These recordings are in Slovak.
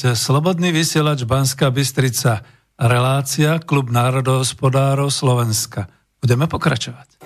Počúvate Slobodný vysielač Banská Bystrica, relácia Klub národohospodárov Slovenska. Budeme pokračovať.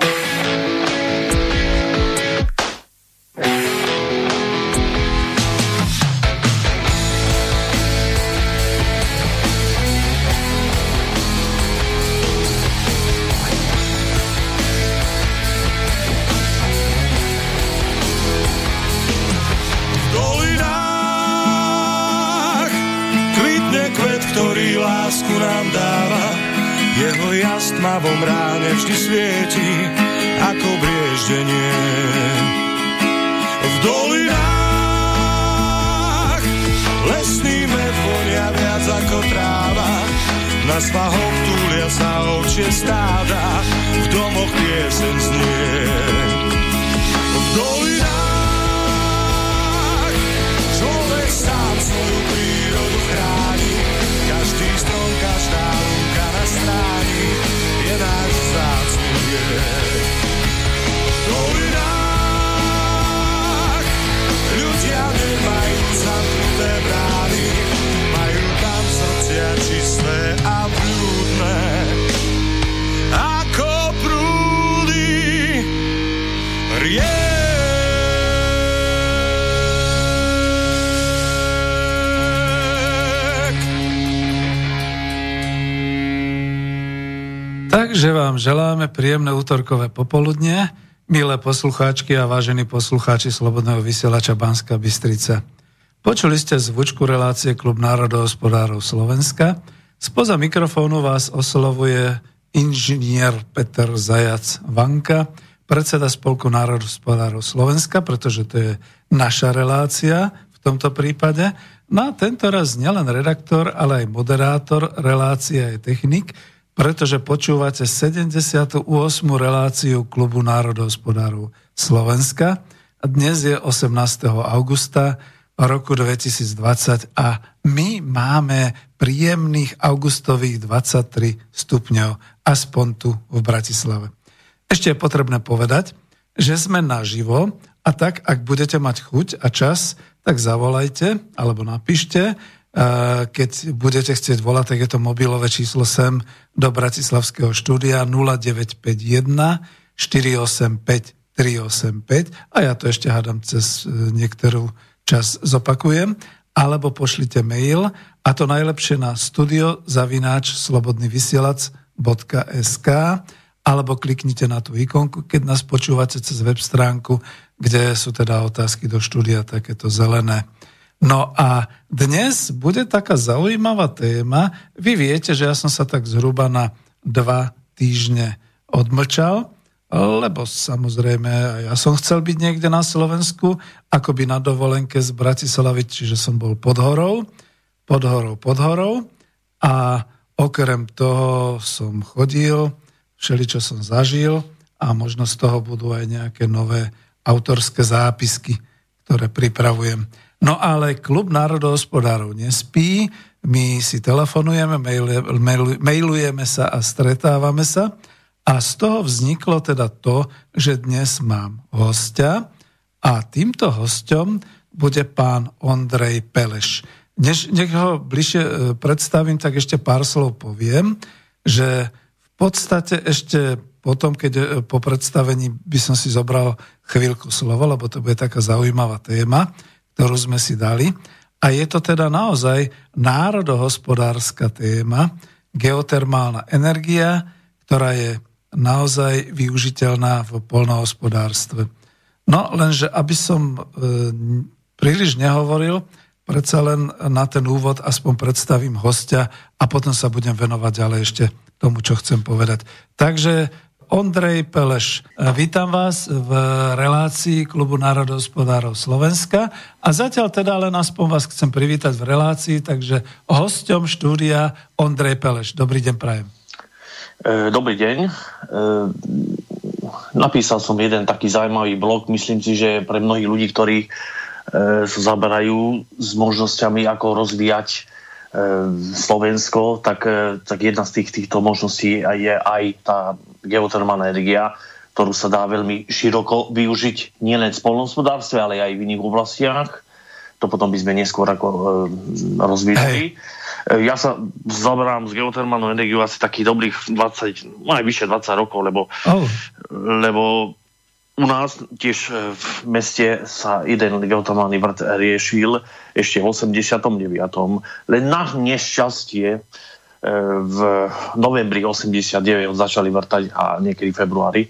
Vám želáme príjemné útorkové popoludne, milé poslucháčky a vážení poslucháči Slobodného vysielača Banska Bystrica. Počuli ste zvučku relácie Klub národohospodárov Slovenska. Spoza mikrofónu vás oslovuje inžinier Peter Zajac Vanka, predseda Spolku národohospodárov Slovenska, pretože to je naša relácia v tomto prípade. No a tento raz nielen redaktor, ale aj moderátor relácie je technik, pretože počúvate 78. reláciu Klubu národohospodárov Slovenska a dnes je 18. augusta roku 2020 a my máme príjemných augustových 23 stupňov, aspoň tu v Bratislave. Ešte je potrebné povedať, že sme naživo a tak, ak budete mať chuť a čas, tak zavolajte alebo napíšte keď budete chcieť volať, tak je to mobilové číslo sem do Bratislavského štúdia 0951 485 385 a ja to ešte hádam cez e, niektorú čas zopakujem, alebo pošlite mail a to najlepšie na studio zavináč slobodnyvysielac.sk alebo kliknite na tú ikonku, keď nás počúvate cez web stránku, kde sú teda otázky do štúdia takéto zelené. No a dnes bude taká zaujímavá téma. Vy viete, že ja som sa tak zhruba na dva týždne odmlčal, lebo samozrejme ja som chcel byť niekde na Slovensku, akoby na dovolenke z Bratislavy, čiže som bol pod horou, pod horou, pod horou a okrem toho som chodil, všeli, čo som zažil a možno z toho budú aj nejaké nové autorské zápisky, ktoré pripravujem. No ale klub národohospodárov nespí, my si telefonujeme, mailujeme sa a stretávame sa. A z toho vzniklo teda to, že dnes mám hostia A týmto hostom bude pán Ondrej Peleš. Než, nech ho bližšie e, predstavím, tak ešte pár slov poviem, že v podstate ešte potom, keď e, po predstavení by som si zobral chvíľku slovo, lebo to bude taká zaujímavá téma, ktorú sme si dali. A je to teda naozaj národohospodárska téma, geotermálna energia, ktorá je naozaj využiteľná v polnohospodárstve. No lenže, aby som e, príliš nehovoril, predsa len na ten úvod aspoň predstavím hostia a potom sa budem venovať ďalej ešte tomu, čo chcem povedať. Takže Ondrej Peleš. Vítam vás v relácii Klubu národohospodárov Slovenska a zatiaľ teda len aspoň vás chcem privítať v relácii, takže hosťom štúdia Ondrej Peleš. Dobrý deň, prajem. E, dobrý deň. E, napísal som jeden taký zaujímavý blog, myslím si, že pre mnohých ľudí, ktorí e, sa zaberajú s možnosťami, ako rozvíjať Slovensko, tak, tak jedna z tých, týchto možností je aj tá geotermálna energia, ktorú sa dá veľmi široko využiť nielen v spolnohospodárstve, ale aj v iných oblastiach. To potom by sme neskôr ako e, rozvíjali. E, ja sa zaberám s geotermálnou energiou asi takých dobrých 20, no aj vyše 20 rokov, lebo, oh. lebo u nás tiež e, v meste sa jeden geotermálny vrt riešil ešte v 89. Len na nešťastie v novembri 89 začali vrtať a niekedy v februári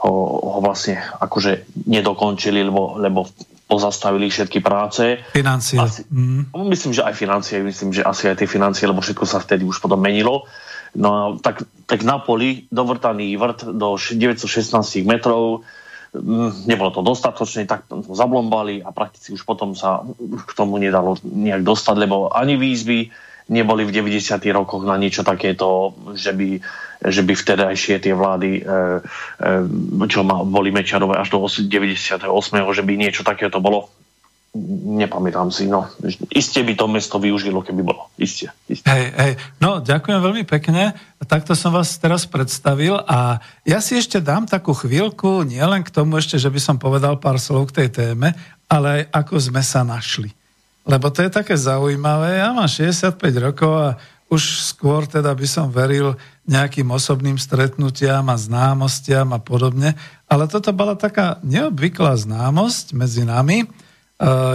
ho, ho vlastne akože nedokončili, lebo, lebo pozastavili všetky práce. Financie. Asi, mm. Myslím, že aj financie, myslím, že asi aj tie financie, lebo všetko sa vtedy už potom menilo. No a tak, tak na poli dovrtaný vrt do 916 metrov, mm, nebolo to dostatočné, tak to zablombali a prakticky už potom sa k tomu nedalo nejak dostať, lebo ani výzvy, neboli v 90. rokoch na niečo takéto, že by, že by vtedajšie tie vlády, e, e, čo boli Mečarové až do 98. že by niečo takéto bolo. Nepamätám si, no. Isté by to mesto využilo, keby bolo. Isté. isté. Hej, hej. No, ďakujem veľmi pekne. Takto som vás teraz predstavil a ja si ešte dám takú chvíľku, nielen k tomu ešte, že by som povedal pár slov k tej téme, ale aj ako sme sa našli. Lebo to je také zaujímavé. Ja mám 65 rokov a už skôr teda by som veril nejakým osobným stretnutiam a známostiam a podobne. Ale toto bola taká neobvyklá známosť medzi nami. E,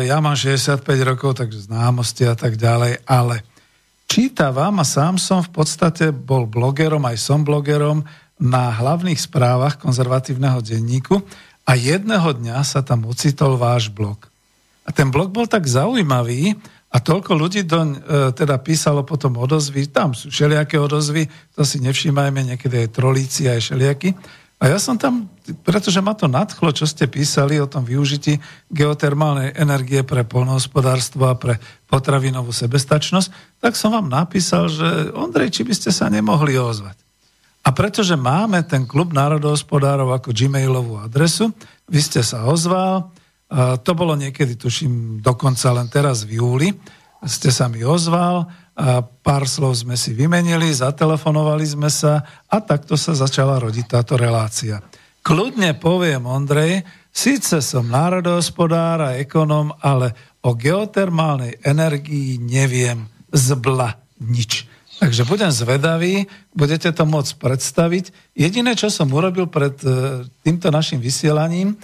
ja mám 65 rokov, takže známosti a tak ďalej, ale čítavam a sám som v podstate bol blogerom, aj som blogerom na hlavných správach konzervatívneho denníku a jedného dňa sa tam ocitol váš blog. A ten blog bol tak zaujímavý a toľko ľudí doň e, teda písalo potom odozvy, tam sú všelijaké odozvy, to si nevšímajme, niekedy aj trolíci, aj všelijaky. A ja som tam, pretože ma to nadchlo, čo ste písali o tom využití geotermálnej energie pre polnohospodárstvo a pre potravinovú sebestačnosť, tak som vám napísal, že Ondrej, či by ste sa nemohli ozvať. A pretože máme ten klub národohospodárov ako gmailovú adresu, vy ste sa ozval, to bolo niekedy, tuším, dokonca len teraz v júli. Ste sa mi ozval, pár slov sme si vymenili, zatelefonovali sme sa a takto sa začala rodiť táto relácia. Kľudne poviem, Ondrej, síce som národohospodár a ekonom, ale o geotermálnej energii neviem zbla nič. Takže budem zvedavý, budete to môcť predstaviť. Jediné, čo som urobil pred e, týmto našim vysielaním,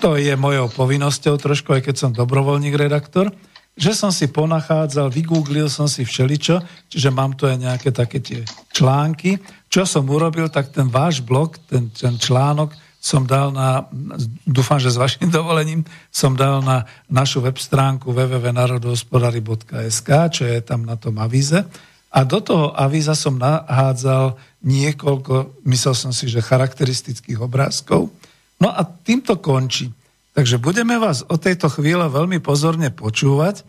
to je mojou povinnosťou trošku, aj keď som dobrovoľník redaktor, že som si ponachádzal, vygooglil som si všeličo, čiže mám tu aj nejaké také tie články. Čo som urobil, tak ten váš blog, ten, ten článok som dal na, dúfam, že s vašim dovolením, som dal na našu web stránku www.narodohospodary.sk, čo je tam na tom avíze. A do toho avíza som nahádzal niekoľko, myslel som si, že charakteristických obrázkov, No a týmto končí. Takže budeme vás o tejto chvíle veľmi pozorne počúvať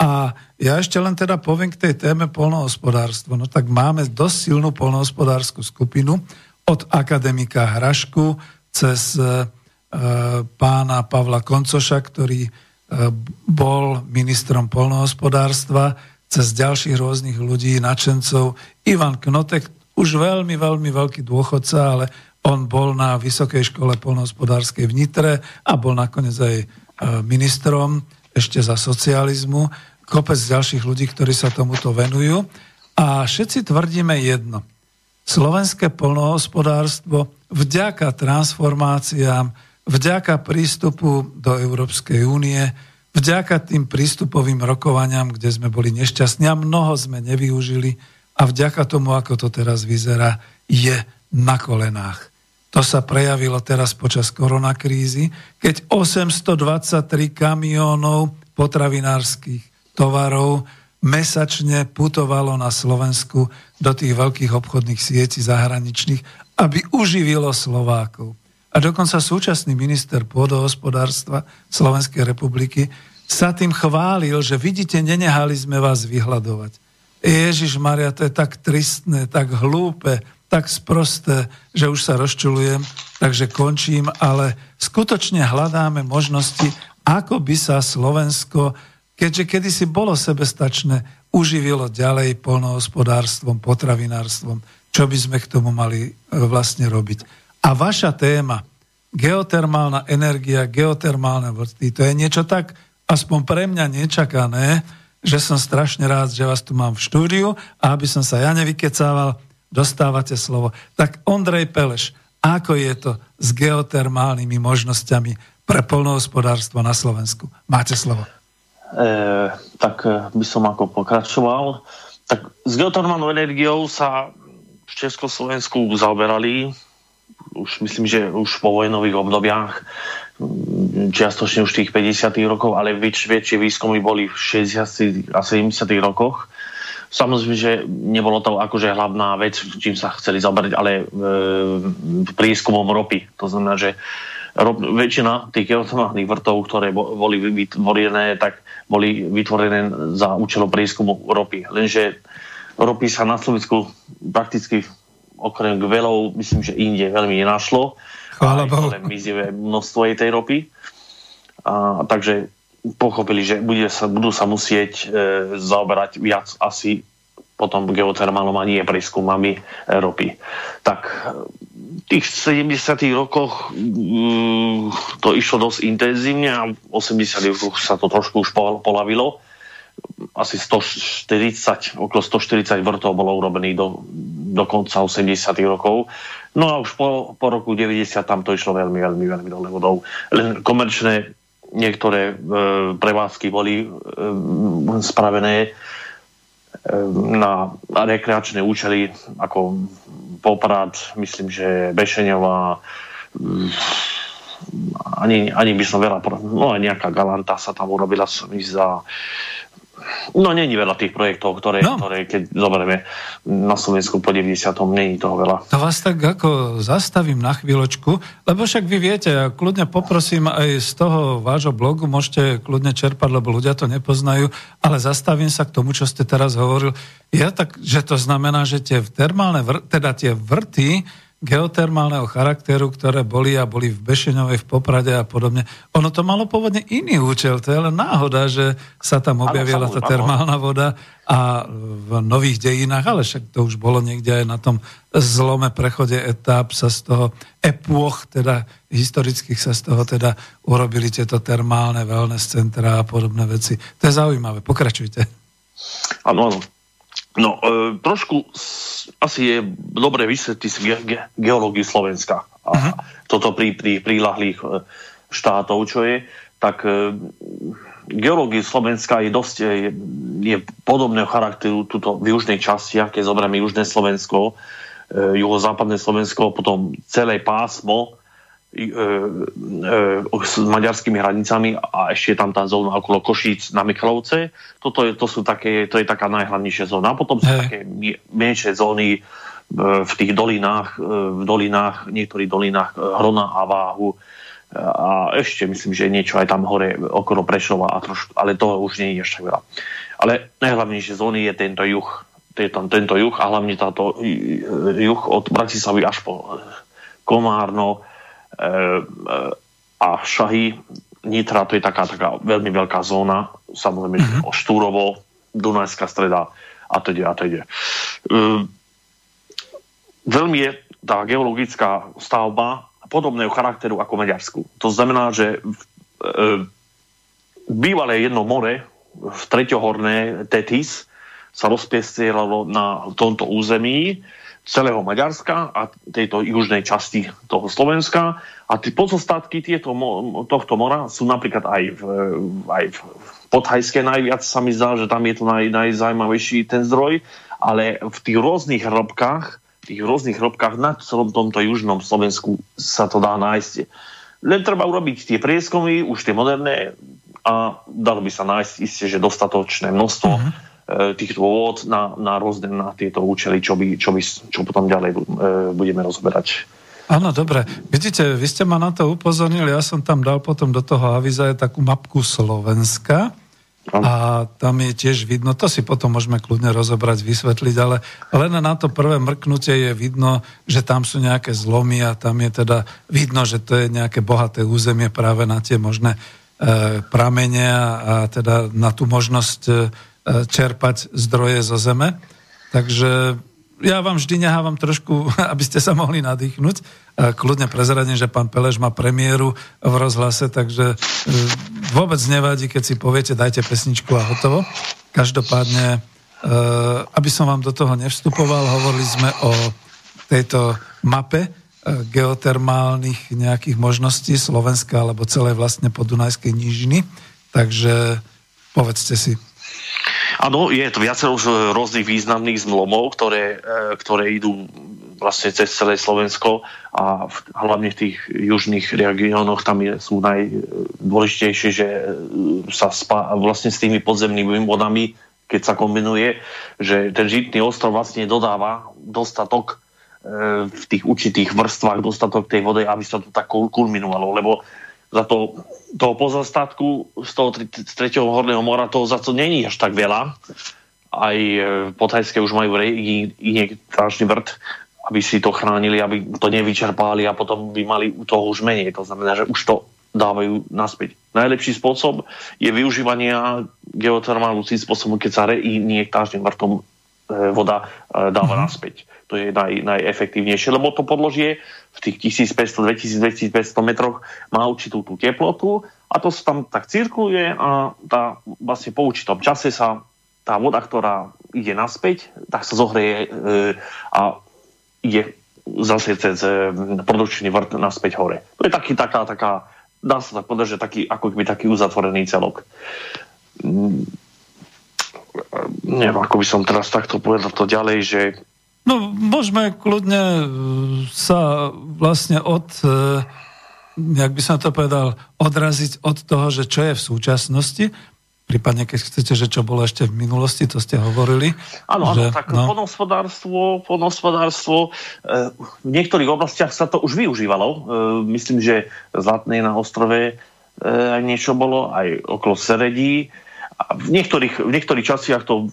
a ja ešte len teda poviem k tej téme polnohospodárstvo. No tak máme dosť silnú polnohospodárskú skupinu od akademika Hrašku cez e, pána Pavla Koncoša, ktorý e, bol ministrom polnohospodárstva, cez ďalších rôznych ľudí, načencov. Ivan Knotek, už veľmi, veľmi veľký dôchodca, ale on bol na Vysokej škole polnohospodárskej v Nitre a bol nakoniec aj ministrom ešte za socializmu, kopec ďalších ľudí, ktorí sa tomuto venujú. A všetci tvrdíme jedno. Slovenské polnohospodárstvo vďaka transformáciám, vďaka prístupu do Európskej únie, vďaka tým prístupovým rokovaniam, kde sme boli nešťastní a mnoho sme nevyužili a vďaka tomu, ako to teraz vyzerá, je na kolenách. To sa prejavilo teraz počas koronakrízy, keď 823 kamiónov potravinárskych tovarov mesačne putovalo na Slovensku do tých veľkých obchodných sietí zahraničných, aby uživilo Slovákov. A dokonca súčasný minister pôdohospodárstva Slovenskej republiky sa tým chválil, že vidíte, nenehali sme vás vyhľadovať. Ježiš Maria, to je tak tristné, tak hlúpe, tak sprosté, že už sa rozčulujem, takže končím, ale skutočne hľadáme možnosti, ako by sa Slovensko keďže kedysi bolo sebestačné, uživilo ďalej polnohospodárstvom, potravinárstvom, čo by sme k tomu mali e, vlastne robiť. A vaša téma, geotermálna energia, geotermálne vrsty, to je niečo tak, aspoň pre mňa nečakané, že som strašne rád, že vás tu mám v štúdiu a aby som sa ja nevykecával, dostávate slovo. Tak Ondrej Peleš, ako je to s geotermálnymi možnosťami pre polnohospodárstvo na Slovensku? Máte slovo. E, tak e, by som ako pokračoval. Tak s geotermálnou energiou sa v Československu zaoberali už myslím, že už po vojnových obdobiach čiastočne už tých 50. rokov, ale väč, väčšie výskumy boli v 60. a 70. rokoch. Samozrejme, že nebolo to akože hlavná vec, čím sa chceli zaberať, ale e, prieskumom ropy. To znamená, že rob, väčšina tých geotermálnych vrtov, ktoré boli vytvorené, tak boli vytvorené za účelom prieskumu ropy. Lenže ropy sa na Slovensku prakticky okrem gvelov, myslím, že inde veľmi nenašlo. Chvála Bohu. mizivé množstvo je tej ropy. A, takže pochopili, že bude sa, budú sa musieť e, zaoberať viac asi potom geotermálom a nie prieskumami ropy. Tak v tých 70. rokoch mm, to išlo dosť intenzívne a v 80. rokoch sa to trošku už polavilo. Asi 140, okolo 140 vrtov bolo urobených do, do konca 80. rokov. No a už po, po roku 90 tam to išlo veľmi, veľmi, veľmi dole vodou. Len komerčné niektoré e, prevádzky boli e, spravené na rekreačné účely ako Poprad, myslím, že Bešeňová ani, ani by som veľa, no aj nejaká Galanta sa tam urobila za No, není veľa tých projektov, ktoré, no. ktoré keď zoberieme na Slovensku po 90. není toho veľa. To vás tak ako zastavím na chvíľočku, lebo však vy viete, ja kľudne poprosím aj z toho vášho blogu, môžete kľudne čerpať, lebo ľudia to nepoznajú, ale zastavím sa k tomu, čo ste teraz hovoril. Ja tak, že to znamená, že tie termálne, vr- teda tie vrty, geotermálneho charakteru, ktoré boli a boli v Bešeňovej, v Poprade a podobne. Ono to malo pôvodne iný účel, to je len náhoda, že sa tam objavila tá termálna voda a v nových dejinách, ale však to už bolo niekde aj na tom zlome prechode etáp sa z toho epoch, teda historických sa z toho teda urobili tieto termálne wellness centra a podobné veci. To je zaujímavé, pokračujte. Áno, áno. No, e, trošku asi je dobre vysvetliť ge- ge- geológiu Slovenska a uh-huh. toto pri, pri prílahlých e, štátov, čo je, tak e, geológia Slovenska je dosť je, je podobného charakteru tuto v južnej časti, keď zoberieme južné Slovensko, e, juhozápadné Slovensko, potom celé pásmo E, e, s maďarskými hranicami a ešte je tam tá zóna okolo Košíc na Michalovce. Toto je, to, sú také, to je taká najhlavnejšia zóna. A potom sú hey. také menšie zóny e, v tých dolinách, v dolinách, niektorých dolinách Hrona a Váhu a ešte myslím, že niečo aj tam hore okolo Prešova, a trošku, ale to už nie je ešte veľa. Ale najhlavnejšie zóny je tento juh, je tam tento juh a hlavne táto juh od Bratislavy až po Komárno, a Šahy, Nitra, to je taká, taká veľmi veľká zóna, samozrejme mm-hmm. o Štúrovo, Dunajská streda a teda a teda. veľmi je tá geologická stavba podobného charakteru ako Maďarsku. To znamená, že bývalé jedno more, v treťohorné Tetis, sa rozpiestieralo na tomto území celého Maďarska a tejto južnej časti toho Slovenska. A tie pozostatky tieto, tohto mora sú napríklad aj v, aj v Podhajské najviac sa mi zdá, že tam je to naj, najzajímavejší ten zdroj, ale v tých rôznych hrobkách, tých rôznych hrobkách na celom tomto južnom Slovensku sa to dá nájsť. Len treba urobiť tie prieskumy, už tie moderné, a dalo by sa nájsť isté, že dostatočné množstvo uh-huh týchto vôd na, na rôzne na tieto účely, čo, by, čo, by, čo potom ďalej e, budeme rozberať. Áno, dobre. Vidíte, vy ste ma na to upozornili, ja som tam dal potom do toho aviza takú mapku Slovenska a tam je tiež vidno, to si potom môžeme kľudne rozobrať, vysvetliť, ale len na to prvé mrknutie je vidno, že tam sú nejaké zlomy a tam je teda vidno, že to je nejaké bohaté územie práve na tie možné e, pramene a, a teda na tú možnosť e, čerpať zdroje zo zeme. Takže ja vám vždy nehávam trošku, aby ste sa mohli nadýchnuť. Kľudne prezradím, že pán Peleš má premiéru v rozhlase, takže e, vôbec nevadí, keď si poviete, dajte pesničku a hotovo. Každopádne, e, aby som vám do toho nevstupoval, hovorili sme o tejto mape e, geotermálnych nejakých možností Slovenska alebo celej vlastne podunajskej nížiny. Takže povedzte si. Áno, je to viacero rôznych významných zlomov, ktoré, e, ktoré idú vlastne cez celé Slovensko a v, hlavne v tých južných regiónoch tam je, sú najdôležitejšie, že e, sa spá, vlastne s tými podzemnými vodami, keď sa kombinuje, že ten žitný ostrov vlastne dodáva dostatok e, v tých určitých vrstvách dostatok tej vody, aby sa to tak kulminovalo, lebo za to, toho pozostatku z toho z tretieho horného mora toho za to není až tak veľa. Aj e, podhajské už majú strašný vrt, aby si to chránili, aby to nevyčerpali a potom by mali toho už menej. To znamená, že už to dávajú naspäť. Najlepší spôsob je využívanie geotermálu tým spôsobom, keď sa reinjektážnym vrtom e, voda e, dáva mm-hmm. naspäť. To je naj, najefektívnejšie, lebo to podložie v tých 1500, 2000, 2500 metroch má určitú tú teplotu a to sa tam tak cirkuluje a tá, vlastne po určitom čase sa tá voda, ktorá ide naspäť, tak sa zohreje e, a ide zase cez e, produkčný vrt naspäť hore. To je taký, taká, taká, dá sa tak povedať, že taký, ako keby taký uzatvorený celok. Mm, neviem, ako by som teraz takto povedal to ďalej, že No, môžeme kľudne e, sa vlastne od, e, jak by som to povedal, odraziť od toho, že čo je v súčasnosti, prípadne keď chcete, že čo bolo ešte v minulosti, to ste hovorili. Áno, áno, tak no. ponospodárstvo, ponospodárstvo, e, v niektorých oblastiach sa to už využívalo. Myslím, že Zlatnej na ostrove aj niečo bolo, aj okolo Seredí. A v niektorých, v niektorých častiach to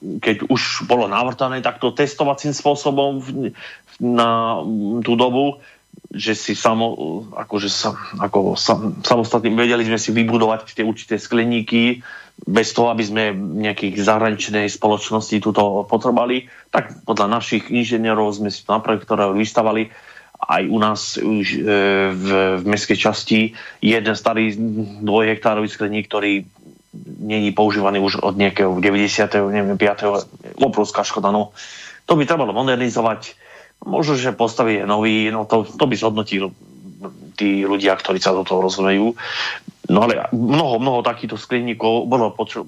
keď už bolo navrtané takto testovacím spôsobom na tú dobu, že si samo, akože sa, ako sam, samostatne vedeli sme si vybudovať tie určité skleníky bez toho, aby sme nejakých zahraničnej spoločnosti túto potrebali, tak podľa našich inžinierov sme si to ktoré vystavali aj u nás už e, v, v mestskej časti jeden starý dvojhektárový skleník, ktorý není používaný už od nejakého 90. neviem, 5. obrovská škoda. No, to by trebalo modernizovať. Možno, že postaví nový, no to, to by zhodnotil tí ľudia, ktorí sa do toho rozumejú. No ale mnoho, mnoho takýchto skleníkov bolo poč-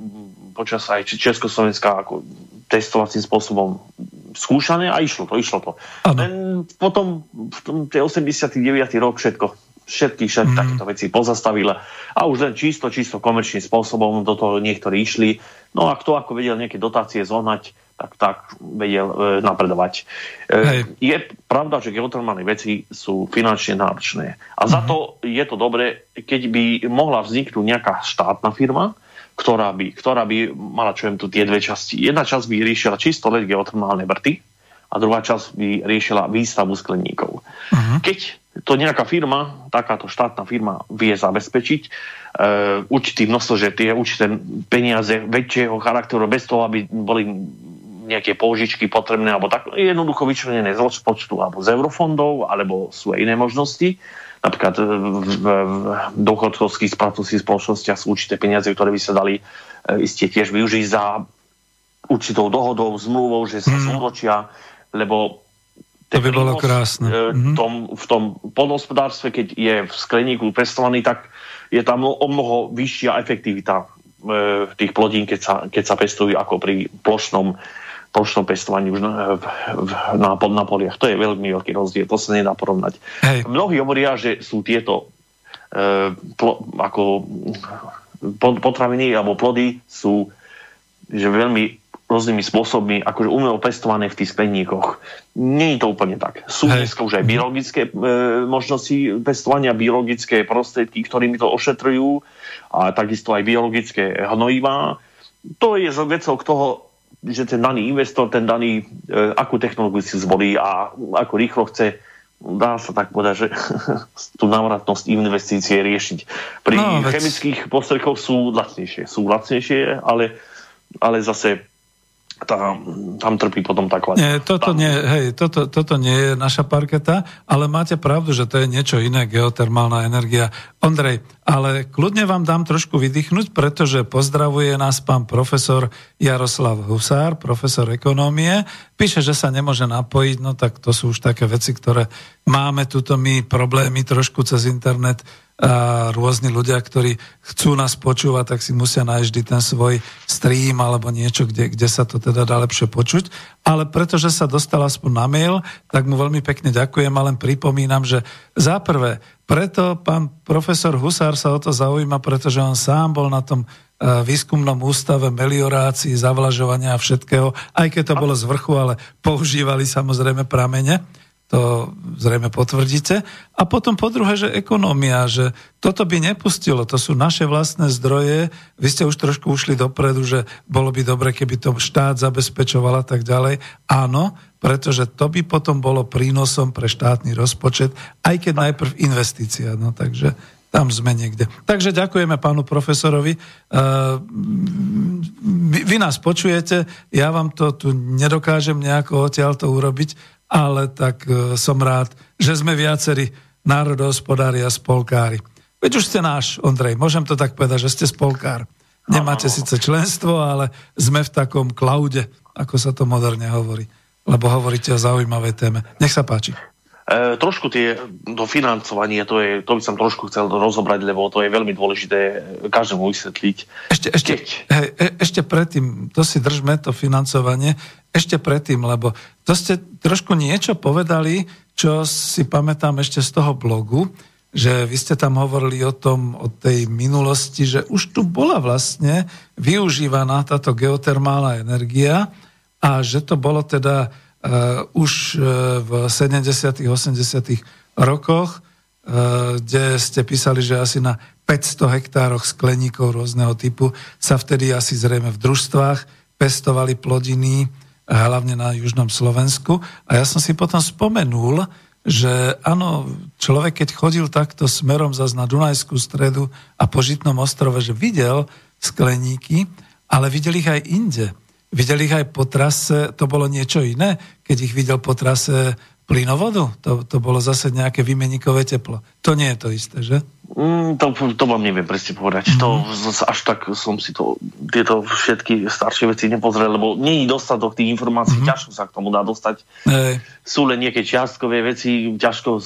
počas aj Československá ako testovacím spôsobom skúšané a išlo to, išlo to. Len potom v tom, tie 89. rok všetko všetky všetky mm. takéto veci pozastavila a už len čisto, čisto komerčným spôsobom do toho niektorí išli. No a kto ako vedel nejaké dotácie zohnať, tak tak vedel e, napredovať. E, je pravda, že geotermálne veci sú finančne náročné. A mm. za mhm. to je to dobré, keď by mohla vzniknúť nejaká štátna firma, ktorá by, ktorá by mala, čo tu tie dve časti. Jedna časť by riešila čisto len geotermálne vrty a druhá časť by riešila výstavu skleníkov. Uh-huh. Keď to nejaká firma, takáto štátna firma vie zabezpečiť e, určitý množstvo, že tie určité peniaze väčšieho charakteru bez toho, aby boli nejaké použičky potrebné alebo tak, jednoducho vyčlenené z rozpočtu alebo z eurofondov, alebo sú aj iné možnosti, napríklad v, v, v dôchodkovských spracovských spoločnostiach sú určité peniaze, ktoré by sa dali iste tiež využiť za určitou dohodou, zmluvou, že sa zúročia, lebo to by bolo krásne. V mhm. tom, v tom podhospodárstve, keď je v skleníku pestovaný, tak je tam o mnoho vyššia efektivita tých plodín, keď sa, keď sa pestujú ako pri plošnom plošnom pestovaní už na, na, na poliach. To je veľmi veľký rozdiel, to sa nedá porovnať. Hej. Mnohí hovoria, že sú tieto e, plo, ako potraviny alebo plody sú že veľmi rôznymi spôsobmi akože umelo pestované v tých skleníkoch. Nie je to úplne tak. Sú Hej. dneska už aj biologické e, možnosti pestovania, biologické prostriedky, ktorými to ošetrujú a takisto aj biologické hnojivá. To je vecou toho, že ten daný investor, ten daný, e, akú technológiu si zvolí a ako rýchlo chce dá sa tak povedať, že tú návratnosť investície riešiť. Pri no, chemických postrekoch sú lacnejšie. Sú lacnejšie, ale, ale zase tá, tam trpí potom tá kvalita. Nie, toto nie, hej, toto, toto nie je naša parketa, ale máte pravdu, že to je niečo iné, geotermálna energia. Ondrej, ale kľudne vám dám trošku vydýchnuť, pretože pozdravuje nás pán profesor Jaroslav Husár, profesor ekonómie. Píše, že sa nemôže napojiť, no tak to sú už také veci, ktoré máme tuto my problémy trošku cez internet a rôzni ľudia, ktorí chcú nás počúvať, tak si musia nájsť vždy ten svoj stream alebo niečo, kde, kde sa to teda dá lepšie počuť. Ale pretože sa dostal aspoň na mail, tak mu veľmi pekne ďakujem a len pripomínam, že za prvé, preto pán profesor Husár sa o to zaujíma, pretože on sám bol na tom e, výskumnom ústave meliorácií, zavlažovania a všetkého, aj keď to bolo z vrchu, ale používali samozrejme pramene to zrejme potvrdíte. A potom po druhé, že ekonómia, že toto by nepustilo, to sú naše vlastné zdroje, vy ste už trošku ušli dopredu, že bolo by dobre, keby to štát zabezpečoval a tak ďalej. Áno, pretože to by potom bolo prínosom pre štátny rozpočet, aj keď najprv investícia. No takže tam sme niekde. Takže ďakujeme pánu profesorovi. Vy, vy nás počujete, ja vám to tu nedokážem nejako odtiaľ to urobiť, ale tak e, som rád, že sme viacerí národohospodári a spolkári. Veď už ste náš, Ondrej, môžem to tak povedať, že ste spolkár. Nemáte síce členstvo, ale sme v takom klaude, ako sa to moderne hovorí. Lebo hovoríte o zaujímavej téme. Nech sa páči. E, trošku tie, to financovanie, to, je, to by som trošku chcel rozobrať, lebo to je veľmi dôležité každému vysvetliť. Ešte, ešte, hej, e, ešte predtým, to si držme, to financovanie, ešte predtým, lebo to ste trošku niečo povedali, čo si pamätám ešte z toho blogu, že vy ste tam hovorili o tom, o tej minulosti, že už tu bola vlastne využívaná táto geotermálna energia a že to bolo teda už uh, v 70. 80. rokoch, uh, kde ste písali, že asi na 500 hektároch skleníkov rôzneho typu sa vtedy asi zrejme v družstvách pestovali plodiny, hlavne na južnom Slovensku. A ja som si potom spomenul, že áno, človek keď chodil takto smerom zase na Dunajskú stredu a po Žitnom ostrove, že videl skleníky, ale videl ich aj inde. Videl ich aj po trase, to bolo niečo iné, keď ich videl po trase plynovodu? To, to bolo zase nejaké vymeníkové teplo. To nie je to isté, že? Mm, to, to vám neviem presne povedať. Mm-hmm. To až tak som si to, tieto všetky staršie veci nepozrel, lebo nie je dostatok tých informácií, mm-hmm. ťažko sa k tomu dá dostať. Hey. Sú len nejaké čiastkové veci, ťažko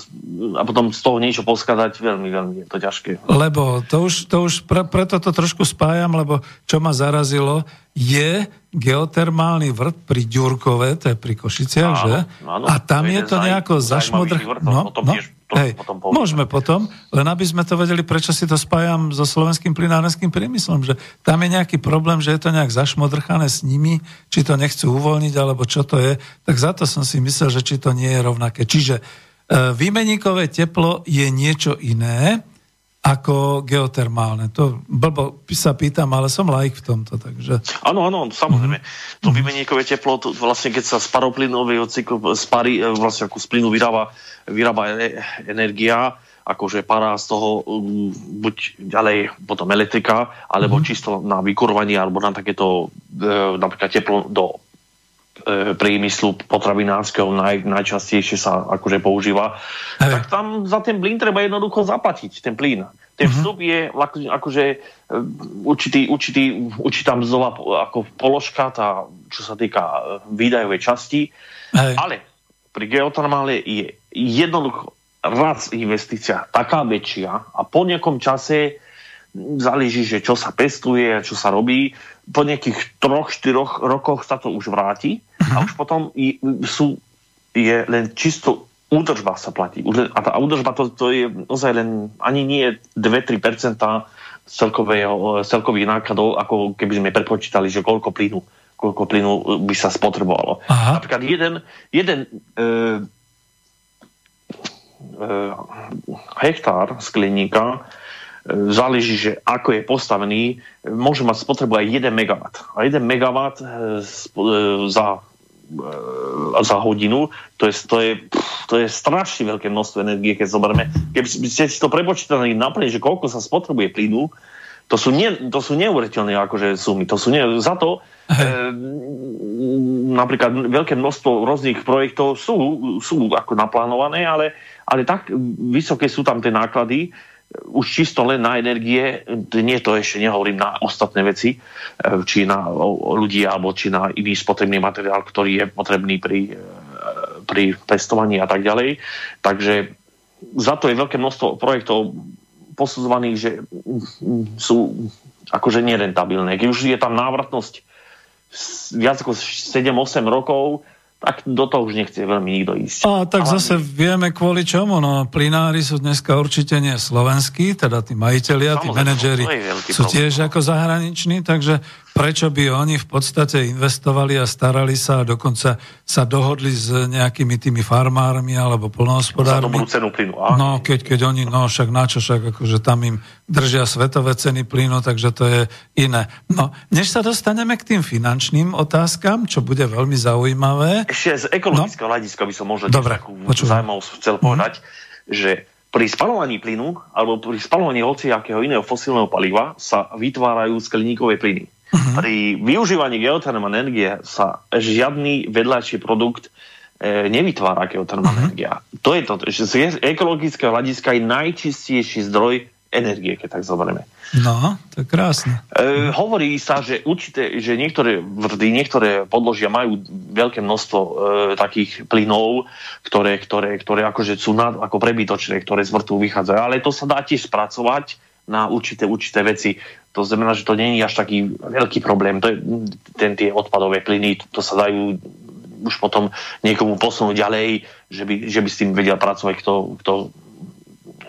a potom z toho niečo poskladať, veľmi, veľmi je to ťažké. Lebo to už, to už pre, preto to trošku spájam, lebo čo ma zarazilo, je geotermálny vrt pri Ďurkove, to je pri Košiciach, áno, že? Áno, a tam je to nejako zašmodr... No, no, tiež, to hej, potom môžeme potom, len aby sme to vedeli, prečo si to spájam so slovenským plynárenským priemyslom, že tam je nejaký problém, že je to nejak zašmodrchané s nimi, či to nechcú uvoľniť, alebo čo to je, tak za to som si myslel, že či to nie je rovnaké. Čiže e, výmeníkové teplo je niečo iné, ako geotermálne. To blbo sa pýtam, ale som laik v tomto, takže... Áno, áno, samozrejme. Mm-hmm. To vymeníkové teplo, to vlastne keď sa z paroplynového cyklu, z pary, e, vlastne ako z plynu vyrába, vyrába energia, akože para z toho um, buď ďalej potom elektrika, alebo mm-hmm. čisto na vykurovanie, alebo na takéto e, napríklad teplo do priemyslu potravinárskeho naj, najčastejšie sa akože používa, Hej. tak tam za ten plyn treba jednoducho zaplatiť, ten plyn. Ten mhm. vstup je ako, akože určitý, určitý, určitá mzdová ako položka, tá, čo sa týka výdajovej časti, Hej. ale pri geotermále je jednoducho raz investícia taká väčšia a po nejakom čase záleží, že čo sa pestuje čo sa robí, po nejakých troch, štyroch rokoch sa to už vráti a mhm. už potom je, sú, je len čisto údržba sa platí. A tá údržba to, to je ozaj len ani nie 2-3% celkových nákladov, ako keby sme prepočítali, že koľko plynu, koľko plynu by sa spotrebovalo. Aha. Napríklad jeden, jeden e, Eh, hektár skleníka záleží, že ako je postavený, môže mať spotrebu aj 1 MW. A 1 MW eh, za, za hodinu, to je, to, je, to je strašne veľké množstvo energie, keď zoberieme. Keby ste si to prepočítali naplne, že koľko sa spotrebuje plynu, to sú, nie, to sú neuveriteľné akože sumy. To sú nie, za to e, napríklad veľké množstvo rôznych projektov sú, sú ako naplánované, ale ale tak vysoké sú tam tie náklady, už čisto len na energie, nie to ešte nehovorím na ostatné veci, e, či na ľudí alebo či na iný spotrebný materiál, ktorý je potrebný pri, e, pri pestovaní a tak ďalej. Takže za to je veľké množstvo projektov posudzovaných, že sú akože nerentabilné. Keď už je tam návratnosť viac ako 7-8 rokov, tak do toho už nechce veľmi nikto ísť. A tak Ale zase vieme kvôli čomu. No, plinári sú dneska určite nie slovenskí, teda tí majiteľia, tí manažeri sú tiež ako zahraniční, takže prečo by oni v podstate investovali a starali sa a dokonca sa dohodli s nejakými tými farmármi alebo polnohospodármi. Za dobrú cenu plynu. No, keď, keď oni, no však na čo, však akože tam im držia svetové ceny plynu, takže to je iné. No, než sa dostaneme k tým finančným otázkam, čo bude veľmi zaujímavé. Ešte z ekologického no? hľadiska by som možno Dobre, takú zaujímavosť chcel povedať, mm-hmm. že pri spalovaní plynu alebo pri spalovaní hociakého iného fosílneho paliva sa vytvárajú skleníkové plyny. Uh-huh. Pri využívaní geotermálnej energie sa žiadny vedľajší produkt e, nevytvára geotermálna uh-huh. energia. To je to, že z ekologického hľadiska je najčistejší zdroj energie, keď tak zoberieme. No, to je krásne. E, hovorí sa, že určité, že niektoré vrdy, niektoré podložia majú veľké množstvo e, takých plynov, ktoré, ktoré, ktoré akože sú nad, ako prebytočné, ktoré z vrtu vychádzajú. Ale to sa dá tiež spracovať na určité, určité veci. To znamená, že to nie je až taký veľký problém. To je, ten, tie odpadové plyny, to, to sa dajú už potom niekomu posunúť ďalej, že by, že by s tým vedel pracovať, kto, kto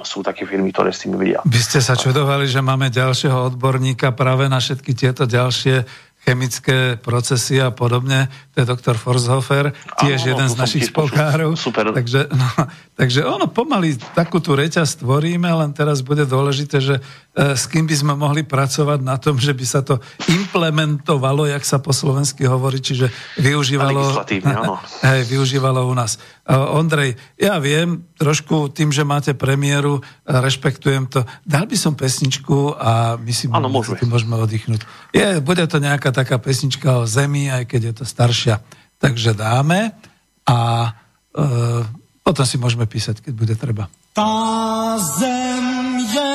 sú také firmy, ktoré s tým vedia. By ste sa čudovali, že máme ďalšieho odborníka práve na všetky tieto ďalšie chemické procesy a podobne. To je doktor Forshofer, tiež ano, jeden z našich spolkárov. Super. Takže, no, takže ono pomaly takú tú reťaz tvoríme, len teraz bude dôležité, že s kým by sme mohli pracovať na tom, že by sa to implementovalo, jak sa po slovensky hovorí, čiže využívalo, hej, využívalo u nás. E, Ondrej, ja viem, trošku tým, že máte premiéru, rešpektujem to. Dal by som pesničku a my si ano, môžeme. môžeme oddychnúť. Je, bude to nejaká taká pesnička o zemi, aj keď je to staršia. Takže dáme a e, potom si môžeme písať, keď bude treba. Tá zem je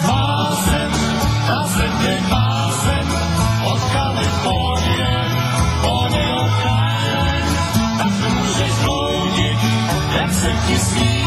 tvá zem je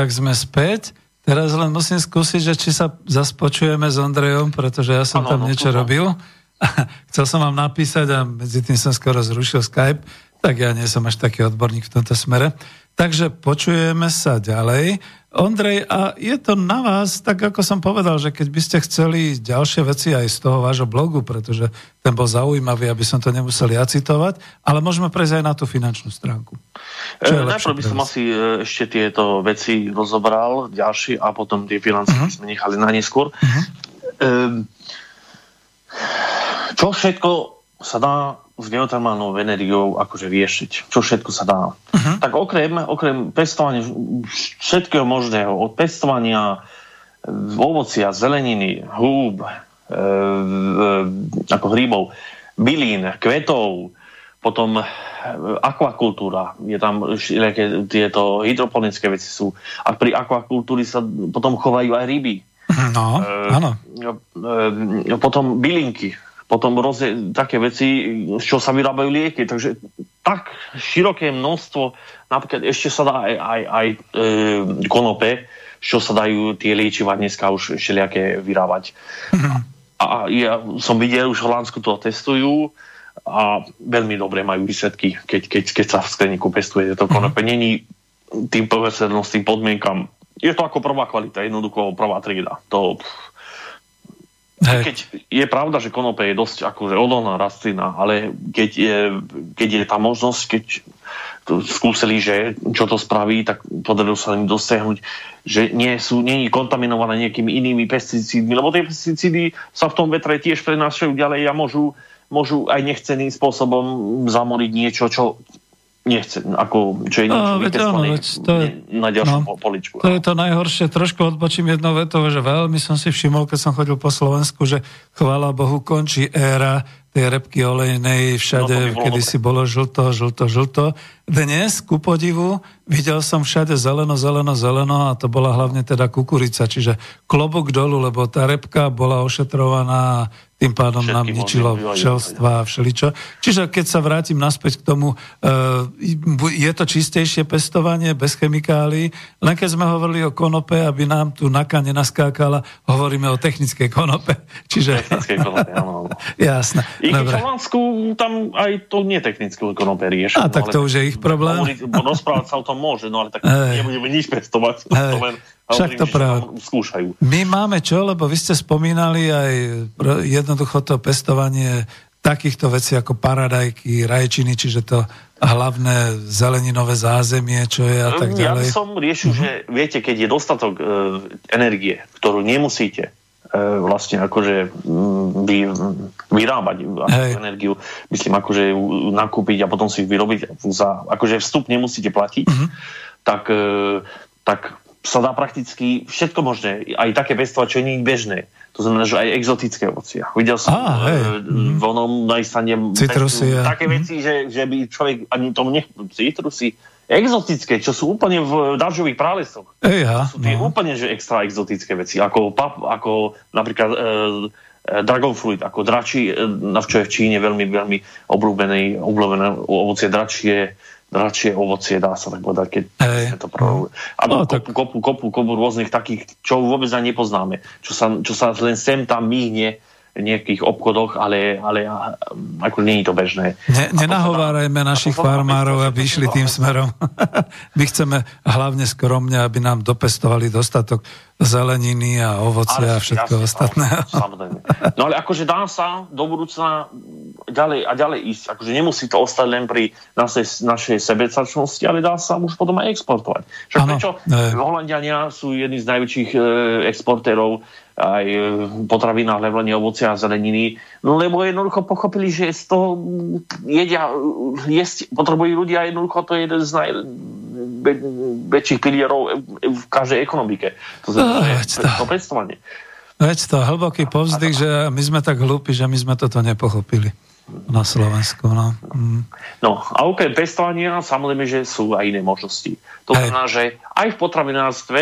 tak sme späť. Teraz len musím skúsiť, že či sa zase počujeme s Ondrejom, pretože ja som Áno, tam no, niečo skúšam. robil. Chcel som vám napísať a medzi tým som skoro zrušil Skype, tak ja nie som až taký odborník v tomto smere. Takže počujeme sa ďalej. Ondrej, a je to na vás, tak ako som povedal, že keď by ste chceli ďalšie veci aj z toho vášho blogu, pretože ten bol zaujímavý, aby som to nemusel ja citovať, ale môžeme prejsť aj na tú finančnú stránku. E, Najprv by som asi e, ešte tieto veci rozobral ďalšie a potom tie financie uh-huh. sme nechali na neskôr. Uh-huh. Čo všetko sa dá s geotermálnou energiou akože riešiť? Čo všetko sa dá? Uh-huh. Tak okrem, okrem pestovania všetkého možného, od pestovania e, ovocia, zeleniny, húb, e, e, ako hríbov, bylín, kvetov, potom e, akvakultúra, je tam všelijaké tieto hydroponické veci sú. A pri akvakultúri sa potom chovajú aj ryby. No, áno. E, potom bylinky, potom rozie, také veci, z čo sa vyrábajú lieky. Takže tak široké množstvo, napríklad ešte sa dá aj, aj, aj e, konope, z čo sa dajú tie liečiva dneska už všelijaké vyrábať. A ja som videl, už v Holandsku to testujú a veľmi dobre majú výsledky, keď, keď, keď sa v skleníku pestuje to konope. Není tým povesednostným podmienkam. Je to ako prvá kvalita, jednoducho prvá trieda. To, Hej. keď je pravda, že konope je dosť akože odolná rastlina, ale keď je, keď je tá možnosť, keď to skúsili, že čo to spraví, tak podarilo sa im dosiahnuť, že nie sú, je kontaminované nejakými inými pesticídmi, lebo tie pesticídy sa v tom vetre tiež prenášajú ďalej a môžu, môžu aj nechceným spôsobom zamoriť niečo, čo nechce, ako, čo je No, veď áno, veď to je- na ďalšom no. poličku. To je to najhoršie. Trošku odbočím jednou vetou, že veľmi som si všimol, keď som chodil po Slovensku, že chvála Bohu končí éra tej repky olejnej, všade, No, by kedy si bolo žlto, žlto, žlto. Dnes, ku podivu, videl som všade zeleno, zeleno, zeleno a to bola hlavne teda kukurica, čiže klobok dolu, lebo tá repka bola ošetrovaná tým pádom Všetky nám ničilo včelstva a všeličo. Čiže keď sa vrátim naspäť k tomu, e, je to čistejšie pestovanie bez chemikálií, len keď sme hovorili o konope, aby nám tu naka nenaskákala, hovoríme o technickej konope. Čiže... Technické konope, áno. Jasné. I keď v. Holandsku tam aj to netechnické konope riešia. A tak to už je ich problém. Rozprávať sa o tom môže, no ale tak Hej. nebudeme nič pestovať. To len Však to práve. skúšajú. My máme čo, lebo vy ste spomínali aj jednoducho to pestovanie takýchto vecí ako paradajky, rajčiny, čiže to hlavné zeleninové zázemie, čo je a tak Ja ďalej. Mhm. som riešil, že viete, keď je dostatok e, energie, ktorú nemusíte vlastne akože mm, vy, vyrábať Hej. energiu, myslím akože ju nakúpiť a potom si vyrobiť za, akože vstup nemusíte platiť, Mhm. tak, e, tak sa dá prakticky všetko možné, aj také pestovať, čo nie je bežné. To znamená, že aj exotické ovocia. Videl som Á, hej. e, v onom na Islande také veci, že, že by človek ani tomu nech... Citrusy, exotické, čo sú úplne v dažďových pralesoch. Eja, Sú tie no. úplne že extra exotické veci, ako, pap, ako napríklad e, e, dragon fruit, ako dračí, e, na čo je v Číne veľmi, veľmi obľúbené, obľúbené ovocie dračie, dračie ovocie, dá sa tak povedať, keď Hej. sme to prvé. A No, no, tak- kopu, kopu, kopu, kopu rôznych takých, čo vôbec ani nepoznáme, čo sa, čo sa len sem tam míhne nejakých obchodoch, ale, ale ako nie je to bežné. Ne, nenahovárajme našich farmárov, aby išli tým smerom. My chceme hlavne skromne, aby nám dopestovali dostatok zeleniny a ovocia a všetko jasne, ostatné. Samozrejme. No ale akože dá sa do budúcna ďalej a ďalej ísť. Akože nemusí to ostať len pri našej, našej sebecačnosti, ale dá sa už potom aj exportovať. Však Áno, prečo ne. Holandiania sú jedni z najväčších e, exportérov aj e, potravín a hľadanie ovocia a zeleniny, no lebo jednoducho pochopili, že z toho mm, jedia, e, jesť potrebujú ľudia jednoducho, to je jeden z naj, väčších pilierov v každej ekonomike. To znamená, to pestovanie. Veď to hlboký povzdych, že my sme tak hlúpi, že my sme toto nepochopili na Slovensku. No, mm. no a okrem pestovania samozrejme, že sú aj iné možnosti. To znamená, že aj v potravinárstve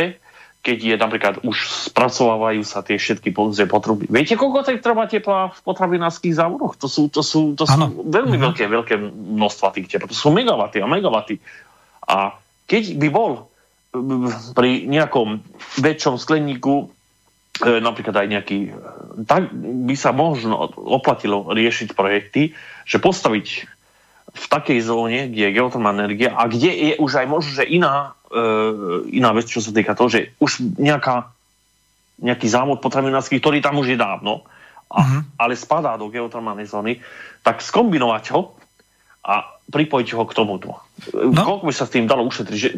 keď je napríklad už spracovávajú sa tie všetky potreby. Viete, koľko tak trvá tepla v potravinárských závodoch? To sú, to sú, to sú veľmi mm veľké, veľké množstva tých tepla. To sú megawaty a megawaty. A keď by bol pri nejakom väčšom skleníku e, napríklad aj nejaký, e, tak by sa možno oplatilo riešiť projekty, že postaviť v takej zóne, kde je geotermálna energia a kde je už aj možno, že iná iná vec, čo sa týka toho, že už nejaká, nejaký závod potravinársky, ktorý tam už je dávno, a, uh-huh. ale spadá do geotermálnej zóny, tak skombinovať ho a pripojiť ho k tomuto. No. Koľko by sa s tým dalo ušetriť? Že,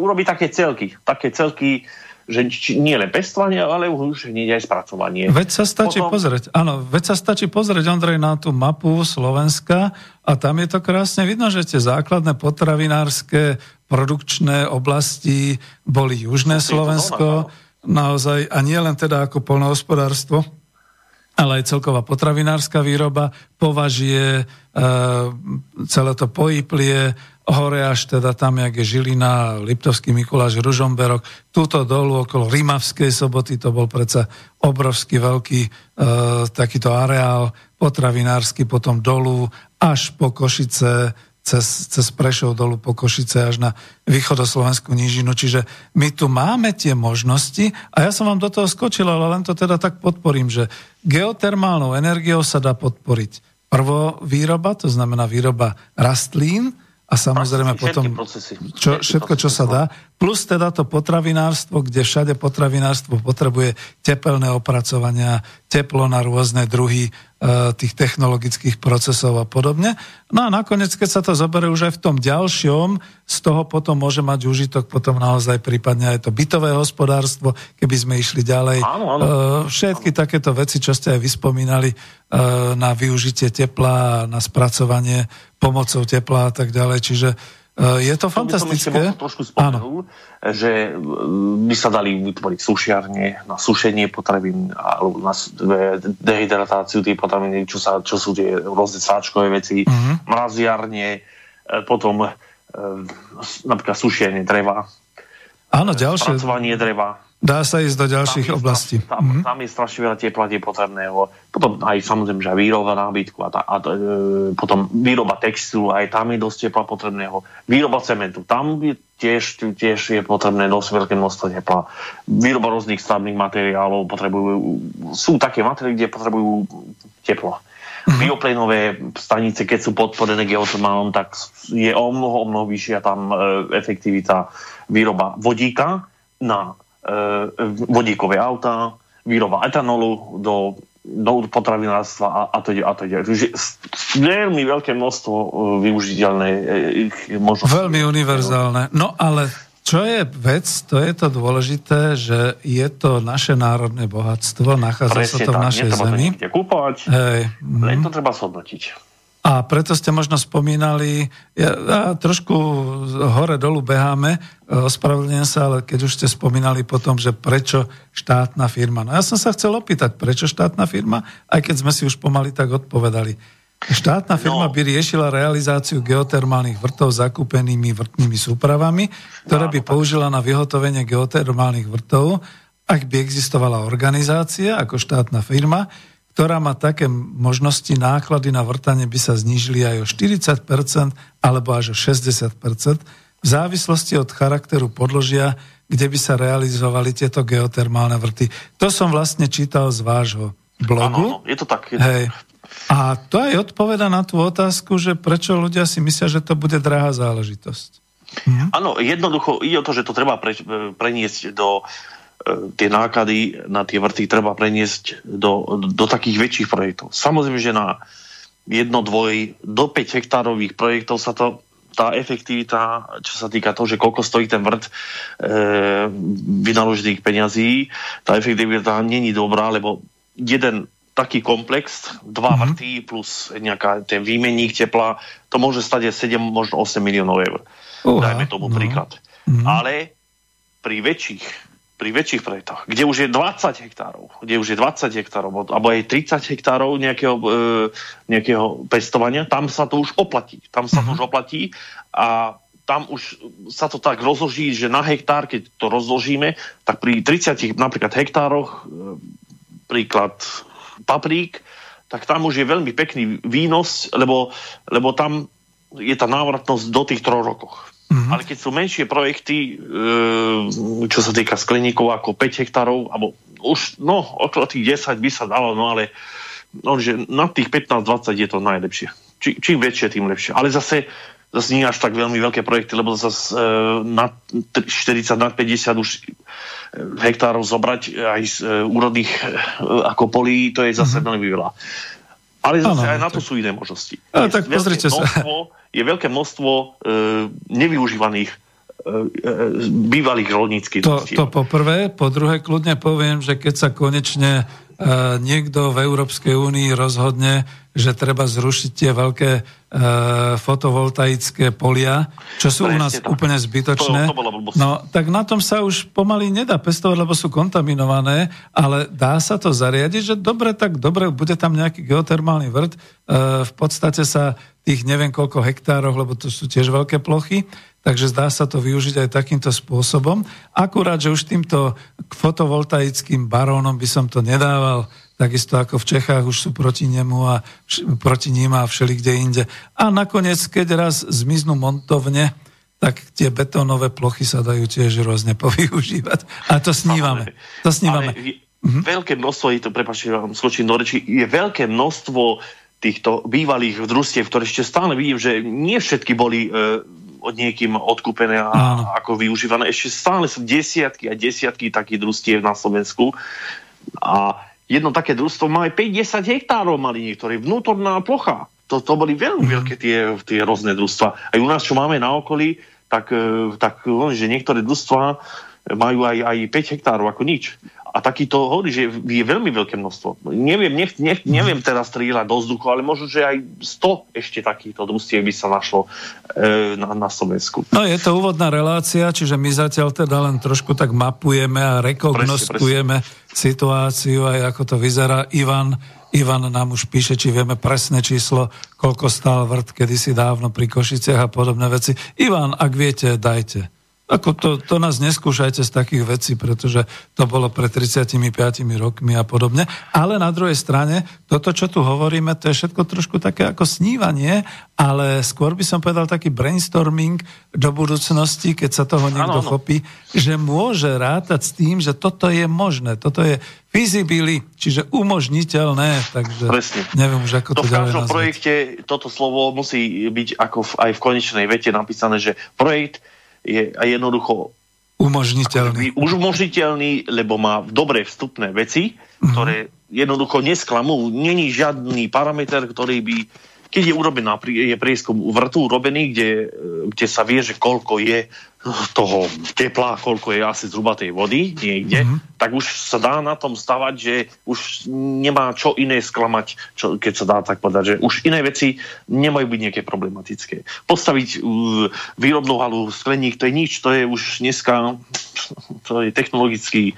urobiť také celky. Také celky že nie len pestovanie, ale už nie aj spracovanie. Veď sa stačí Potom... pozrieť, áno, veď sa stačí pozrieť, Ondrej, na tú mapu Slovenska a tam je to krásne vidno, že tie základné potravinárske produkčné oblasti boli Južné Slovensko, naozaj, a nie len teda ako polnohospodárstvo, ale aj celková potravinárska výroba, považie, e, celé to pojíplie, hore až teda tam, jak je Žilina, Liptovský Mikuláš, Ružomberok, túto dolu okolo Rimavskej soboty, to bol predsa obrovský veľký e, takýto areál potravinársky, potom dolu až po Košice, cez, cez Prešov dolu po Košice až na východoslovenskú nížinu. Čiže my tu máme tie možnosti a ja som vám do toho skočil, ale len to teda tak podporím, že geotermálnou energiou sa dá podporiť prvo výroba, to znamená výroba rastlín, a samozrejme procesy, potom procesy, čo, všetko, čo sa dá. Plus teda to potravinárstvo, kde všade potravinárstvo potrebuje tepelné opracovania, teplo na rôzne druhy tých technologických procesov a podobne. No a nakoniec, keď sa to zoberie už aj v tom ďalšom, z toho potom môže mať užitok potom naozaj prípadne aj to bytové hospodárstvo, keby sme išli ďalej. Áno, áno. E, všetky áno. takéto veci, čo ste aj vyspomínali e, na využitie tepla, na spracovanie pomocou tepla a tak ďalej. Čiže je to fantastické. Som trošku spomenul, že mm, by sa dali vytvoriť sušiarne na sušenie potravín alebo na dehydratáciu tých potravín, čo, sa, čo sú tie rôzne sáčkové veci, uh-huh. mraziarne, eh, potom napríklad sušenie dreva, Áno, ďalšie. Spracovanie dreva. Dá sa ísť do ďalších tam oblastí. Tam, mm-hmm. tam je strašne veľa tepla, je potrebného. Potom aj samozrejme, že výroba nábytku a, tá, a e, potom výroba textilu, aj tam je dosť tepla potrebného. Výroba cementu, tam je tiež, tiež je potrebné dosť veľké množstvo tepla. Výroba rôznych stavných materiálov potrebujú, sú také materiály, kde potrebujú teplo. Mm-hmm. Bioplénové stanice, keď sú podporené geotermálom, tak je o mnoho, o mnoho vyššia tam e, efektivita výroba vodíka na vodíkové autá, výroba etanolu do, do potravinárstva a, a to a to Takže veľmi veľké množstvo e, využiteľné e, možnosti. Veľmi univerzálne. No ale čo je vec, to je to dôležité, že je to naše národné bohatstvo, nachádza Presne sa to v našej tak, zemi. To kúpovať, Hej. len to treba zhodnotiť. A preto ste možno spomínali, ja, ja trošku hore-dolu beháme, ospravedlňujem sa, ale keď už ste spomínali potom, že prečo štátna firma. No ja som sa chcel opýtať, prečo štátna firma, aj keď sme si už pomaly tak odpovedali. Štátna firma no. by riešila realizáciu geotermálnych vrtov zakúpenými vrtnými súpravami, ktoré by použila na vyhotovenie geotermálnych vrtov, ak by existovala organizácia ako štátna firma, ktorá má také možnosti, náklady na vrtanie by sa znížili aj o 40% alebo až o 60%, v závislosti od charakteru podložia, kde by sa realizovali tieto geotermálne vrty. To som vlastne čítal z vášho blogu. Áno, je to tak. Je Hej. A to aj odpoveda na tú otázku, že prečo ľudia si myslia, že to bude drahá záležitosť. Mhm. Áno, jednoducho ide o to, že to treba pre, preniesť do E, tie náklady na tie vrty treba preniesť do, do takých väčších projektov. Samozrejme, že na jedno, dvoj, do 5 hektárových projektov sa to tá efektivita, čo sa týka toho, že koľko stojí ten vrt e, vynaložených peňazí, tá efektivita není dobrá, lebo jeden taký komplex, dva mm-hmm. vrty plus nejaká ten výmenník tepla, to môže stať 7, možno 8 miliónov eur. Uh, Dajme tomu no. príklad. Mm. Ale pri väčších, pri väčších projektoch, kde už je 20 hektárov, kde už je 20 hektárov, alebo aj 30 hektárov nejakého, e, nejakého pestovania, tam sa to už oplatí. Tam sa to mhm. už oplatí a tam už sa to tak rozloží, že na hektár, keď to rozložíme, tak pri 30 napríklad hektároch, e, príklad paprík, tak tam už je veľmi pekný výnos, lebo, lebo tam je tá návratnosť do tých troch rokoch. Mm-hmm. Ale keď sú menšie projekty, e, čo sa týka skleníkov ako 5 hektárov, alebo už, no, okolo tých 10 by sa dalo, no ale no, že na tých 15-20 je to najlepšie. Či, čím väčšie, tým lepšie. Ale zase, zase nie až tak veľmi veľké projekty, lebo zase e, na 40, na 50 už e, hektárov zobrať aj z e, úrodných e, ako polí, to je zase mm-hmm. veľmi veľa. Ale zase ano, aj na to tak... sú iné možnosti. A, tak pozrite sa. je veľké množstvo e, nevyužívaných e, e, bývalých rolníckých to, to po prvé. Po druhé, kľudne poviem, že keď sa konečne niekto v Európskej únii rozhodne, že treba zrušiť tie veľké e, fotovoltaické polia, čo sú Presne u nás tak. úplne zbytočné. To, to no, tak na tom sa už pomaly nedá pestovať, lebo sú kontaminované, ale dá sa to zariadiť, že dobre, tak dobre, bude tam nejaký geotermálny vrt, e, v podstate sa tých neviem koľko hektárov, lebo to sú tiež veľké plochy, Takže zdá sa to využiť aj takýmto spôsobom. Akurát, že už týmto fotovoltaickým barónom by som to nedával, takisto ako v Čechách už sú proti nemu a proti ním a všeli kde inde. A nakoniec, keď raz zmiznú montovne, tak tie betónové plochy sa dajú tiež rôzne povyužívať. A to snívame. To snívame. Ale mhm. Veľké množstvo, je to, prepáčte, vám skočím do reči, je veľké množstvo týchto bývalých družstiev, ktoré ešte stále vidím, že nie všetky boli e, od niekým odkúpené a Áno. ako využívané. Ešte stále sú desiatky a desiatky takých družstiev na Slovensku. A jedno také družstvo má aj 5-10 hektárov mali niektorí, vnútorná plocha. To, to boli veľmi mm. veľké tie, tie rôzne družstva. Aj u nás, čo máme na okolí, tak, e, tak že niektoré družstva majú aj, aj 5 hektárov ako nič. A takýto hovorí, že je veľmi veľké množstvo. Neviem, nech, nech, neviem teraz strieľať do vzduchu, ale možno, že aj 100 ešte takýchto družstiev by sa našlo e, na, na Slovensku. No je to úvodná relácia, čiže my zatiaľ teda len trošku tak mapujeme a rekognoskujeme presne, presne. situáciu aj ako to vyzerá. Ivan, Ivan nám už píše, či vieme presné číslo, koľko stál vrt kedysi dávno pri Košiciach a podobné veci. Ivan, ak viete, dajte. Ako to, to nás neskúšajte z takých vecí, pretože to bolo pred 35 rokmi a podobne. Ale na druhej strane, toto, čo tu hovoríme, to je všetko trošku také ako snívanie, ale skôr by som povedal taký brainstorming do budúcnosti, keď sa toho niekto ano, ano. chopí, že môže rátať s tým, že toto je možné, toto je feasibility, čiže umožniteľné, takže Presne. neviem už, ako to, to V každom projekte toto slovo musí byť ako v, aj v konečnej vete napísané, že projekt je jednoducho umožniteľný. Už umožniteľný, lebo má dobré vstupné veci, mm-hmm. ktoré jednoducho nesklamú. Není žiadny parameter, ktorý by keď je urobená, je prieskum vrtu urobený, kde, kde sa vie, že koľko je toho tepla, koľko je asi zhruba tej vody niekde, mm-hmm. tak už sa dá na tom stavať, že už nemá čo iné sklamať, čo, keď sa dá tak povedať, že už iné veci nemajú byť nejaké problematické. Postaviť uh, výrobnú halu, skleník, to je nič, to je už dneska, to je technologicky,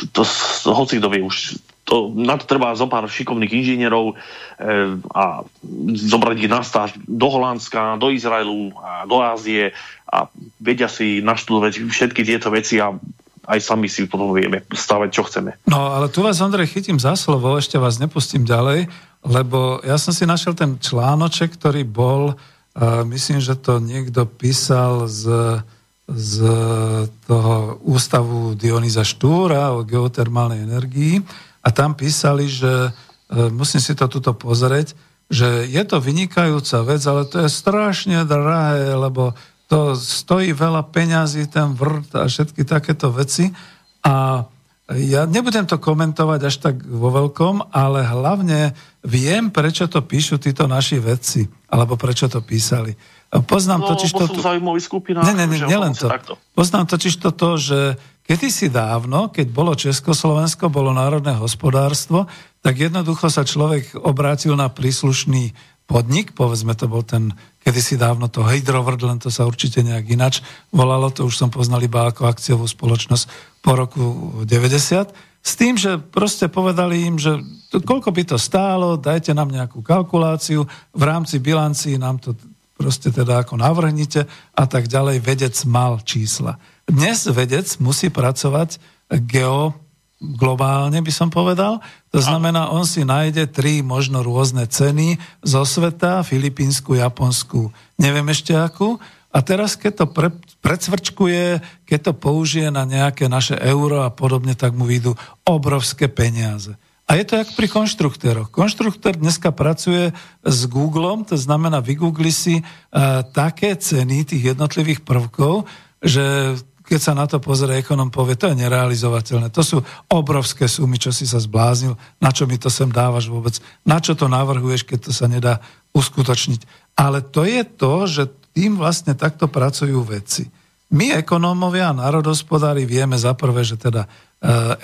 to, to, to hoci kto vie už to, na to treba zo pár šikovných inžinierov e, a zobrať ich na stáž do Holandska, do Izraelu a do Ázie a vedia si naštudovať všetky tieto veci a aj sami si potom vieme stavať, čo chceme. No, ale tu vás, Andrej, chytím za slovo, ešte vás nepustím ďalej, lebo ja som si našiel ten článoček, ktorý bol, uh, myslím, že to niekto písal z, z toho ústavu Dionyza Štúra o geotermálnej energii a tam písali, že e, musím si to tuto pozrieť, že je to vynikajúca vec, ale to je strašne drahé, lebo to stojí veľa peňazí, ten vrt a všetky takéto veci. A ja nebudem to komentovať až tak vo veľkom, ale hlavne viem, prečo to píšu títo naši vedci, alebo prečo to písali. Poznám no, totiž to... skupina. Ne, ne, ne, nielen to. Takto. Poznám totiž to, to, že Kedysi dávno, keď bolo Československo, bolo národné hospodárstvo, tak jednoducho sa človek obrátil na príslušný podnik, povedzme to bol ten kedysi dávno to Hydrovrt, len to sa určite nejak inač volalo, to už som poznal iba ako akciovú spoločnosť po roku 90, s tým, že proste povedali im, že koľko by to stálo, dajte nám nejakú kalkuláciu, v rámci bilancii nám to proste teda ako navrhnite a tak ďalej. Vedec mal čísla. Dnes vedec musí pracovať geo globálne by som povedal. To znamená, on si nájde tri možno rôzne ceny zo sveta, filipínsku, japonskú, neviem ešte akú. A teraz, keď to pre, precvrčkuje, keď to použije na nejaké naše euro a podobne, tak mu vyjdú obrovské peniaze. A je to jak pri konštruktéroch. Konštruktér dneska pracuje s Googlem, to znamená, vygoogli si uh, také ceny tých jednotlivých prvkov, že keď sa na to pozrie ekonom, povie, to je nerealizovateľné. To sú obrovské sumy, čo si sa zbláznil, na čo mi to sem dávaš vôbec, na čo to navrhuješ, keď to sa nedá uskutočniť. Ale to je to, že tým vlastne takto pracujú vedci. My, ekonómovia a národospodári, vieme za prvé, že teda e,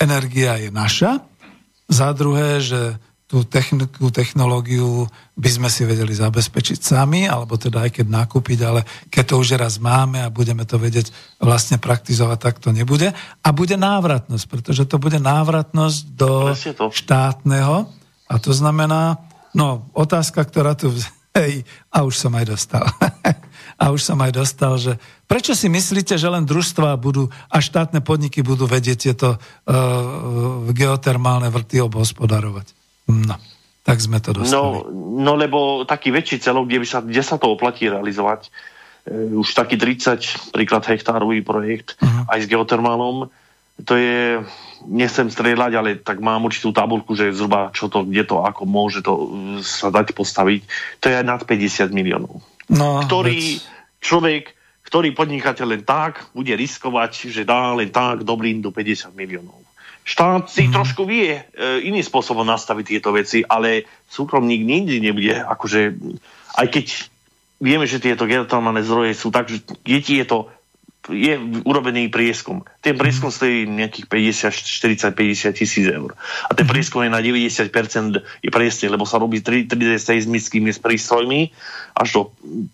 energia je naša, za druhé, že tú techniku, technológiu by sme si vedeli zabezpečiť sami, alebo teda aj keď nakúpiť, ale keď to už raz máme a budeme to vedieť vlastne praktizovať, tak to nebude. A bude návratnosť, pretože to bude návratnosť do štátneho. A to znamená, no otázka, ktorá tu... Hej, a už som aj dostal. a už som aj dostal, že prečo si myslíte, že len družstva budú a štátne podniky budú vedieť tieto uh, geotermálne vrty obhospodarovať? No, tak sme to dostali. No, no lebo taký väčší celok, kde, by sa, kde sa to oplatí realizovať, e, už taký 30 príklad hektárový projekt uh-huh. aj s geotermálom, to je, nechcem strieľať, ale tak mám určitú tabulku, že zhruba čo to, kde to, ako môže to e, sa dať postaviť. To je nad 50 miliónov. No, ktorý vec. človek, ktorý podnikateľ len tak bude riskovať, že dá len tak dobrým do 50 miliónov. Štát si mm. trošku vie e, iným spôsobom nastaviť tieto veci, ale súkromník nikdy nebude, akože, aj keď vieme, že tieto geotermálne zdroje sú tak, že deti je to je urobený prieskum. Ten prieskum stojí nejakých 50, 40, 50 tisíc eur. A ten mhm. prieskum je na 90% je presne, lebo sa robí 3, 3D seizmickými prístrojmi, až do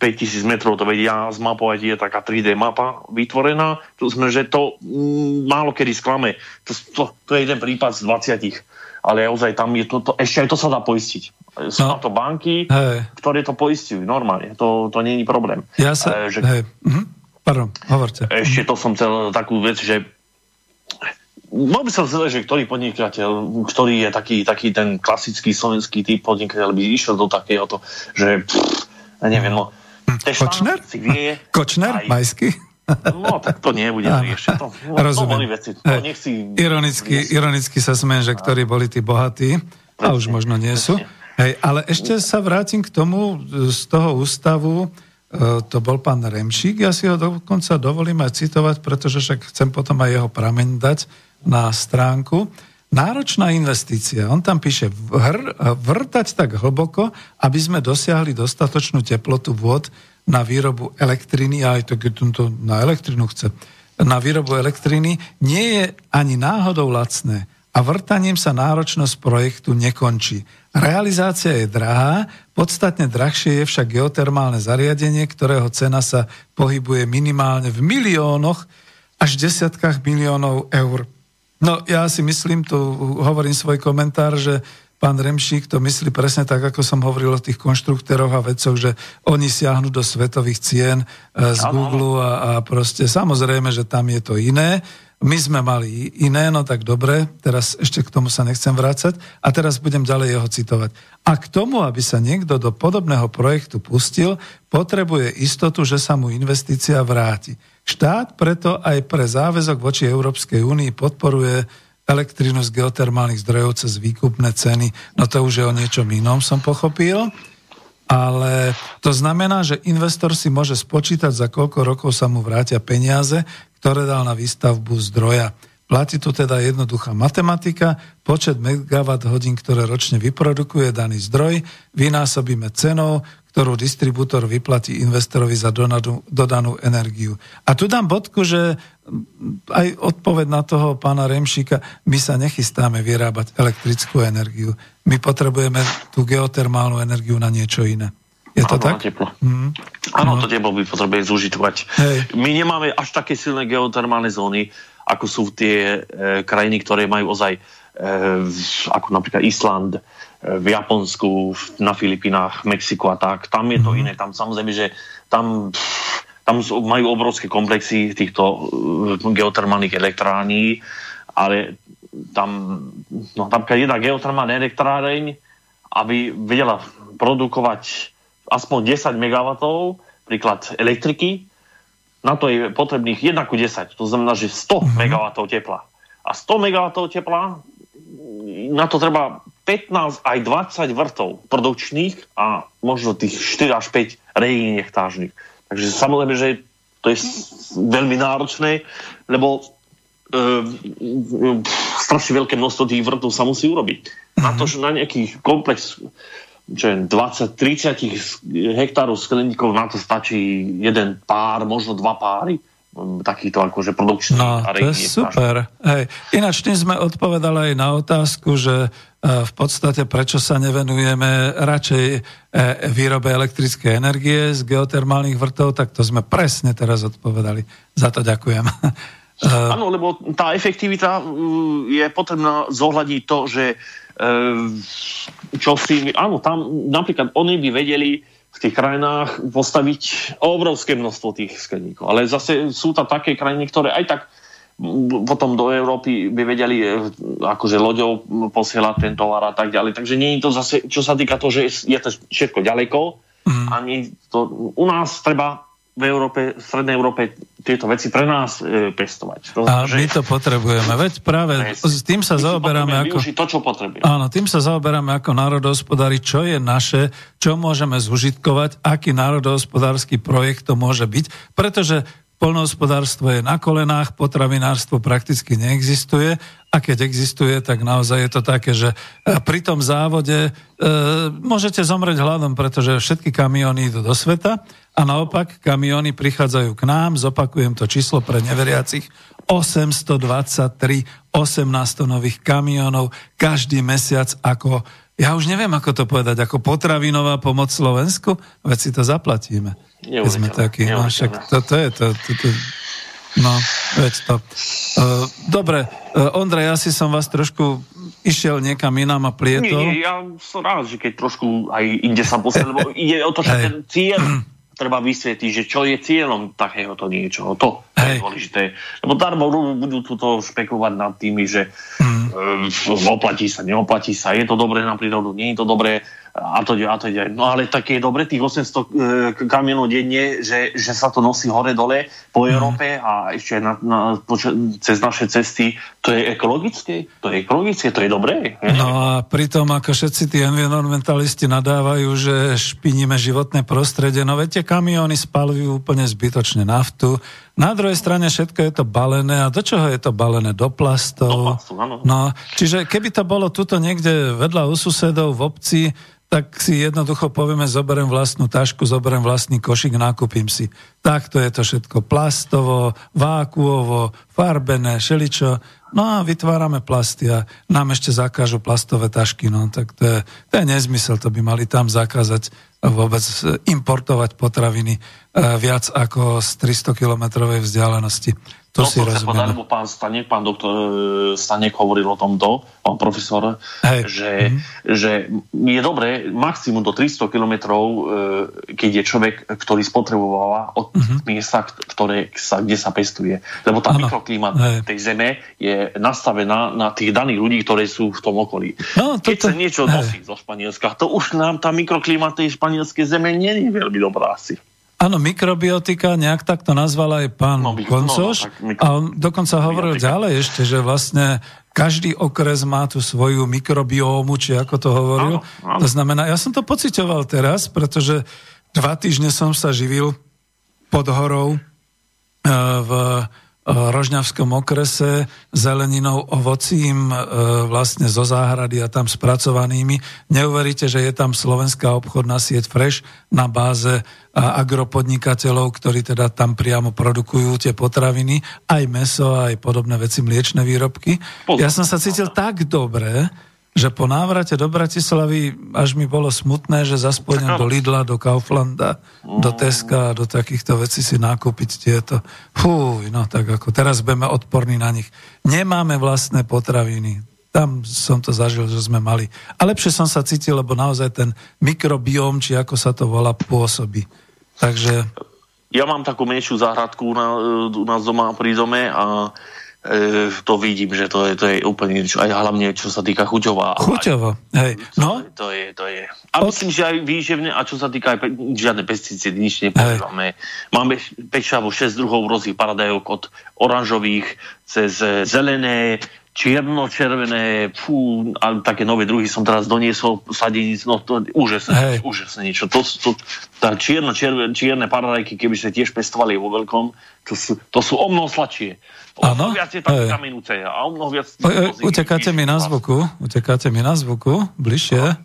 5000 metrov to vedia zmapovať, je taká 3D mapa vytvorená. To znamená, že to mm, málo kedy sklame. To, to, to je jeden prípad z 20 ale ozaj tam je to, to ešte aj to sa dá poistiť. Sú no. to banky, hej. ktoré to poistujú normálne, to, to je problém. Ja sa, e, že, hej. Mhm. Pardon, hovorte. Ešte to som chcel takú vec, že Bol by som chcel, že ktorý podnikateľ, ktorý je taký, taký ten klasický slovenský typ podnikateľ, by išiel do takéhoto, že pff, neviem, no, Kočner? Si vie, Kočner? Aj, Majský? No, tak to nebude ešte. To, no, Rozumiem. To veci, to nechci, ironicky, nechci. ironicky sa smiem, že ktorí boli tí bohatí, a už možno nie sú. Hej, ale ešte sa vrátim k tomu z toho ústavu, to bol pán Remšík. Ja si ho dokonca dovolím aj citovať, pretože však chcem potom aj jeho prameň dať na stránku. Náročná investícia. On tam píše vhr, vrtať tak hlboko, aby sme dosiahli dostatočnú teplotu vôd na výrobu elektriny, aj to, keď to na elektrinu chce, na výrobu elektriny, nie je ani náhodou lacné a vrtaním sa náročnosť projektu nekončí. Realizácia je drahá, podstatne drahšie je však geotermálne zariadenie, ktorého cena sa pohybuje minimálne v miliónoch až desiatkách miliónov eur. No ja si myslím, tu hovorím svoj komentár, že pán Remšík to myslí presne tak, ako som hovoril o tých konštruktoroch a vecoch, že oni siahnu do svetových cien eh, z Google a, a proste samozrejme, že tam je to iné my sme mali iné, no tak dobre, teraz ešte k tomu sa nechcem vrácať a teraz budem ďalej jeho citovať. A k tomu, aby sa niekto do podobného projektu pustil, potrebuje istotu, že sa mu investícia vráti. Štát preto aj pre záväzok voči Európskej únii podporuje elektrínu z geotermálnych zdrojov cez výkupné ceny. No to už je o niečom inom, som pochopil. Ale to znamená, že investor si môže spočítať, za koľko rokov sa mu vrátia peniaze, ktoré dal na výstavbu zdroja. Platí tu teda jednoduchá matematika, počet megawatt hodín, ktoré ročne vyprodukuje daný zdroj, vynásobíme cenou, ktorú distribútor vyplatí investorovi za dodanú, dodanú energiu. A tu dám bodku, že aj odpoveď na toho pána Remšíka, my sa nechystáme vyrábať elektrickú energiu. My potrebujeme tú geotermálnu energiu na niečo iné. Je to Áno, tak? Teplo. Mm. Áno, no. to teplo by potrebuje zúžitovať. Hej. My nemáme až také silné geotermálne zóny, ako sú tie e, krajiny, ktoré majú ozaj, e, ako napríklad Island, v Japonsku, na Filipinách, Mexiku a tak. Tam je to mm. iné. Tam samozrejme, že tam, tam majú obrovské komplexy týchto uh, geotermálnych elektrární, ale tam, no, tam jedna geotermálna elektráreň, aby vedela produkovať aspoň 10 MW, príklad elektriky, na to je potrebných 1 ku 10, to znamená, že 100 mm-hmm. MW tepla. A 100 MW tepla, na to treba 15 aj 20 vrtov produkčných a možno tých 4 až 5 rejín nechtážnych. Takže samozrejme, že to je veľmi náročné, lebo e, strašne veľké množstvo tých vrtov sa musí urobiť. Na to, že na nejaký komplex čo 20-30 hektárov skleníkov na to stačí jeden pár, možno dva páry takýto akože produkčný no, to je super. Hej. Ináč tým sme odpovedali aj na otázku, že e, v podstate prečo sa nevenujeme radšej e, výrobe elektrickej energie z geotermálnych vrtov, tak to sme presne teraz odpovedali. Za to ďakujem. E, Áno, lebo tá efektivita je potrebná zohľadiť to, že čo si... Áno, tam napríklad oni by vedeli v tých krajinách postaviť obrovské množstvo tých skleníkov. Ale zase sú tam také krajiny, ktoré aj tak potom do Európy by vedeli e, akože loďou posielať ten tovar a tak ďalej. Takže nie je to zase, čo sa týka toho, že je to všetko ďaleko, mm. ani to, u nás treba v Európe, v Strednej Európe tieto veci pre nás e, pestovať. To, a že... my to potrebujeme. Veď práve s tým sa zaoberáme ako... to, čo potrebujeme. Áno, tým sa zaoberáme ako národohospodári, čo je naše, čo môžeme zužitkovať, aký národohospodársky projekt to môže byť, pretože Polnohospodárstvo je na kolenách, potravinárstvo prakticky neexistuje a keď existuje, tak naozaj je to také, že e, pri tom závode e, môžete zomrieť hladom, pretože všetky kamiony idú do sveta a naopak kamiony prichádzajú k nám, zopakujem to číslo pre neveriacich, 823 18 nových kamionov každý mesiac ako, ja už neviem ako to povedať, ako potravinová pomoc Slovensku, veď si to zaplatíme. Keď sme takí, no však to, to je to, to, to No, veď to. Uh, dobre, uh, Ondrej, asi som vás trošku išiel niekam inám a plietol. Nie, nie, ja som rád, že keď trošku aj inde sa posledol, lebo ide o to, že ten cieľ treba vysvetliť, že čo je cieľom takéhoto niečoho. To Hej. je dôležité. Lebo darmo budú tuto špekulovať nad tými, že mm. um, oplatí sa, neoplatí sa, je to dobré na prírodu, nie je to dobré a to, a to ide. No ale tak je dobre tých 800 e, kamionov denne, že, že sa to nosí hore-dole po mm. Európe a ešte na, na, cez naše cesty. To je ekologické? To je ekologické, to je dobré. No a pritom, ako všetci tí environmentalisti nadávajú, že špiníme životné prostredie, no viete, kamiony spalujú úplne zbytočne naftu. Na druhej strane všetko je to balené. A do čoho je to balené? Do plastov. Do plastu, áno. No, čiže keby to bolo tuto niekde vedľa u susedov v obci, tak si jednoducho povieme, zoberiem vlastnú tašku, zoberiem vlastný košík, nakúpim si. Takto je to všetko plastovo, vákuovo, farbené, šeličo. No a vytvárame plasty a nám ešte zakážu plastové tašky. No tak to je, to je nezmysel, to by mali tam zakázať vôbec importovať potraviny eh, viac ako z 300 kilometrovej vzdialenosti. To si to lebo pán Stanek, pán doktor e, Stanek hovoril o tomto, pán profesor, Hej. Že, mm-hmm. že je dobré maximum do 300 kilometrov, e, keď je človek, ktorý spotrebováva od mm-hmm. miesta, ktoré sa, kde sa pestuje. Lebo tá mikroklíma tej zeme je nastavená na tých daných ľudí, ktorí sú v tom okolí. No, to, keď sa niečo nosí zo Španielska, to už nám tá mikroklíma tej španielskej zeme nie je veľmi dobrá asi. Áno, mikrobiotika, nejak tak to nazval aj pán no, Koncoš. No, no, mikro... A on dokonca hovoril ďalej ešte, že vlastne každý okres má tu svoju mikrobiómu, či ako to hovoril. Áno, áno. To znamená, ja som to pocitoval teraz, pretože dva týždne som sa živil pod horou e, v Rožňavskom okrese zeleninou, ovocím e, vlastne zo záhrady a tam spracovanými. Neuveríte, že je tam slovenská obchodná sieť Fresh na báze agropodnikateľov, ktorí teda tam priamo produkujú tie potraviny, aj meso, aj podobné veci, mliečne výrobky. Ja som sa cítil tak dobre, že po návrate do Bratislavy až mi bolo smutné, že zaspodnem do Lidla, do Kauflanda, do Teska, do takýchto vecí si nakúpiť tieto. Fú, no tak ako teraz budeme odporní na nich. Nemáme vlastné potraviny. Tam som to zažil, že sme mali. A lepšie som sa cítil, lebo naozaj ten mikrobióm, či ako sa to volá, pôsobí. Takže... Ja mám takú menšiu záhradku na, u nás doma pri dome a E, to vidím, že to je, to je úplne niečo, aj hlavne čo sa týka chuťová. Chuťovo, hej. No? To, to je, to je. A Od... myslím, že aj výživne, a čo sa týka aj žiadne pesticídy, nič nepoužívame. Máme pečavo 6 druhov rôznych paradajok od oranžových cez zelené, čierno-červené, fú, ale také nové druhy som teraz doniesol, sadenic, no to úžasné, Hej. úžasné niečo. To, to, tá čierno, čierne paradajky, keby sa tiež pestovali vo veľkom, to sú, to sú o mnoho sladšie. O mnoho viac je tam kamenúce a o mnoho viac... Utekáte mi na zvuku, utekáte mi na zvuku, bližšie.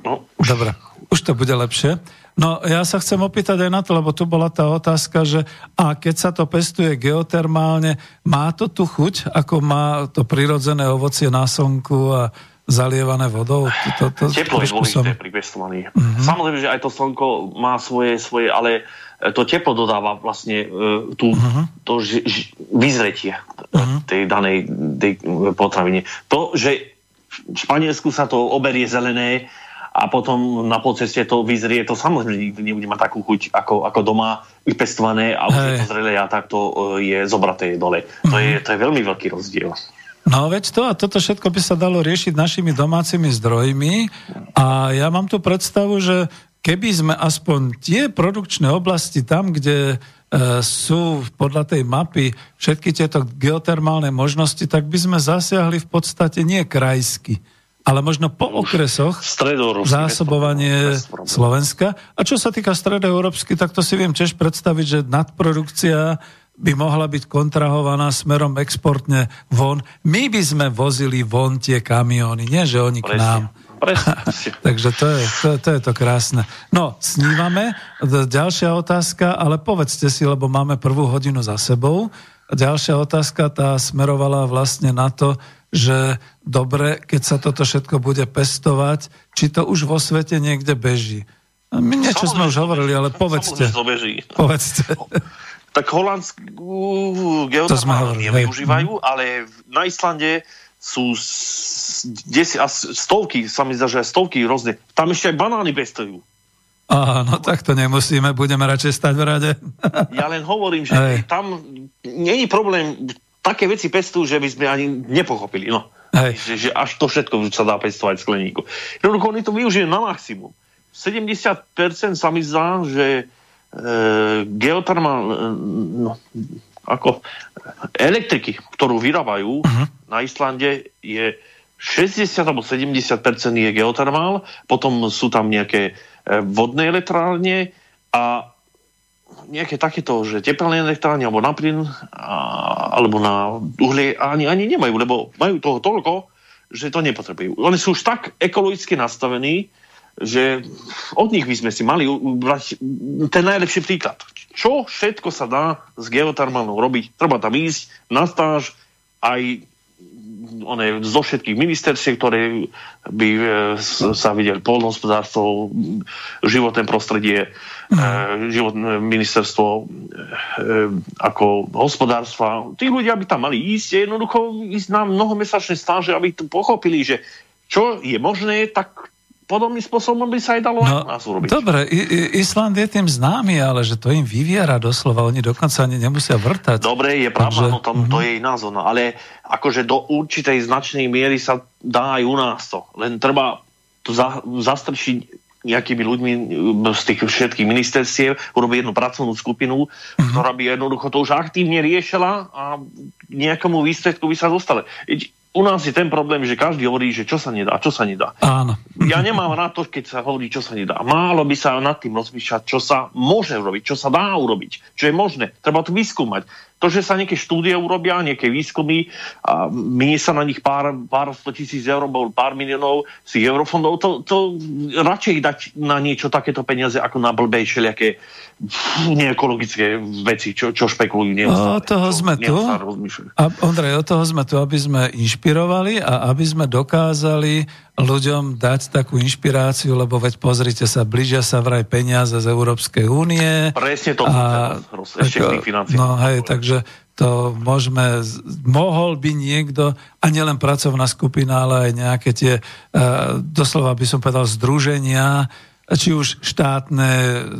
No. Dobre, už to bude lepšie. No ja sa chcem opýtať aj na to, lebo tu bola tá otázka, že a keď sa to pestuje geotermálne, má to tu chuť, ako má to prirodzené ovocie na slnku a zalievané vodou? To, to, to, Teplo je dôležité som... pri pestovaní. Mm-hmm. Samozrejme, že aj to slnko má svoje, svoje ale to teplo dodáva vlastne uh, tú, uh-huh. to ž, ž, vyzretie uh-huh. tej danej tej potravine. To, že v Španielsku sa to oberie zelené, a potom na poceste to vyzrie, to samozrejme nikdy nebude mať takú chuť ako, ako doma vypestované a už je to zrelé a takto e, je zobraté dole. To, je, mhm. to je veľmi veľký rozdiel. No veď to a toto všetko by sa dalo riešiť našimi domácimi zdrojmi a ja mám tu predstavu, že keby sme aspoň tie produkčné oblasti tam, kde e, sú podľa tej mapy všetky tieto geotermálne možnosti, tak by sme zasiahli v podstate nie krajsky, ale možno po okresoch zásobovanie Slovenska. A čo sa týka stredoeurópsky, tak to si viem tiež predstaviť, že nadprodukcia by mohla byť kontrahovaná smerom exportne von. My by sme vozili von tie kamiony, nie že oni k nám. Takže to je, to, to je to krásne. No, snívame. Ďalšia otázka, ale povedzte si, lebo máme prvú hodinu za sebou. Ďalšia otázka, tá smerovala vlastne na to, že dobre, keď sa toto všetko bude pestovať, či to už vo svete niekde beží. My niečo sme už hovorili, ale povedzte. To beží. Povedzte. Tak holandskú geotermálne nevyužívajú, ale na Islande sú desi, a stovky, sa mi zdá, že stovky rôzne. Tam ešte aj banány pestujú. Áno, tak to nemusíme, budeme radšej stať v rade. ja len hovorím, že Hej. tam není problém také veci pestujú, že by sme ani nepochopili. No. Hej. Že, že až to všetko sa dá pestovať v skleníku. Jednoducho oni to využijú na maximum. 70% sa mi zdá, že e, geotermál, e, no, ako elektriky, ktorú vyrábajú uh-huh. na Islande, je 60 alebo 70% je geotermál, potom sú tam nejaké e, vodné elektrárne a nejaké takéto, že teplné elektrárne alebo na plyn alebo na uhlie ani, ani nemajú, lebo majú toho toľko, že to nepotrebujú. Oni sú už tak ekologicky nastavení, že od nich by sme si mali brať ten najlepší príklad. Čo všetko sa dá s geotermálnou robiť? Treba tam ísť na stáž aj one, zo všetkých ministerstiev, ktoré by e, sa videli polnohospodárstvo, životné prostredie, mm. životné ministerstvo e, ako hospodárstva. Tí ľudia by tam mali ísť, jednoducho ísť na mnohomesačné stáže, aby to pochopili, že čo je možné, tak podobným spôsobom by sa aj dalo no, nás urobiť. Dobre, I- Island je tým známy, ale že to im vyviera doslova, oni dokonca ani nemusia vrtať. Dobre, je pravda, Takže, no tam, to je ich názor, no, ale akože do určitej značnej miery sa dá aj u nás to. Len treba to za, zastrčiť nejakými ľuďmi z tých všetkých ministerstiev, urobiť jednu pracovnú skupinu, uh-huh. ktorá by jednoducho to už aktívne riešila a nejakomu výsledku by sa dostala u nás je ten problém, že každý hovorí, že čo sa nedá, čo sa nedá. Áno. Ja nemám rád to, keď sa hovorí, čo sa nedá. Málo by sa nad tým rozmýšľať, čo sa môže urobiť, čo sa dá urobiť, čo je možné. Treba to vyskúmať. To, že sa nejaké štúdie urobia, nejaké výskumy a minie sa na nich pár, pár sto tisíc eur, alebo pár miliónov z eurofondov, to, to radšej dať na niečo takéto peniaze, ako na blbej všelijaké neekologické veci, čo, čo špekulujú neustále. O toho čo sme tu. A Ondrej, o toho sme tu, aby sme inšpirovali a aby sme dokázali ľuďom dať takú inšpiráciu, lebo veď pozrite sa, blížia sa vraj peniaze z Európskej únie. Presne to. A, ešte no hej, takže to môžeme, mohol by niekto, a nielen pracovná skupina, ale aj nejaké tie, uh, doslova by som povedal, združenia, či už štátne,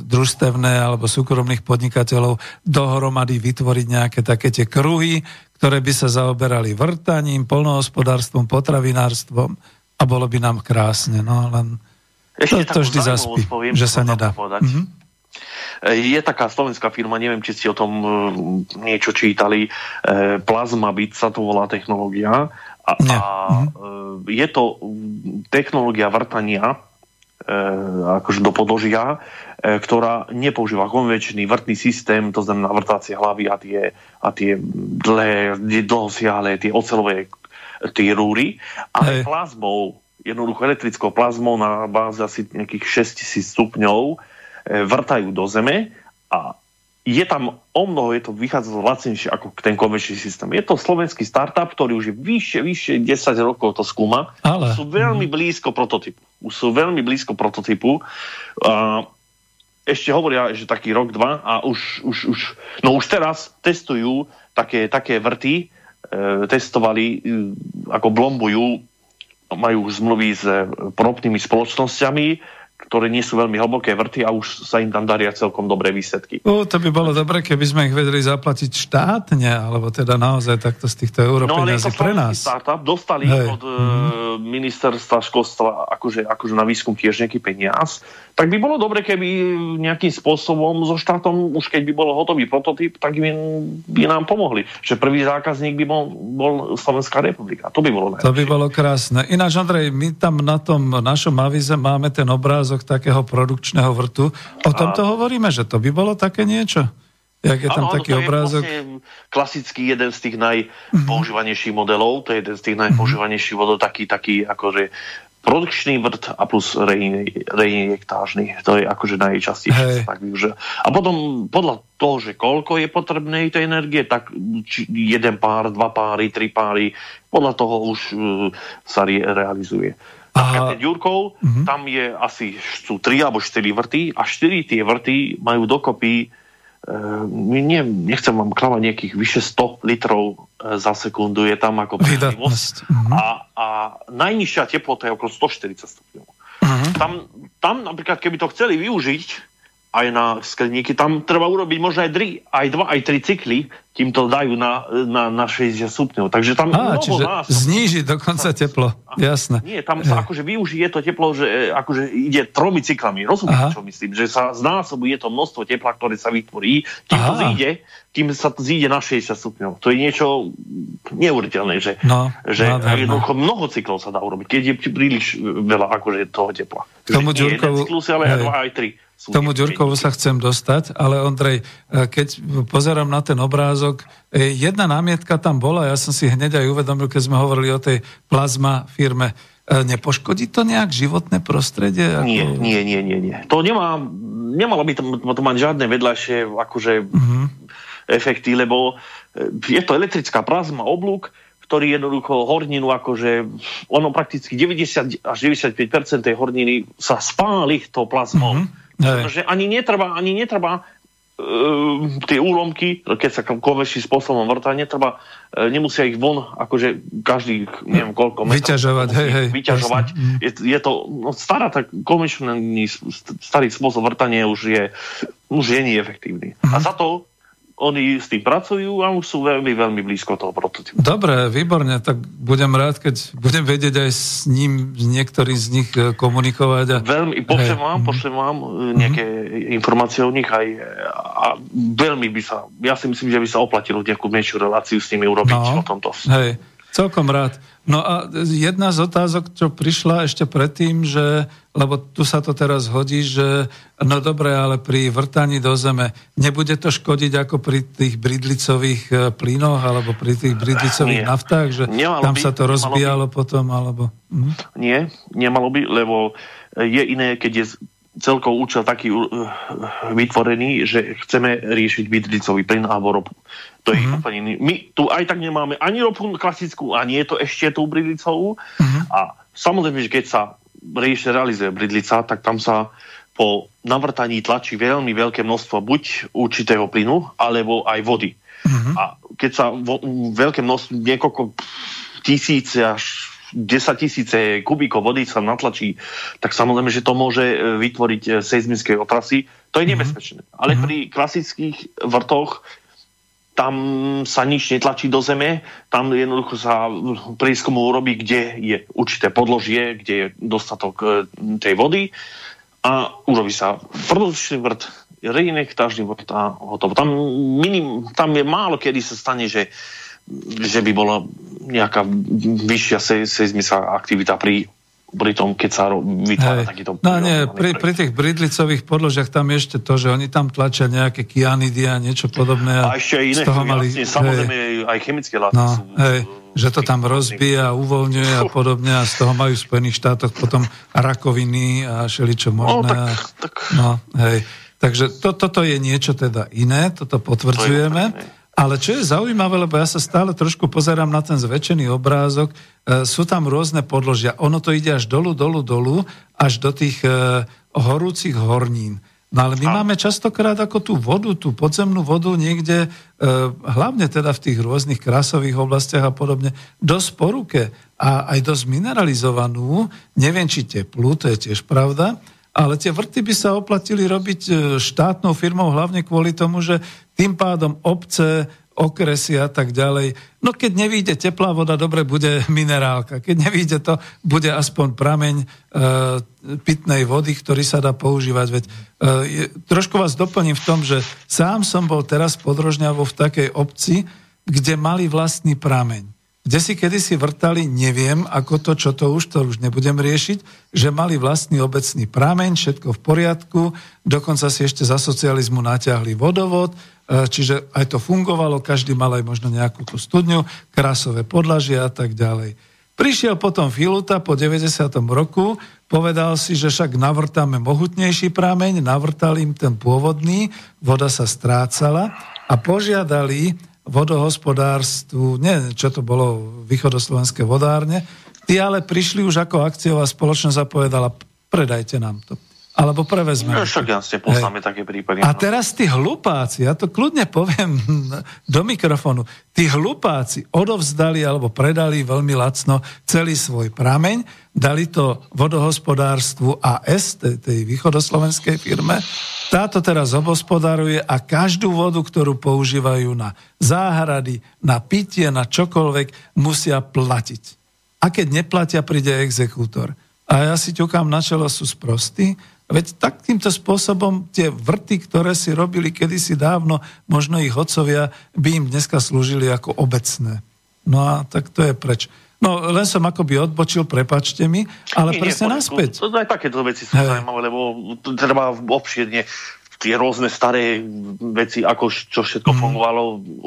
družstevné alebo súkromných podnikateľov dohromady vytvoriť nejaké také tie kruhy, ktoré by sa zaoberali vrtaním, polnohospodárstvom, potravinárstvom a bolo by nám krásne. No, len Ešte to, to vždy zaspí, poviem, že sa nedá. Mm-hmm. Je taká slovenská firma, neviem, či ste o tom e, niečo čítali, e, Plasmabit sa to volá technológia. A, a mm-hmm. je to technológia vrtania akože do podložia, eh, ktorá nepoužíva konvenčný vrtný systém, to znamená vrtacie hlavy a tie, a tie dlhé, dlhosiahle, tie ocelové tie rúry, ale Hej. plazmou, jednoducho elektrickou plazmou na báze asi nejakých 6000 stupňov vrtajú do zeme a je tam o mnoho, je to vychádza lacnejšie ako ten konvenčný systém. Je to slovenský startup, ktorý už je vyššie, vyššie 10 rokov to skúma. Ale... Sú veľmi blízko prototypu. Už sú veľmi blízko prototypu. A ešte hovoria, že taký rok, dva a už, už, už, no už teraz testujú také, také vrty, e, testovali, e, ako blombujú, majú zmluvy s e, propnými spoločnosťami, ktoré nie sú veľmi hlboké vrty a už sa im tam daria celkom dobré výsledky. O, to by bolo dobre, keby sme ich vedeli zaplatiť štátne, alebo teda naozaj takto z týchto europeňazí no, pre nás. startup dostali Hej. od mm. ministerstva školstva akože, akože na výskum tiež nejaký peniaz, tak by bolo dobre, keby nejakým spôsobom so štátom, už keď by bol hotový prototyp, tak by, by nám pomohli. Že prvý zákazník by bol, bol Slovenská republika. To by bolo najlepšie. To by bolo krásne. Ináč, Andrej, my tam na tom našom avize máme ten obrázok takého produkčného vrtu. O tomto hovoríme, že to by bolo také niečo? Jak je tam ano, taký to obrázok? Je vlastne klasický jeden z tých najpoužívanejších modelov, to je jeden z tých najpoužívanejších modelov, taký, taký akože produkčný vrt a plus reinjektážny. To je akože najčastejšie tak využia. A potom podľa toho, že koľko je potrebné tej energie, tak jeden pár, dva páry, tri páry, podľa toho už uh, sa re- realizuje. A Ďurkov, uh-huh. tam je asi sú tri alebo štyri vrty a štyri tie vrty majú dokopy Uh, nie, nechcem vám klamať nejakých vyše 100 litrov uh, za sekundu je tam ako prídavnosť. Uh-huh. A, a najnižšia teplota je okolo 140 stupňov. Uh-huh. Tam, tam napríklad, keby to chceli využiť, aj na skleníky. Tam treba urobiť možno aj, dri, aj dva, aj tri cykly, kým to dajú na, na, na 60 stupňov. Takže tam Á, čiže nás, zníži dokonca teplo. Jasné. Nie, tam sa akože využije to teplo, že e, akože ide tromi cyklami. Rozumiete, čo myslím? Že sa znásobuje to množstvo tepla, ktoré sa vytvorí, kým Aha. to zíde, kým sa to zíde na 60 stupňov. To je niečo neuveriteľné, že, no, že jednoducho mnoho cyklov sa dá urobiť, keď je príliš veľa akože toho tepla. K tomu nie jeden cyklus, ale aj dva, aj tri. K tomu Ďurkovu sa chcem dostať, ale Ondrej, e, keď pozerám na ten obrázok, e, jedna námietka tam bola, ja som si hneď aj uvedomil, keď sme hovorili o tej plazma firme, e, nepoškodí to nejak životné prostredie? Ako... Nie, nie, nie, nie, nie. To nemá, nemalo by to, to mať žiadne vedľajšie akože, uh-huh. efekty, lebo je to elektrická plazma, oblúk, ktorý jednoducho horninu, akože ono prakticky 90 až 95% tej horniny sa spáli to plazmou. Mm-hmm. Pretože ani netreba, ani netreba uh, tie úlomky, keď sa konvenčným spôsobom vrtá, netreba, uh, nemusia ich von, akože každý, neviem koľko metrov, vyťažovať, hej, hej, vyťažovať. Je, je to no, stará, tak konvenčný starý spôsob vrtania už je, už je neefektívny. Uh-huh. A za to oni s tým pracujú a už sú veľmi, veľmi blízko toho prototypu. Dobre, výborne, tak budem rád, keď budem vedieť aj s ním, niektorý z nich e, komunikovať. A... Veľmi, pošlem vám, mhm. pošlem vám mm-hmm. nejaké informácie o nich aj a veľmi by sa, ja si myslím, že by sa oplatilo nejakú menšiu reláciu s nimi urobiť no, o tomto. Hej. Celkom rád. No a jedna z otázok, čo prišla ešte predtým, že, lebo tu sa to teraz hodí, že no dobre, ale pri vrtaní do zeme nebude to škodiť ako pri tých bridlicových e, plynoch alebo pri tých bridlicových Nie. naftách, že nemalo tam by, sa to rozbíjalo by. potom, alebo... Hm? Nie, nemalo by, lebo je iné, keď je celkov účel taký uh, vytvorený, že chceme riešiť bydlicový plyn alebo ropu. To je mm-hmm. úplne iný. My tu aj tak nemáme ani ropu klasickú, ani je to ešte tú bridlicovú. Mm-hmm. A samozrejme, že keď sa rieši, realizuje bridlica, tak tam sa po navrtaní tlačí veľmi veľké množstvo buď určitého plynu, alebo aj vody. Mm-hmm. A keď sa vo, veľké množstvo, niekoľko tisíc až 10 tisíce kubíkov vody sa natlačí, tak samozrejme, že to môže e, vytvoriť e, seizmické otrasy. To je mhm. nebezpečné. Mm-hmm. Ale mhm. pri klasických vrtoch tam sa nič netlačí do zeme, tam jednoducho sa prieskumu urobí, kde je určité podložie, kde je dostatok e, tej vody a urobí sa produkčný vrt, reinektážny vrt a hotovo. Tam, minim, tam je málo kedy sa stane, že že by bola nejaká vyššia seizmická aktivita pri pri tom, keď sa vytvára Hej. takýto... No nie, pri, pri tých bridlicových podložiach tam je ešte to, že oni tam tlačia nejaké kianidy a niečo podobné. A, a ešte aj iné, z toho mali, jasne, samozrejme hej, aj chemické látky no, sú, hej, že to tam rozbíja, uvoľňuje a podobne a z toho majú v Spojených štátoch potom rakoviny a šeličo možné. No, tak, tak... no hej. Takže to, toto je niečo teda iné, toto potvrdzujeme. To ale čo je zaujímavé, lebo ja sa stále trošku pozerám na ten zväčšený obrázok, e, sú tam rôzne podložia. Ono to ide až dolu, dolu, dolu, až do tých e, horúcich hornín. No ale my a... máme častokrát ako tú vodu, tú podzemnú vodu niekde, e, hlavne teda v tých rôznych krásových oblastiach a podobne, dosť poruke a aj dosť mineralizovanú, neviem či teplú, to je tiež pravda, ale tie vrty by sa oplatili robiť e, štátnou firmou hlavne kvôli tomu, že tým pádom obce, okresy a tak ďalej. No keď nevíde teplá voda, dobre, bude minerálka. Keď nevíde to, bude aspoň prameň e, pitnej vody, ktorý sa dá používať. Veď, e, trošku vás doplním v tom, že sám som bol teraz podrožňavo v takej obci, kde mali vlastný prameň kde si kedysi vrtali, neviem, ako to, čo to už, to už nebudem riešiť, že mali vlastný obecný prameň, všetko v poriadku, dokonca si ešte za socializmu natiahli vodovod, čiže aj to fungovalo, každý mal aj možno nejakú tú studňu, krásové podlažia a tak ďalej. Prišiel potom Filuta po 90. roku, povedal si, že však navrtáme mohutnejší prameň, navrtal im ten pôvodný, voda sa strácala a požiadali vodohospodárstvu, nie, čo to bolo, východoslovenské vodárne, tí ale prišli už ako akciová spoločnosť a povedala, predajte nám to. Alebo prevezme. No, však jasne, poznáme také prípady. A teraz tí hlupáci, ja to kľudne poviem do mikrofónu, tí hlupáci odovzdali alebo predali veľmi lacno celý svoj prameň, dali to vodohospodárstvu AS, tej, tej východoslovenskej firme, táto teraz obospodaruje a každú vodu, ktorú používajú na záhrady, na pitie, na čokoľvek, musia platiť. A keď neplatia, príde exekútor. A ja si ťukám na čelo, sú sprostí, Veď takýmto spôsobom tie vrty, ktoré si robili kedysi dávno, možno ich hodcovia, by im dneska slúžili ako obecné. No a tak to je preč. No, len som akoby odbočil, prepačte mi, ale nie, presne nie, naspäť. To, to, aj takéto veci sú zaujímavé, lebo treba obširne tie rôzne staré veci, ako čo všetko mm. fungovalo,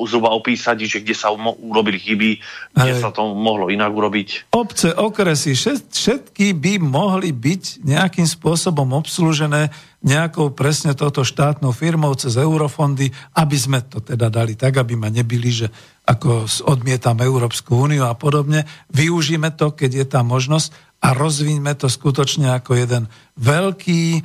zhruba opísať, že kde sa mo- urobili chyby, kde Hej. sa to mohlo inak urobiť. Obce, okresy, všetky by mohli byť nejakým spôsobom obslúžené nejakou presne toto štátnou firmou cez eurofondy, aby sme to teda dali tak, aby ma nebili, že ako odmietam Európsku úniu a podobne. Využíme to, keď je tá možnosť a rozvíňme to skutočne ako jeden veľký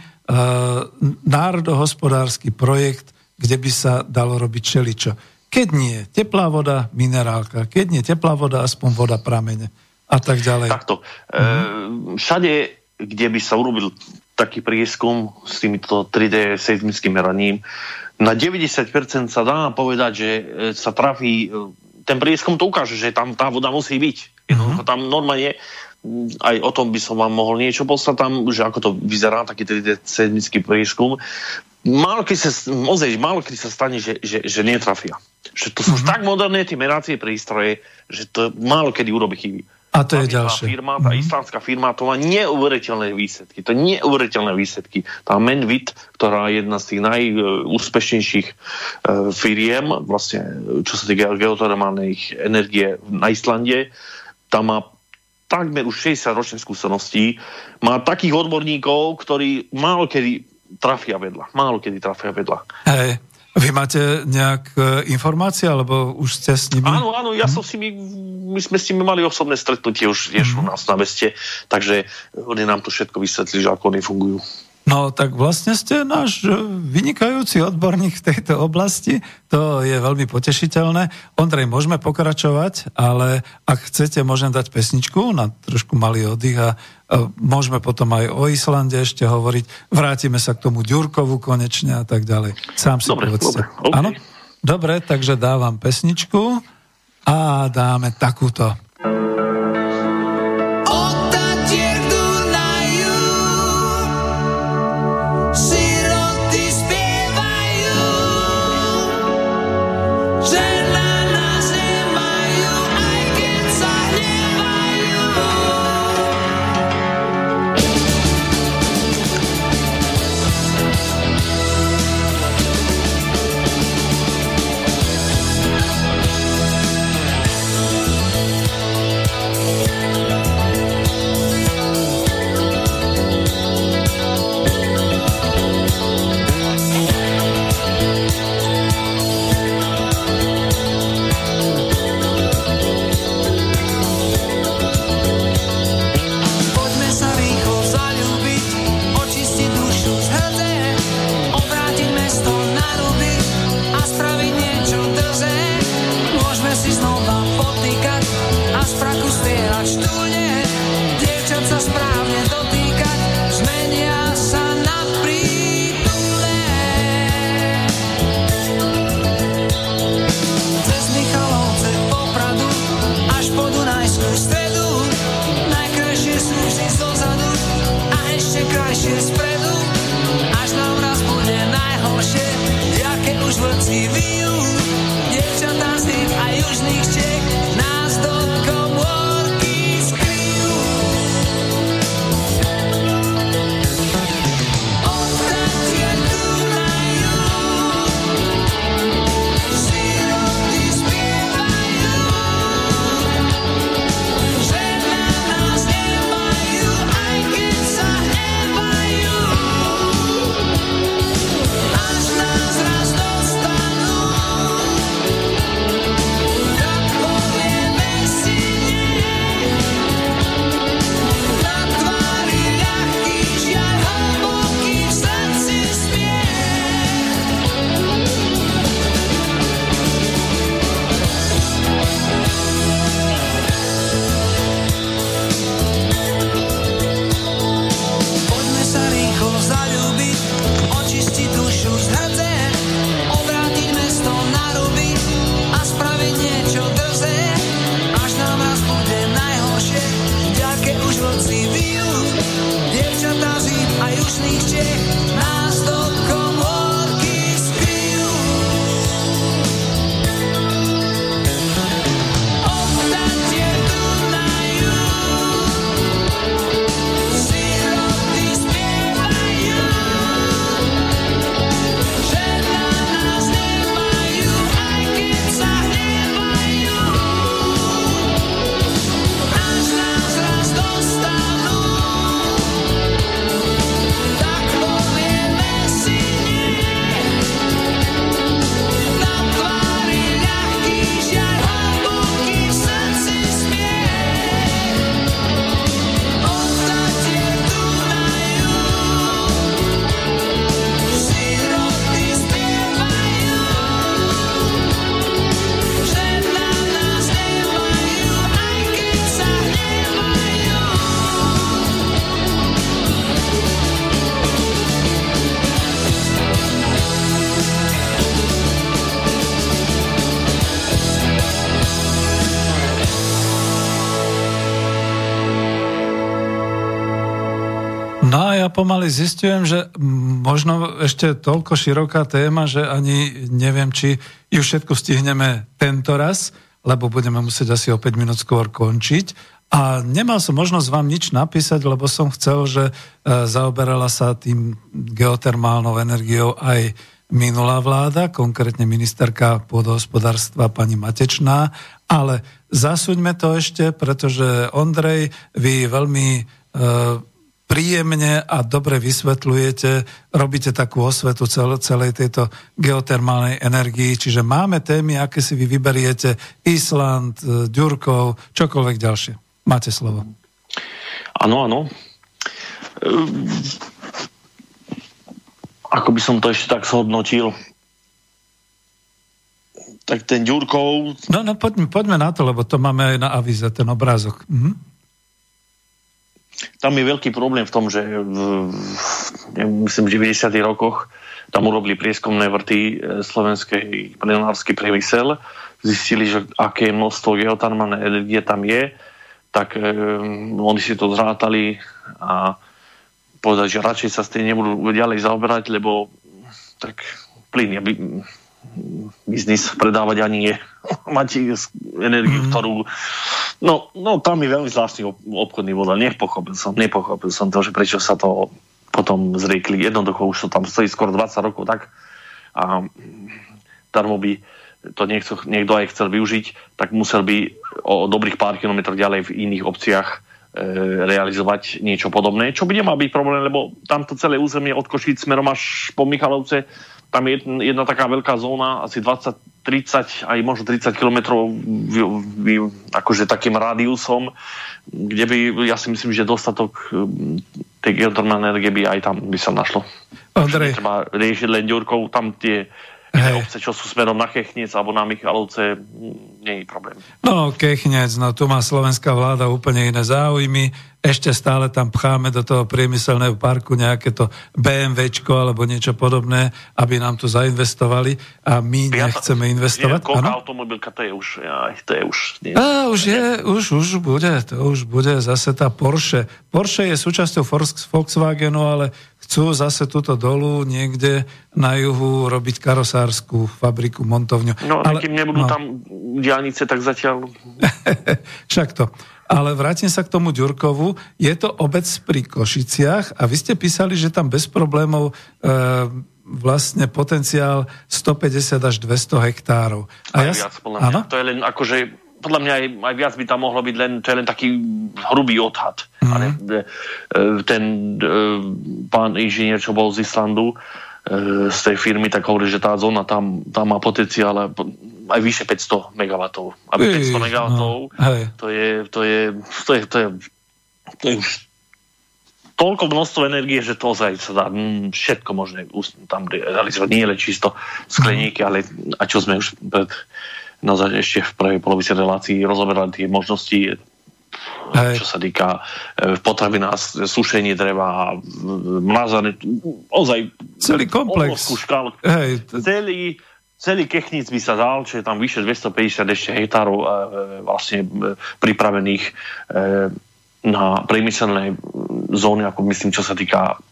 národohospodársky projekt, kde by sa dalo robiť čeličo. Keď nie, teplá voda, minerálka. Keď nie, teplá voda, aspoň voda pramene. A tak ďalej. Takto. Mm-hmm. E, všade, kde by sa urobil taký prieskum s týmito 3D seizmickým meraním, na 90% sa dá povedať, že e, sa trafí, ten prieskum to ukáže, že tam tá voda musí byť. Jednoducho mm-hmm. tam normálne aj o tom by som vám mohol niečo poslať tam, že ako to vyzerá, taký tedy sedmický prieskum. Málo kedy sa, ozaj, málo kedy sa stane, že, že, že netrafia. Že to sú mm-hmm. tak moderné tie meracie prístroje, že to málo kedy urobi chyby. A to je ďalšie. Firma, tá mm-hmm. islandská firma, to má neuveriteľné výsledky. To neuveriteľné výsledky. Tá Menvit, ktorá je jedna z tých najúspešnejších e, firiem, vlastne, čo sa týka geotermálnej energie na Islande, tam má takmer už 60 ročných skúseností. Má takých odborníkov, ktorí málo kedy trafia vedľa. Málo kedy trafia vedľa. Hej. Vy máte nejak informácie, alebo už ste s nimi? Áno, áno, ja hm? som si my, my sme s nimi mali osobné stretnutie už tiež hm. u nás na veste, takže oni nám to všetko vysvetlili, že ako oni fungujú. No tak vlastne ste náš vynikajúci odborník v tejto oblasti, to je veľmi potešiteľné. Ondrej, môžeme pokračovať, ale ak chcete, môžem dať pesničku na trošku malý oddych a môžeme potom aj o Islande ešte hovoriť. Vrátime sa k tomu Ďurkovu konečne a tak ďalej. Sám si dobre, povedzte. Dobre, okay. Áno? Dobre, takže dávam pesničku a dáme takúto. Pomaly zistujem, že možno ešte toľko široká téma, že ani neviem, či ju všetko stihneme tento raz, lebo budeme musieť asi o 5 minút skôr končiť. A nemal som možnosť vám nič napísať, lebo som chcel, že e, zaoberala sa tým geotermálnou energiou aj minulá vláda, konkrétne ministerka pôdohospodárstva pani Matečná, ale zasuňme to ešte, pretože Ondrej, vy veľmi e, príjemne a dobre vysvetľujete, robíte takú osvetu cel, celej tejto geotermálnej energii, čiže máme témy, aké si vy vyberiete, Island, e, Ďurkov, čokoľvek ďalšie. Máte slovo. Áno, áno. Ehm, ako by som to ešte tak zhodnotil? Tak ten Ďurkov... No, no poďme, poďme na to, lebo to máme aj na avize, ten obrázok. Mhm. Tam je veľký problém v tom, že v, myslím, v 90. rokoch tam urobili prieskumné vrty e, slovenskej plenársky priemysel, zistili, že aké množstvo geotermálnej energie tam je, tak um, oni si to zrátali a povedať, že radšej sa s tým nebudú ďalej zaoberať, lebo tak plyn je biznis predávať ani je mať energiu, mm. ktorú no, no tam je veľmi zvláštny obchodný model. Nepochopil som, nepochopil som to, že prečo sa to potom zriekli. Jednoducho už to tam stojí skoro 20 rokov tak a darmo by to niekto, niekto aj chcel využiť, tak musel by o dobrých pár kilometrov ďalej v iných obciach E, realizovať niečo podobné, čo by nemal byť problém, lebo tamto celé územie od Košíc smerom až po Michalovce, tam je jedna, taká veľká zóna, asi 20, 30, aj možno 30 kilometrov akože takým rádiusom, kde by, ja si myslím, že dostatok tej geotermálnej energie by aj tam by sa našlo. Andrej. Treba riešiť len ďurkou, tam tie Hej. obce, čo sú smerom na Kechnec alebo na Michalovce, nie je problém. No, Kechnec, no tu má slovenská vláda úplne iné záujmy. Ešte stále tam pcháme do toho priemyselného parku nejaké to BMWčko alebo niečo podobné, aby nám tu zainvestovali a my Piata, nechceme investovať. Je, automobilka, to je už, aj, to je už... Nie, a, už je, už, už bude, to už bude zase tá Porsche. Porsche je súčasťou Volkswagenu, ale chcú zase túto dolu niekde na juhu robiť karosárskú fabriku, montovňu. No, ale kým nebudú no. tam diálnice, tak zatiaľ... Však to. Ale vrátim sa k tomu Ďurkovu. Je to obec pri Košiciach a vy ste písali, že tam bez problémov e, vlastne potenciál 150 až 200 hektárov. A aj ja, viac, áno? To je len akože podľa mňa aj, aj viac by tam mohlo byť len, to je len taký hrubý odhad. Mm. Ale e, ten e, pán inžinier, čo bol z Islandu, e, z tej firmy, tak hovorí, že tá zóna tam, tam má potenciál aj vyše 500 MW. Aby 500 MW, no, to, je, to, je, to, je, to, je, to je už toľko množstvo energie, že to ozaj sa dá mm, všetko možné tam realizovať. Nie len čisto skleníky, ale a čo sme už pred naozaj ešte v prvej polovici relácií rozoberali tie možnosti Hej. čo sa týka e, potravina, sušenie dreva, mrazané, ozaj celý komplex. Škál, Hej. Celý, celý kechnic by sa dal, čo je tam vyše 250 ešte hektárov e, vlastne e, pripravených e, na priemyselné zóny, ako myslím, čo sa týka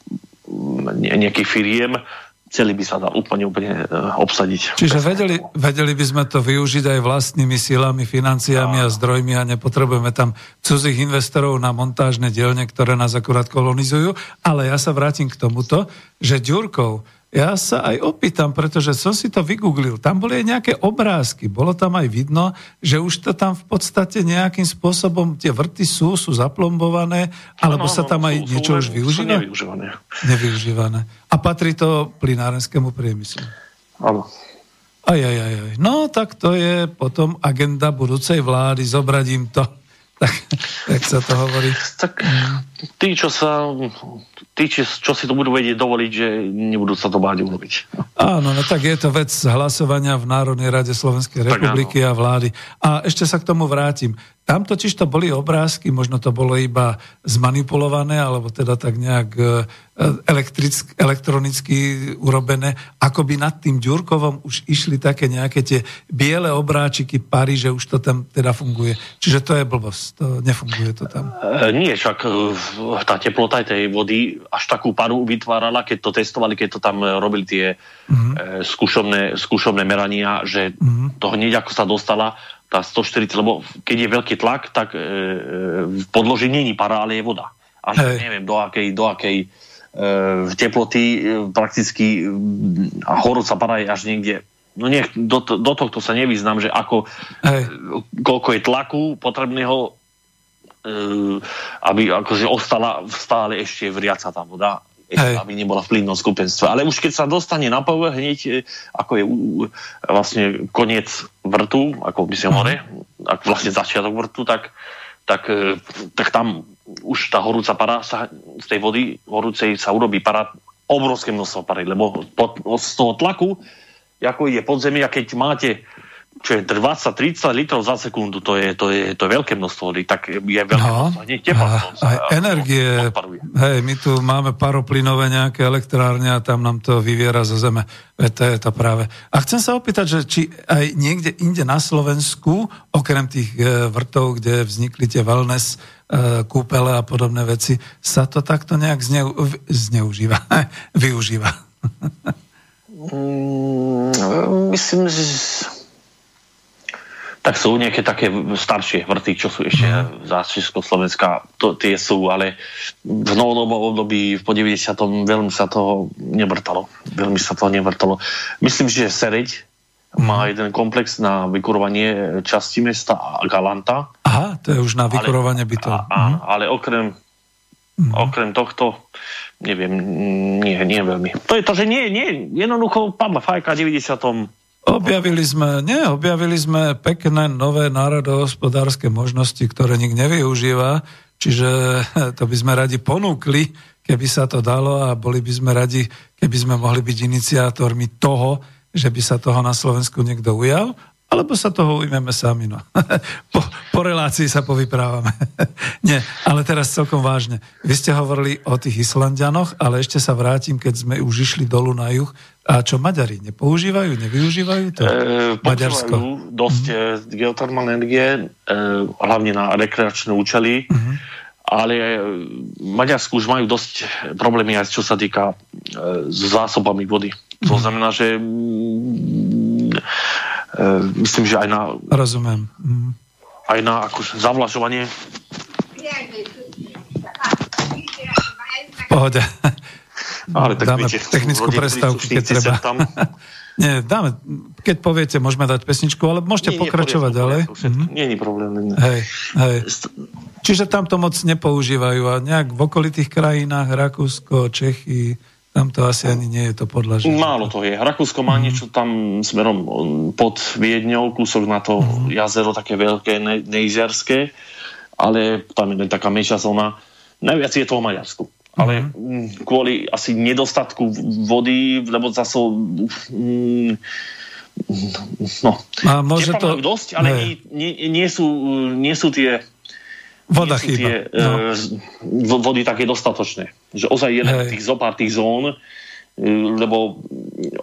nejakých firiem, celý by sa dal úplne, úplne uh, obsadiť. Čiže vedeli, vedeli by sme to využiť aj vlastnými silami, financiami a, a zdrojmi a nepotrebujeme tam cudzích investorov na montážne dielne, ktoré nás akurát kolonizujú. Ale ja sa vrátim k tomuto, že Ďurkov ja sa aj opýtam, pretože som si to vygooglil. Tam boli aj nejaké obrázky. Bolo tam aj vidno, že už to tam v podstate nejakým spôsobom tie vrty sú, sú zaplombované, alebo no, sa tam aj sú, niečo sú, už využíva? Nevyužívané. Nevyužívané. A patrí to plinárenskému priemyslu? Áno. Aj, aj, aj, aj. No, tak to je potom agenda budúcej vlády. Zobradím to tak, tak sa to hovorí. Tak tí, čo sa tí, čo, čo si to budú vedieť dovoliť, že nebudú sa to báť urobiť. Áno, no tak je to vec hlasovania v Národnej rade Slovenskej republiky a vlády. A ešte sa k tomu vrátim. Tam totiž to boli obrázky, možno to bolo iba zmanipulované, alebo teda tak nejak e, elektronicky urobené, ako by nad tým Ďurkovom už išli také nejaké tie biele obráčiky pary, že už to tam teda funguje. Čiže to je blbosť, to nefunguje to tam. E, nie, však e, tá teplota tej vody až takú paru vytvárala, keď to testovali, keď to tam robili tie mm-hmm. e, skúšobné, skúšobné merania, že mm-hmm. to hneď ako sa dostala, tá 140, lebo keď je veľký tlak, tak e, e, v podloži není para, ale je voda. Až hey. neviem, do akej, do akej e, teploty e, prakticky a horúca para je až niekde no nech, do, do tohto sa nevyznam, že ako, hey. koľko je tlaku potrebného, e, aby akože ostala stále ešte vriaca tá voda ešte, aby nebola v plynnom skupenstve. Ale už keď sa dostane na povrch, hneď e, ako je vlastne koniec vrtu, ako by sa more, mm. ako vlastne začiatok vrtu, tak, tak, e, tak tam už tá horúca para sa, z tej vody horúcej sa urobí para, obrovské množstvo pary, lebo pod, z toho tlaku, ako ide podzemia, keď máte čo je 20-30 litrov za sekundu, to je, to je, to je veľké množstvo vody, tak je veľké no, množstvo, hneď tepa. Aj energie, hej, my tu máme paroplynové nejaké elektrárne a tam nám to vyviera zo zeme. Veď to je to práve. A chcem sa opýtať, že či aj niekde inde na Slovensku, okrem tých e, vrtov, kde vznikli tie wellness, e, kúpele a podobné veci, sa to takto nejak zneu, zneužíva, využíva. mm, myslím, že tak sú nejaké také staršie vrty, čo sú ešte mm. za Československa, to, tie sú, ale v novodobom období po 90. veľmi sa toho nevrtalo. Veľmi sa toho nevrtalo. Myslím, že Sereď má mhm. jeden komplex na vykurovanie časti mesta Galanta. Aha, to je už na vykurovanie bytov. A, a, mm. Ale okrem, mm. okrem tohto neviem, nie, nie veľmi. To je to, že nie, nie, jednoducho padla fajka 90 Objavili sme, nie, objavili sme pekné nové národohospodárske možnosti, ktoré nik nevyužíva, čiže to by sme radi ponúkli, keby sa to dalo a boli by sme radi, keby sme mohli byť iniciátormi toho, že by sa toho na Slovensku niekto ujal alebo sa toho ujmeme sami. No. po, po relácii sa povyprávame. Nie, ale teraz celkom vážne. Vy ste hovorili o tých Islandianoch, ale ešte sa vrátim, keď sme už išli dolu na juh. A čo Maďari? Nepoužívajú, nevyužívajú to? E, Maďarsko. dosť mm-hmm. geotermálne energie, e, hlavne na rekreačné účely, mm-hmm. ale v Maďarsku už majú dosť problémy aj čo sa týka e, s zásobami vody. To mm-hmm. znamená, že E, myslím, že aj na... Rozumiem. Mm. Aj na akože zavlažovanie. Pohode. Ale tak dáme viete, technickú prestávku, keď treba. Tam... Nie, dáme, keď poviete, môžeme dať pesničku, ale môžete nie, pokračovať ďalej. Mm-hmm. Nie je problém. Nie. Hej, hej. Čiže tam to moc nepoužívajú a nejak v okolitých krajinách, Rakúsko, Čechy, tam to asi ani nie je to podľa Málo to je. Rakúsko má mm. niečo tam smerom pod Viedňou, kúsok na to mm. jazero také veľké, ne, neizerské, ale tam je taká menšia zóna. Najviac je to v Maďarsku. Ale mm. kvôli asi nedostatku vody, lebo zase mm, no, a môže to... dosť, ale nie, nie, nie, sú, nie sú tie Voda chýba. Tie, no. vody také dostatočné. Že ozaj je tých zopár tých zón, e, lebo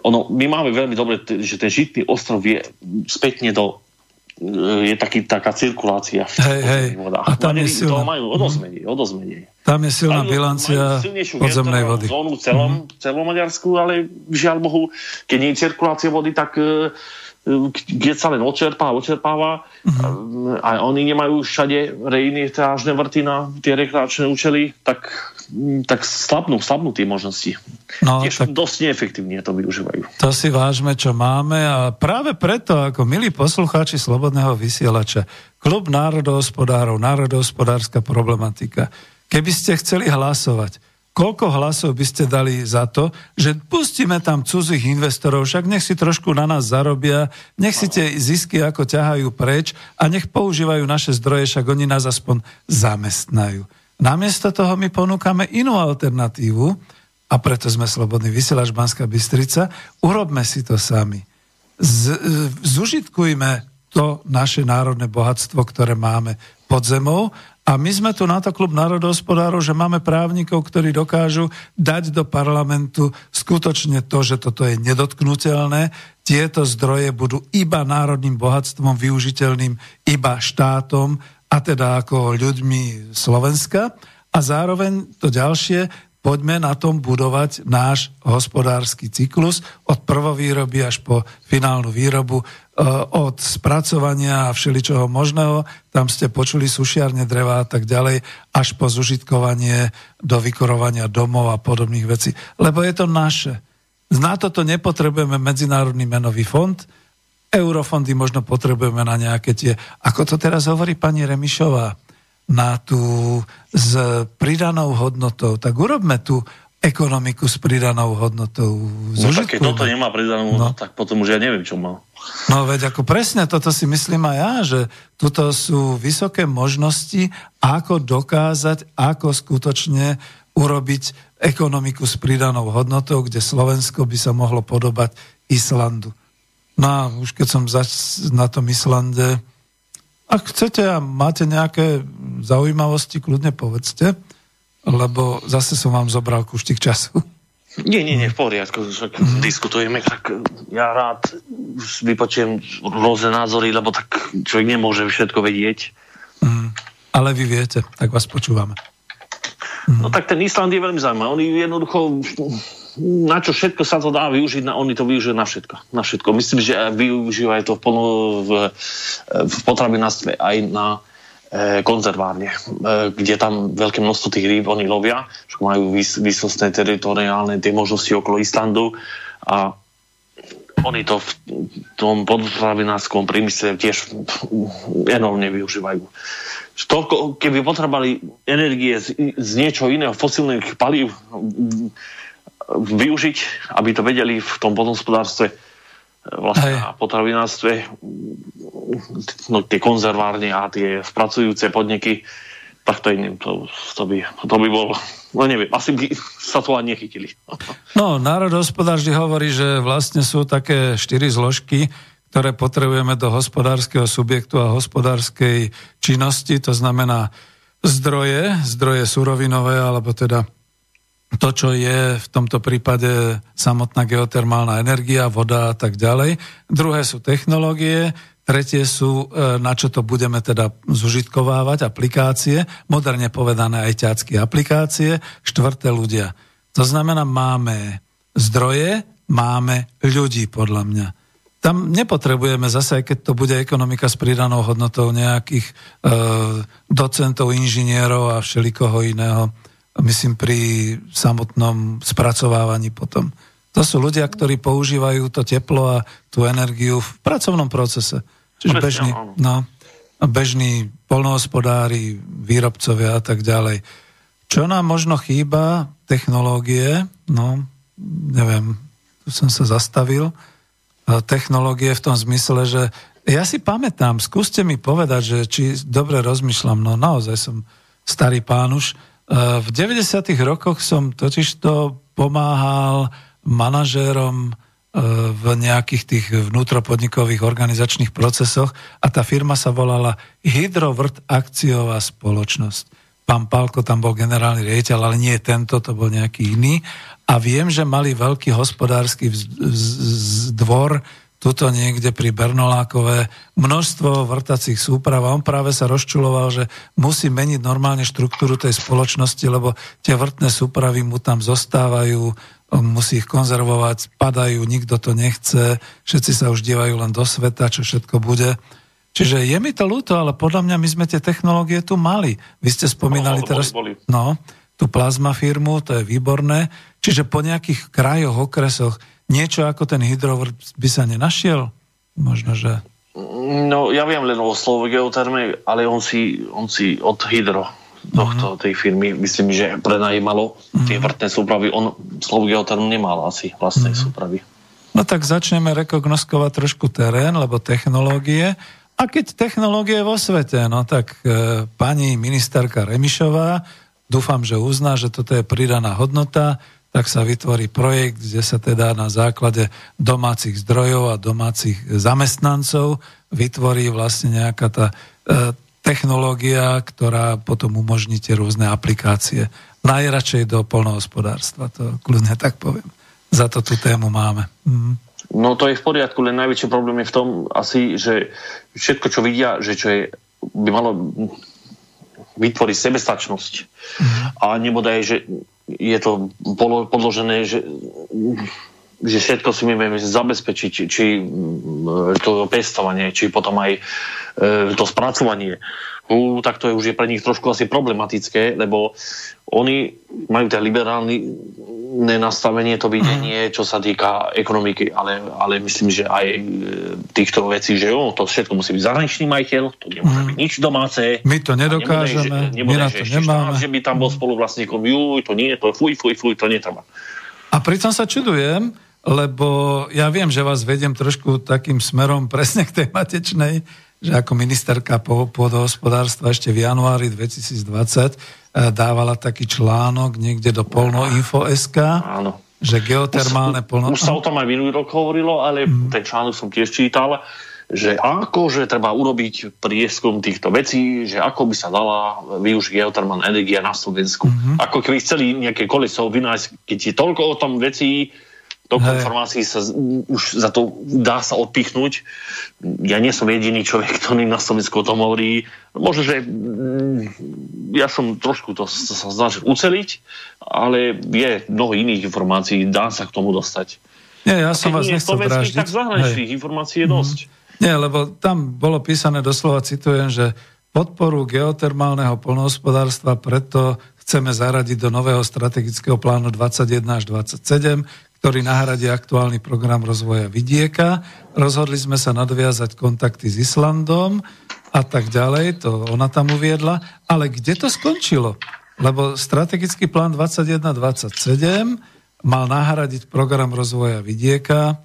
ono, my máme veľmi dobre, že ten žitný ostrov je spätne do e, je taký, taká cirkulácia v hej, hej. vodách. A tam je silná... Majú o dosť menej, o dosť menej. Tam je silná majú, bilancia majú podzemnej vody. Zónu celom, mm-hmm. celom Maďarsku, ale žiaľ Bohu, keď nie je cirkulácia vody, tak uh, keď sa len odčerpá, odčerpáva uh-huh. a oni nemajú všade rejny trážne vrty na tie rekreačné účely, tak, tak slabnú, slabnú tie možnosti. No, Tiež tak... dosť neefektívne to využívajú. To si vážme, čo máme a práve preto, ako milí poslucháči Slobodného vysielača, Klub národohospodárov, národohospodárska problematika, keby ste chceli hlasovať, koľko hlasov by ste dali za to, že pustíme tam cudzích investorov, však nech si trošku na nás zarobia, nech si tie zisky ako ťahajú preč a nech používajú naše zdroje, však oni nás aspoň zamestnajú. Namiesto toho my ponúkame inú alternatívu a preto sme Slobodný vysielač Banská Bystrica. Urobme si to sami. Z, zužitkujme to naše národné bohatstvo, ktoré máme pod zemou a my sme tu na to klub národohospodárov, že máme právnikov, ktorí dokážu dať do parlamentu skutočne to, že toto je nedotknutelné. Tieto zdroje budú iba národným bohatstvom využiteľným iba štátom a teda ako ľuďmi Slovenska. A zároveň to ďalšie, poďme na tom budovať náš hospodársky cyklus od prvovýroby až po finálnu výrobu, e, od spracovania a všeličoho možného, tam ste počuli sušiarne dreva a tak ďalej, až po zužitkovanie do vykorovania domov a podobných vecí. Lebo je to naše. Na toto nepotrebujeme Medzinárodný menový fond, eurofondy možno potrebujeme na nejaké tie, ako to teraz hovorí pani Remišová, na tú s pridanou hodnotou, tak urobme tú ekonomiku s pridanou hodnotou. No tak keď toto nemá pridanú hodnotu, no. tak potom už ja neviem, čo má. No veď ako presne toto si myslím aj ja, že tuto sú vysoké možnosti, ako dokázať, ako skutočne urobiť ekonomiku s pridanou hodnotou, kde Slovensko by sa mohlo podobať Islandu. No a už keď som zač- na tom Islande, ak chcete a máte nejaké zaujímavosti, kľudne povedzte, lebo zase som vám zobral kuštik času. Nie, nie, nie, v poriadku, však mm. diskutujeme, tak ja rád vypočujem rôzne názory, lebo tak človek nemôže všetko vedieť. Mm. Ale vy viete, tak vás počúvame. Mm. No tak ten Island je veľmi zaujímavý. Oni jednoducho na čo všetko sa to dá využiť, na, oni to využijú na všetko. Na všetko. Myslím, že využívajú to v, v, v potravinárstve aj na e, konzervárne, e, kde tam veľké množstvo tých rýb oni lovia, že majú vys, vysostné teritoriálne tie možnosti okolo Islandu a oni to v tom potravinárskom prímysle tiež enormne využívajú. Toľko, keby potrebovali energie z, z niečo iného, fosilných palív, využiť, aby to vedeli v tom podospodárstve e, vlastne a potravinárstve no, tie konzervárne a tie spracujúce podniky, tak to, iným, to, to, by, to by bol, no neviem, asi by sa to ani nechytili. No, národohospodár vždy hovorí, že vlastne sú také štyri zložky, ktoré potrebujeme do hospodárskeho subjektu a hospodárskej činnosti, to znamená zdroje, zdroje surovinové, alebo teda to, čo je v tomto prípade samotná geotermálna energia, voda a tak ďalej. Druhé sú technológie, tretie sú, e, na čo to budeme teda zužitkovávať, aplikácie, moderne povedané aj ťacky aplikácie, štvrté ľudia. To znamená, máme zdroje, máme ľudí, podľa mňa. Tam nepotrebujeme zase, keď to bude ekonomika s pridanou hodnotou nejakých e, docentov, inžinierov a všelikoho iného myslím pri samotnom spracovávaní potom. To sú ľudia, ktorí používajú to teplo a tú energiu v pracovnom procese. Čiže bežní, no, bežní polnohospodári, výrobcovia a tak ďalej. Čo nám možno chýba? Technológie, no, neviem, tu som sa zastavil. Technológie v tom zmysle, že ja si pamätám, skúste mi povedať, že či dobre rozmýšľam, no naozaj som starý pán už, v 90. rokoch som totižto pomáhal manažérom eh, v nejakých tých vnútropodnikových organizačných procesoch a tá firma sa volala Hydrovrt akciová spoločnosť. Pán Palko tam bol generálny riaditeľ, ale nie tento, to bol nejaký iný. A viem, že mali veľký hospodársky dvor tuto niekde pri Bernolákové množstvo vrtacích súprav a on práve sa rozčuloval, že musí meniť normálne štruktúru tej spoločnosti, lebo tie vrtné súpravy mu tam zostávajú, on musí ich konzervovať, padajú, nikto to nechce, všetci sa už dívajú len do sveta, čo všetko bude. Čiže je mi to ľúto, ale podľa mňa my sme tie technológie tu mali. Vy ste spomínali teraz boli. No, tú plazma firmu, to je výborné. Čiže po nejakých krajoch, okresoch niečo ako ten hydrovrt by sa nenašiel? Možno, že... No, ja viem len o slovo geoterme, ale on si, on si od hydro tohto, mm-hmm. tej firmy, myslím, že prenajímalo mm-hmm. tie vrtné súpravy. On slovo geoterm nemal asi vlastnej mm-hmm. súpravy. No tak začneme rekognoskovať trošku terén, lebo technológie. A keď technológie vo svete, no tak e, pani ministerka Remišová, dúfam, že uzná, že toto je pridaná hodnota, tak sa vytvorí projekt, kde sa teda na základe domácich zdrojov a domácich zamestnancov vytvorí vlastne nejaká tá e, technológia, ktorá potom umožní tie rôzne aplikácie. Najradšej do polnohospodárstva, to kľudne tak poviem. Za to tú tému máme. Mm. No to je v poriadku, len najväčší problém je v tom asi, že všetko, čo vidia, že čo je, by malo vytvoriť sebestačnosť. Mm. A nebodaj, že je to podložené, že, že všetko si vieme zabezpečiť, či, či to pestovanie, či potom aj e, to spracovanie. Uh, tak to je už je pre nich trošku asi problematické, lebo oni majú ten liberálny nastavenie, to videnie, mhm. čo sa týka ekonomiky, ale, ale myslím, že aj e, týchto vecí, že jo, to všetko musí byť zahraničný majiteľ, to nemôže byť nič domáce. My to nedokážeme, nebude, že, nebude, my na to nemáme. Štát, že by tam bol spoluvlastníkom, juj, to nie, to fuj, fuj, fuj, to netreba. A pritom sa čudujem, lebo ja viem, že vás vediem trošku takým smerom presne k tej matečnej, že ako ministerka pôdohospodárstva ešte v januári 2020 eh, dávala taký článok niekde do Polnoinfo.sk, Áno. že geotermálne polno... Už sa o tom aj minulý rok hovorilo, ale mm. ten článok som tiež čítal, že ako, že treba urobiť prieskum týchto vecí, že ako by sa dala využiť geotermálna energia na Slovensku. Mm-hmm. Ako keby chceli nejaké koleso vynájsť, keď je toľko o tom vecí, toľko informácií sa už za to dá sa odpichnúť. Ja nie som jediný človek, ktorý na Slovensku o tom hovorí. Možno, že mm, ja som trošku to sa snažil uceliť, ale je mnoho iných informácií, dá sa k tomu dostať. Nie, ja som vás nechcel dráždiť. Tak zahraničných informácií je mhm. dosť. Nie, lebo tam bolo písané doslova, citujem, že podporu geotermálneho polnohospodárstva preto chceme zaradiť do nového strategického plánu 21 až 27, ktorý nahradí aktuálny program rozvoja vidieka. Rozhodli sme sa nadviazať kontakty s Islandom a tak ďalej, to ona tam uviedla. Ale kde to skončilo? Lebo strategický plán 21-27 mal nahradiť program rozvoja vidieka,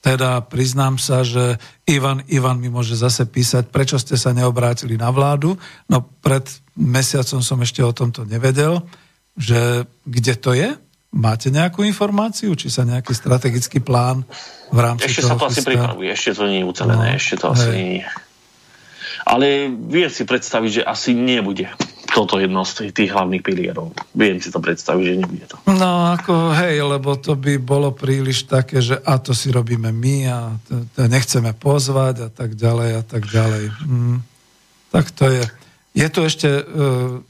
teda priznám sa, že Ivan, Ivan mi môže zase písať, prečo ste sa neobrátili na vládu. No pred mesiacom som ešte o tomto nevedel, že kde to je? Máte nejakú informáciu, či sa nejaký strategický plán v rámci Ešte toho sa to asi pripravuje, ešte to nie je ucelené, no, ešte to hej. asi nie Ale vie si predstaviť, že asi nebude toto jedno z tých hlavných pilierov. Viem si to predstaviť, že nebude to. No ako hej, lebo to by bolo príliš také, že a to si robíme my a to, to nechceme pozvať a tak ďalej a tak ďalej. Hm. Tak to je. Je tu ešte uh,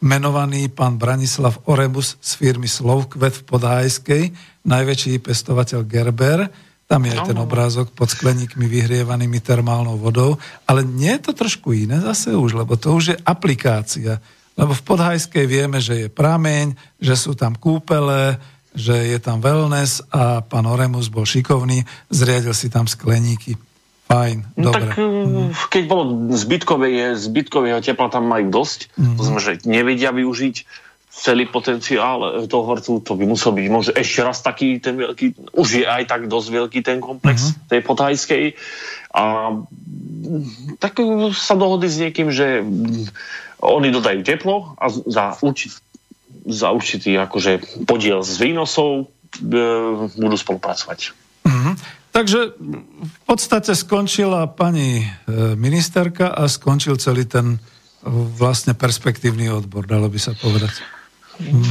menovaný pán Branislav Orebus z firmy Slovkvet v Podhajskej, najväčší pestovateľ Gerber. Tam je aj ten obrázok pod skleníkmi vyhrievanými termálnou vodou. Ale nie je to trošku iné zase už, lebo to už je aplikácia. Lebo v Podhajskej vieme, že je prameň, že sú tam kúpele, že je tam wellness a pán Oremus bol šikovný, zriadil si tam skleníky. Fajn, no, dobre. Tak mm. keď bolo zbytkové, zbytkového tepla tam majú dosť, mm. to znamená, že nevedia využiť celý potenciál toho horcu, to by musel byť možno ešte raz taký ten veľký, už je aj tak dosť veľký ten komplex mm-hmm. tej potajskej. A tak sa dohodli s niekým, že oni dodajú teplo a za, určit, za určitý akože podiel z výnosov e, budú spolupracovať. Mm-hmm. Takže v podstate skončila pani e, ministerka a skončil celý ten e, vlastne perspektívny odbor, dalo by sa povedať.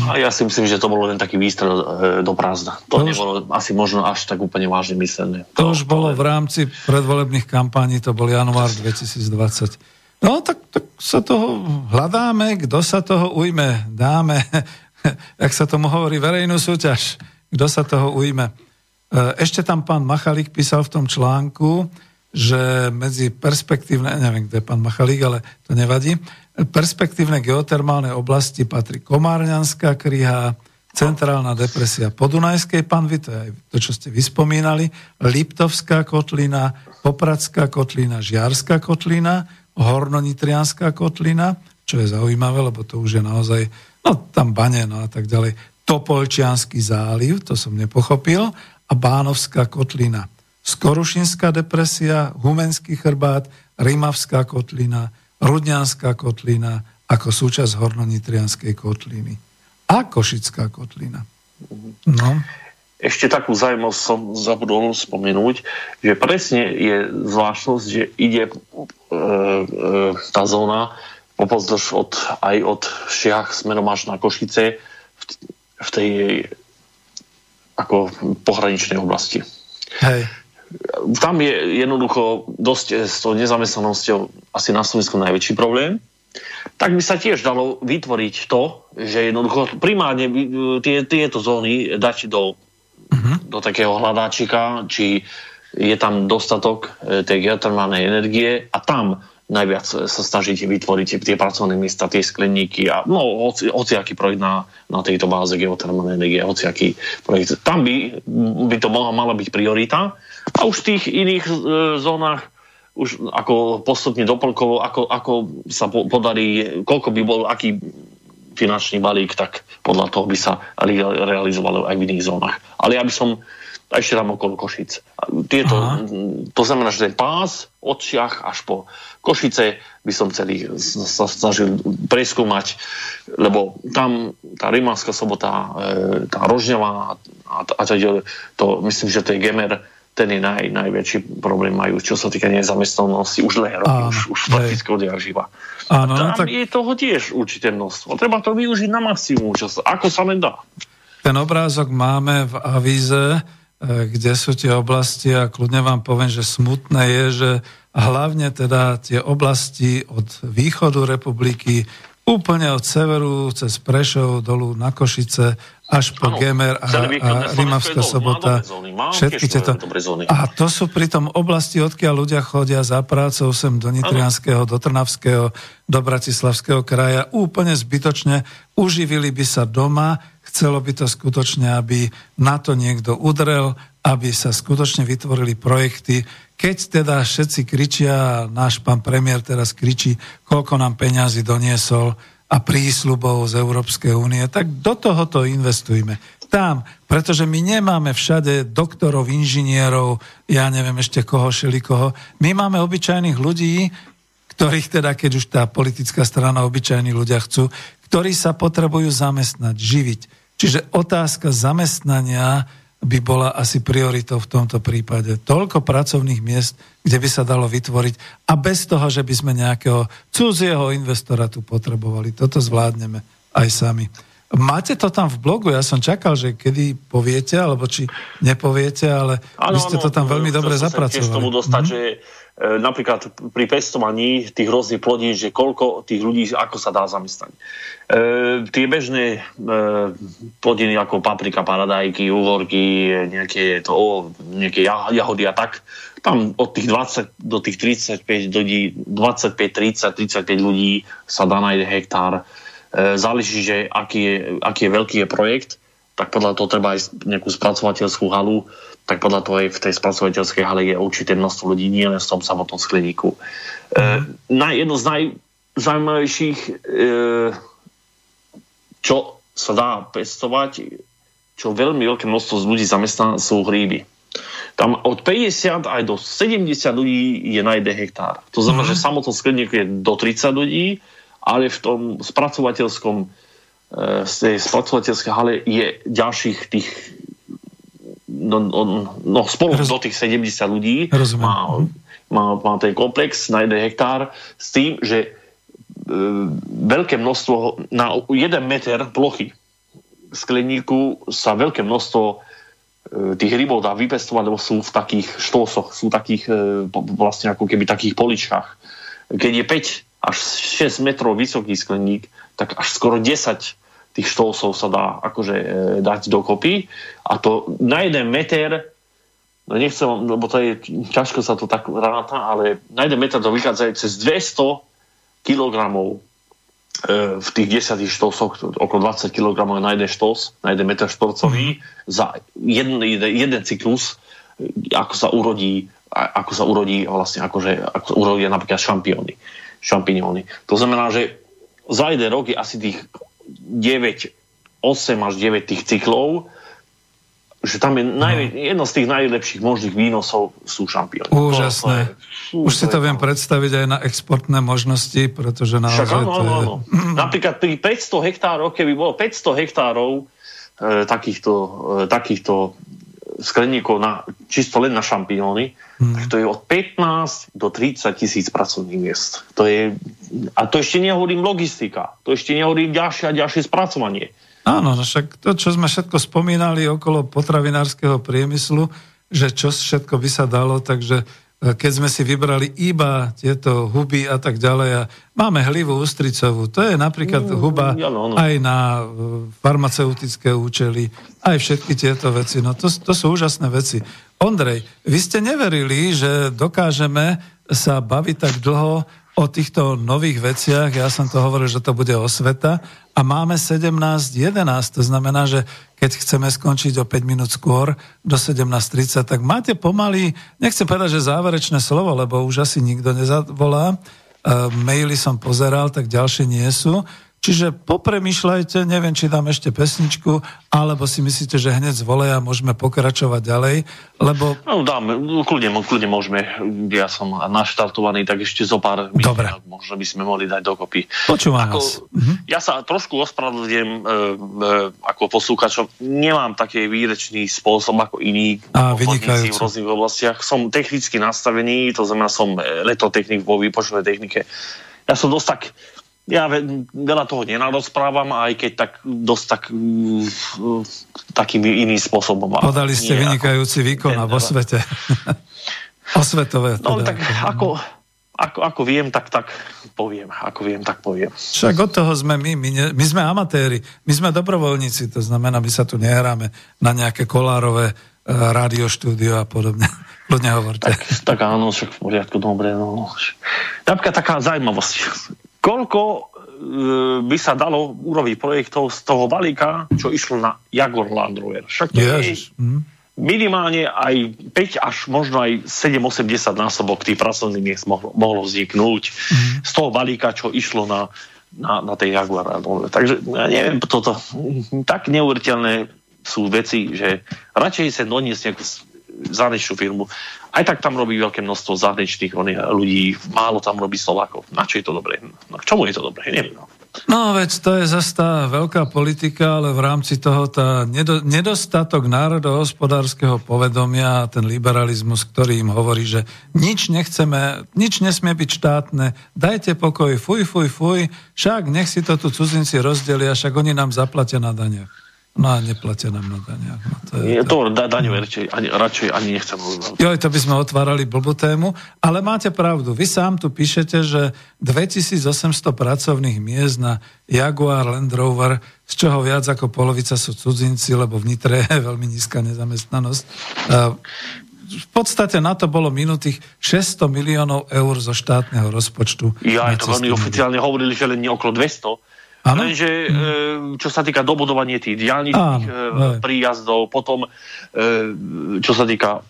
A ja si myslím, že to bolo len taký výstrel e, do prázdna. To, to nebolo už, asi možno až tak úplne vážne myslené. To, to už bolo v rámci predvolebných kampaní, to bol január 2020. No tak, tak sa toho hľadáme, kto sa toho ujme, dáme, jak sa tomu hovorí, verejnú súťaž, kto sa toho ujme. E, ešte tam pán Machalík písal v tom článku, že medzi perspektívne, neviem, kde je pán Machalík, ale to nevadí, perspektívne geotermálne oblasti patrí Komárňanská kryha, centrálna depresia Podunajskej panvy, to je aj to, čo ste vyspomínali, Liptovská kotlina, Popradská kotlina, Žiarská kotlina, Hornonitrianská kotlina, čo je zaujímavé, lebo to už je naozaj, no tam bane, no a tak ďalej, Topolčianský záliv, to som nepochopil, a Bánovská kotlina. Skorušinská depresia, Humenský chrbát, Rimavská kotlina, Rudňanská kotlina ako súčasť Hornonitrianskej kotliny. A Košická kotlina. No. Ešte takú zaujímavosť som zabudol spomenúť, že presne je zvláštnosť, že ide e, e, tá zóna opozdĺž od, aj od Šiach smerom až na Košice v, v tej ako pohraničnej oblasti. Hej. Tam je jednoducho dosť s tou nezamestnanosťou asi na Slovensku najväčší problém tak by sa tiež dalo vytvoriť to, že jednoducho primárne tie, tieto zóny dať do, uh-huh. do takého hľadáčika, či je tam dostatok e, tej geotermálnej energie a tam najviac sa snažíte vytvoriť tie pracovné miesta, tie skleníky a no, hoci, hociaký projekt na, na tejto báze geotermálnej energie, hociaký projekt. Tam by, by to mohla, mala byť priorita a už v tých iných e, zónach už ako postupne doplnkovo, ako, ako sa podarí, koľko by bol, aký finančný balík, tak podľa toho by sa realizovalo aj v iných zónach. Ale ja by som ešte tam okolo Košic. Tieto, to znamená, že ten pás od Čiach až po Košice by som celý sa snažil preskúmať, lebo tam tá Rimánska sobota, e, tá Rožňová a, a to, myslím, že to je Gemer, ten je naj, najväčší problém majú, čo sa týka nezamestnanosti už len roky, už, už prakticky odjak živa. Áno, tam tak... je toho tiež určité množstvo. Treba to využiť na maximum, čo sa, ako sa len dá. Ten obrázok máme v avíze, e, kde sú tie oblasti a kľudne vám poviem, že smutné je, že hlavne teda tie oblasti od východu republiky úplne od severu cez Prešov dolu na Košice až po ano, Gemer a, a Rimavská sobota. Všetky tieto. A to sú pritom oblasti, odkiaľ ľudia chodia za prácou sem do Nitrianského, do Trnavského, do Bratislavského kraja úplne zbytočne. Uživili by sa doma, chcelo by to skutočne, aby na to niekto udrel, aby sa skutočne vytvorili projekty, keď teda všetci kričia, náš pán premiér teraz kričí, koľko nám peňazí doniesol a prísľubov z Európskej únie, tak do tohoto investujme. Tam, pretože my nemáme všade doktorov, inžinierov, ja neviem ešte koho, koho. My máme obyčajných ľudí, ktorých teda, keď už tá politická strana obyčajní ľudia chcú, ktorí sa potrebujú zamestnať, živiť. Čiže otázka zamestnania by bola asi prioritou v tomto prípade. Toľko pracovných miest, kde by sa dalo vytvoriť a bez toho, že by sme nejakého cudzieho investora tu potrebovali. Toto zvládneme aj sami. Máte to tam v blogu? Ja som čakal, že kedy poviete, alebo či nepoviete, ale ano, vy ste to tam veľmi dobre zapracovali. Chcem tomu dostať, mm-hmm. že napríklad pri pestovaní tých rôznych plodín, že koľko tých ľudí, ako sa dá zamestnať. E, tie bežné e, plodiny ako paprika, paradajky, uhorky, nejaké, to, nejaké jahody a tak, tam od tých 20 do tých 35 ľudí, 25, 30, 35 ľudí sa dá na hektár. E, záleží, že aký je, aký je veľký je projekt, tak podľa toho treba aj nejakú spracovateľskú halu tak podľa toho v tej spracovateľskej hale je určité množstvo ľudí, nie len v tom samotnom skleníku. E, na jedno z najzaujímavejších, e, čo sa dá pestovať, čo veľmi veľké množstvo ľudí zamestná, sú hríby. Tam od 50 aj do 70 ľudí je na jeden hektár. To znamená, mm. že v samotnom skleníku je do 30 ľudí, ale v tom spracovateľskom e, z tej spracovateľskej hale je ďalších tých no, no, no spolu Roz... do tých 70 ľudí má, má, má ten komplex na jeden hektár s tým, že e, veľké množstvo, na jeden meter plochy skleníku sa veľké množstvo e, tých rybov dá vypestovať, lebo sú v takých štósoch, sú takých e, vlastne ako keby takých poličkách. Keď je 5 až 6 metrov vysoký skleník, tak až skoro 10 tých štolsov sa dá akože e, dať dokopy a to na jeden meter no nechcem, lebo to je, ťažko sa to tak ráta, ale na jeden meter to vychádza cez 200 kg e, v tých 10 štolsoch, okolo 20 kg na jeden štols, na jeden meter štvorcový, mm. za jeden, jeden, jeden cyklus, ako sa urodí, ako sa urodí vlastne, akože, ako sa urodí napríklad šampióny. šampióny. To znamená, že za jeden rok je asi tých 9, 8 až 9 tých cyklov, že tam je najvie, no. jedno z tých najlepších možných výnosov sú šampióny. Úžasné. To, to je, Už si to viem predstaviť aj na exportné možnosti, pretože naozaj Však, áno, to je... áno. Napríklad pri 500 hektárov, keby bolo 500 hektárov takýchto, e, takýchto skleníkov na, čisto len na šampióny, hmm. tak to je od 15 do 30 tisíc pracovných miest. To je, a to ešte nehovorím logistika, to ešte nehovorím ďalšie a ďalšie spracovanie. Áno, no však to, čo sme všetko spomínali okolo potravinárskeho priemyslu, že čo všetko by sa dalo, takže keď sme si vybrali iba tieto huby a tak ďalej. A máme hlivu ústricovú. To je napríklad mm, huba ja, no, no. aj na e, farmaceutické účely, aj všetky tieto veci. No to, to sú úžasné veci. Ondrej, vy ste neverili, že dokážeme sa baviť tak dlho o týchto nových veciach, ja som to hovoril, že to bude osveta a máme 17.11, to znamená, že keď chceme skončiť o 5 minút skôr do 17.30, tak máte pomaly, nechcem povedať, že záverečné slovo, lebo už asi nikto nezavolá, e, maily som pozeral, tak ďalšie nie sú, Čiže popremýšľajte, neviem, či dám ešte pesničku, alebo si myslíte, že hneď zvoleja a môžeme pokračovať ďalej, lebo... No dáme, kľudne, kľudne môžeme. Ja som naštartovaný, tak ešte zo pár Dobre. možno by sme mohli dať dokopy. Počúvam ako, vás. Mhm. Ja sa trošku ospravedlňujem e, e, ako poslúkačom. Nemám taký výrečný spôsob ako iní a, v rôznych oblastiach. Som technicky nastavený, to znamená, som letotechnik vo výpočtovej technike. Ja som dosť tak ja veľa toho nenarozprávam, aj keď tak dosť tak, uh, takým iným spôsobom. Podali ste Nie, vynikajúci výkon a vo svete. Osvetové. Teda. No tak ako, ako, ako viem, tak, tak poviem. Ako viem, tak poviem. Však od toho sme my. My, ne, my sme amatéri. My sme dobrovoľníci. To znamená, my sa tu nehráme na nejaké kolárové uh, rádioštúdio a podobne. Kľudne hovorte. Tak, tak áno, však v poriadku, dobre. No. Napríklad taká zaujímavosť koľko e, by sa dalo urobiť projektov z toho balíka, čo išlo na Jaguar Land Rover. Však to je mhm. minimálne aj 5 až možno aj 7-80 násobok tých pracovných miest mohlo, mohlo vzniknúť mm. z toho balíka, čo išlo na, na, na tej Jaguar Land Rover. Takže ja neviem, toto tak neuveriteľné sú veci, že radšej sa doniesť nejakú zahraničnú firmu. Aj tak tam robí veľké množstvo zahraničných ľudí, málo tam robí Slovákov. Na čo je to dobré? No, k čomu je to dobré? Neviem. No. No veď to je zase tá veľká politika, ale v rámci toho tá nedostatok národohospodárskeho povedomia a ten liberalizmus, ktorý im hovorí, že nič nechceme, nič nesmie byť štátne, dajte pokoj, fuj, fuj, fuj, však nech si to tu cudzinci rozdelia, však oni nám zaplatia na daniach. No a neplatia nám na daniach. No, to je, to, da, daňové radšej, ani, radšej ani nechcem. Jo, to by sme otvárali blbú tému, ale máte pravdu. Vy sám tu píšete, že 2800 pracovných miest na Jaguar Land Rover, z čoho viac ako polovica sú cudzinci, lebo v Nitre je veľmi nízka nezamestnanosť. V podstate na to bolo minutých 600 miliónov eur zo štátneho rozpočtu. Ja, to veľmi oficiálne hovorili, že len okolo 200 Ano? Lenže mm. čo sa týka dobudovania tých diálničných príjazdov, potom čo sa týka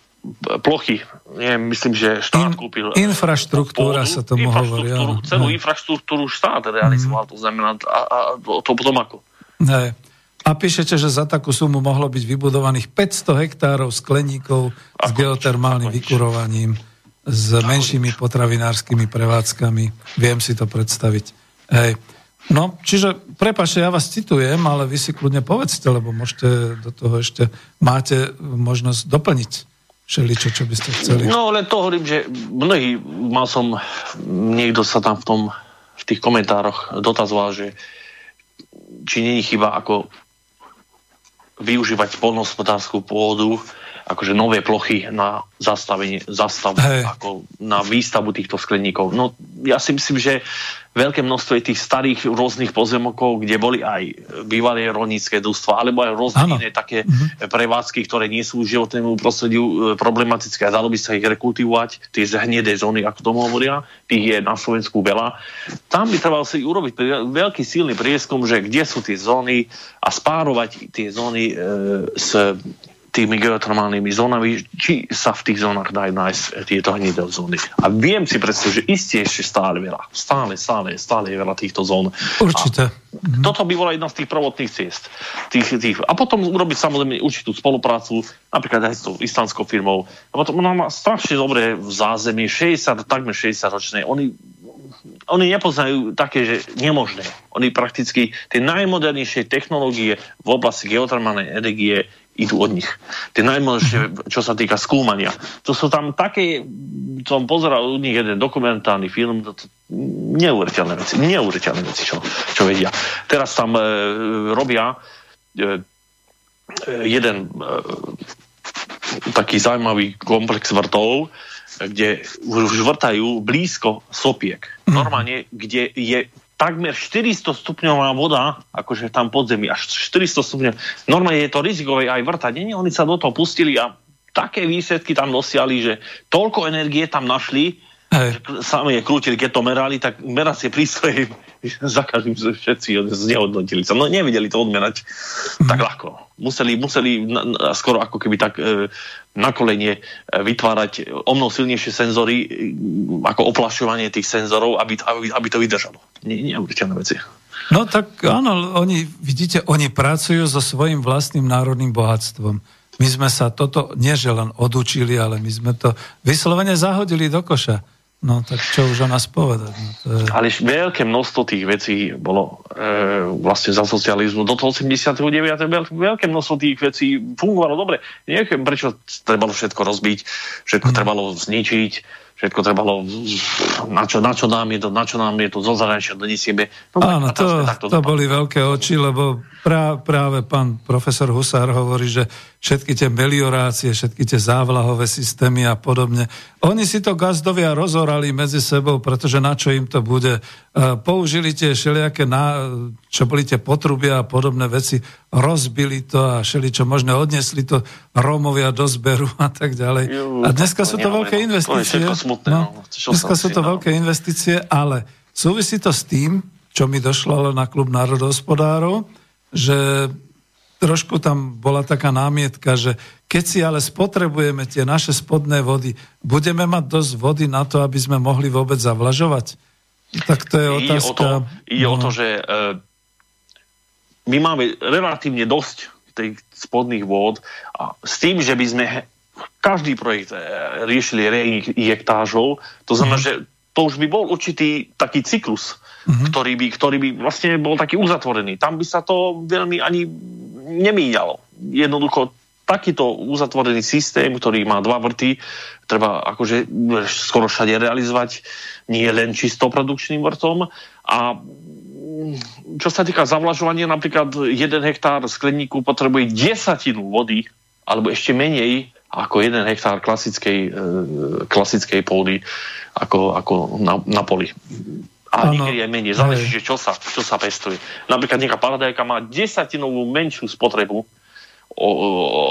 plochy, neviem, myslím, že štát In, kúpil... Infraštruktúra pôdu, sa tomu hovorí. Celú ne. infraštruktúru štát realizoval, mm. to znamená, a, a to potom ako. Ne. A píšete, že za takú sumu mohlo byť vybudovaných 500 hektárov skleníkov ako s geotermálnym ako vykurovaním, s menšími potravinárskymi prevádzkami. Viem si to predstaviť. Hej. No, čiže, prepašte, ja vás citujem, ale vy si kľudne povedzte, lebo môžete do toho ešte, máte možnosť doplniť všeličo, čo by ste chceli. No, len to hovorím, že mnohí, mal som, niekto sa tam v tom, v tých komentároch dotazoval, že či není chyba ako využívať polnohospodárskú pôdu, akože nové plochy na zastavenie, zastav, ako na výstavu týchto skleníkov. No ja si myslím, že veľké množstvo je tých starých rôznych pozemokov, kde boli aj bývalé rolnícke družstva, alebo aj rôzne ano. iné také mm-hmm. prevádzky, ktoré nie sú životnému prostrediu e, problematické a dalo by sa ich rekultivovať, tie hnedé zóny, ako tomu hovoria, tých je na Slovensku veľa. Tam by trebalo si urobiť veľký silný prieskum, že kde sú tie zóny a spárovať tie zóny e, s tými geotermálnymi zónami, či sa v tých zónach dajú nájsť tieto hnedé zóny. A viem si predstaviť, že isté ešte stále veľa. Stále, stále, stále je veľa týchto zón. Určite. A toto by bola jedna z tých prvotných ciest. Tých, tých. A potom urobiť samozrejme určitú spoluprácu, napríklad aj s tou istanskou firmou. A potom ona má strašne dobré v zázemí, 60, takmer 60 ročné. Oni oni nepoznajú také, že nemožné. Oni prakticky tie najmodernejšie technológie v oblasti geotermálnej energie idú od nich. Tie najmodernejšie, čo sa týka skúmania. To sú tam také, som pozeral u nich jeden dokumentárny film, to, to, neuveriteľné veci, neuveriteľné veci, čo, čo vedia. Teraz tam e, robia e, jeden e, taký zaujímavý komplex vrtov, kde už vrtajú blízko sopiek. Mhm. Normálne, kde je takmer 400 stupňová voda, akože tam podzemí, až 400 stupňov. Normálne je to rizikové aj vrtať. Nie, oni sa do toho pustili a také výsledky tam dosiali, že toľko energie tam našli, Hej. Sami je krútili, keď to merali, tak meracie prístroje za každým všetci znehodnotili sa. No nevideli to odmerať mm. tak ľahko. Museli, museli na, na, skoro ako keby tak e, na kolenie e, vytvárať o mnoho silnejšie senzory, e, ako oplašovanie tých senzorov, aby, aby, aby to vydržalo. Nie, neuveriteľné veci. No tak áno, oni, vidíte, oni pracujú so svojím vlastným národným bohatstvom. My sme sa toto nie že len odučili, ale my sme to vyslovene zahodili do koša. No tak čo už o nás povedať? No, to je... Ale veľké množstvo tých vecí bolo e, vlastne za socializmu. Do toho 89. veľké množstvo tých vecí fungovalo dobre. Neviem, prečo trebalo všetko rozbiť, všetko mm. trebalo zničiť, všetko trebalo, na čo, na čo nám je to, na čo nám je to zo zahraničia donesieme. No, Áno, to, to boli veľké oči, lebo prá, práve pán profesor Husár hovorí, že všetky tie meliorácie, všetky tie závlahové systémy a podobne, oni si to gazdovia rozorali medzi sebou, pretože na čo im to bude. E, použili tie všelijaké, na, čo boli tie potrubia a podobné veci, rozbili to a všeli čo možné, odnesli to Rómovia do zberu a tak ďalej. A dneska sú to veľké investície. Smutné, no, no. Dneska sú to veľké investície, ale súvisí to s tým, čo mi došlo na klub národohospodárov, že trošku tam bola taká námietka, že keď si ale spotrebujeme tie naše spodné vody, budeme mať dosť vody na to, aby sme mohli vôbec zavlažovať? Tak to je otázka. Ide o to, ide no. o to že e, my máme relatívne dosť tých spodných vôd a s tým, že by sme každý projekt e, riešili reinjektážou, to znamená, mm. že to už by bol určitý taký cyklus, mm-hmm. ktorý, by, ktorý by vlastne bol taký uzatvorený. Tam by sa to veľmi ani nemíňalo. Jednoducho takýto uzatvorený systém, ktorý má dva vrty, treba akože skoro všade realizovať, nie len čisto produkčným vrtom. A čo sa týka zavlažovania, napríklad jeden hektár skleníku potrebuje desatinu vody, alebo ešte menej ako jeden hektár klasickej, e, klasickej pôdy ako, ako na, na poli. A niekedy aj menej. Záleží, že čo sa, čo sa pestuje. Napríklad nejaká paradajka má desatinovú menšiu spotrebu o, o,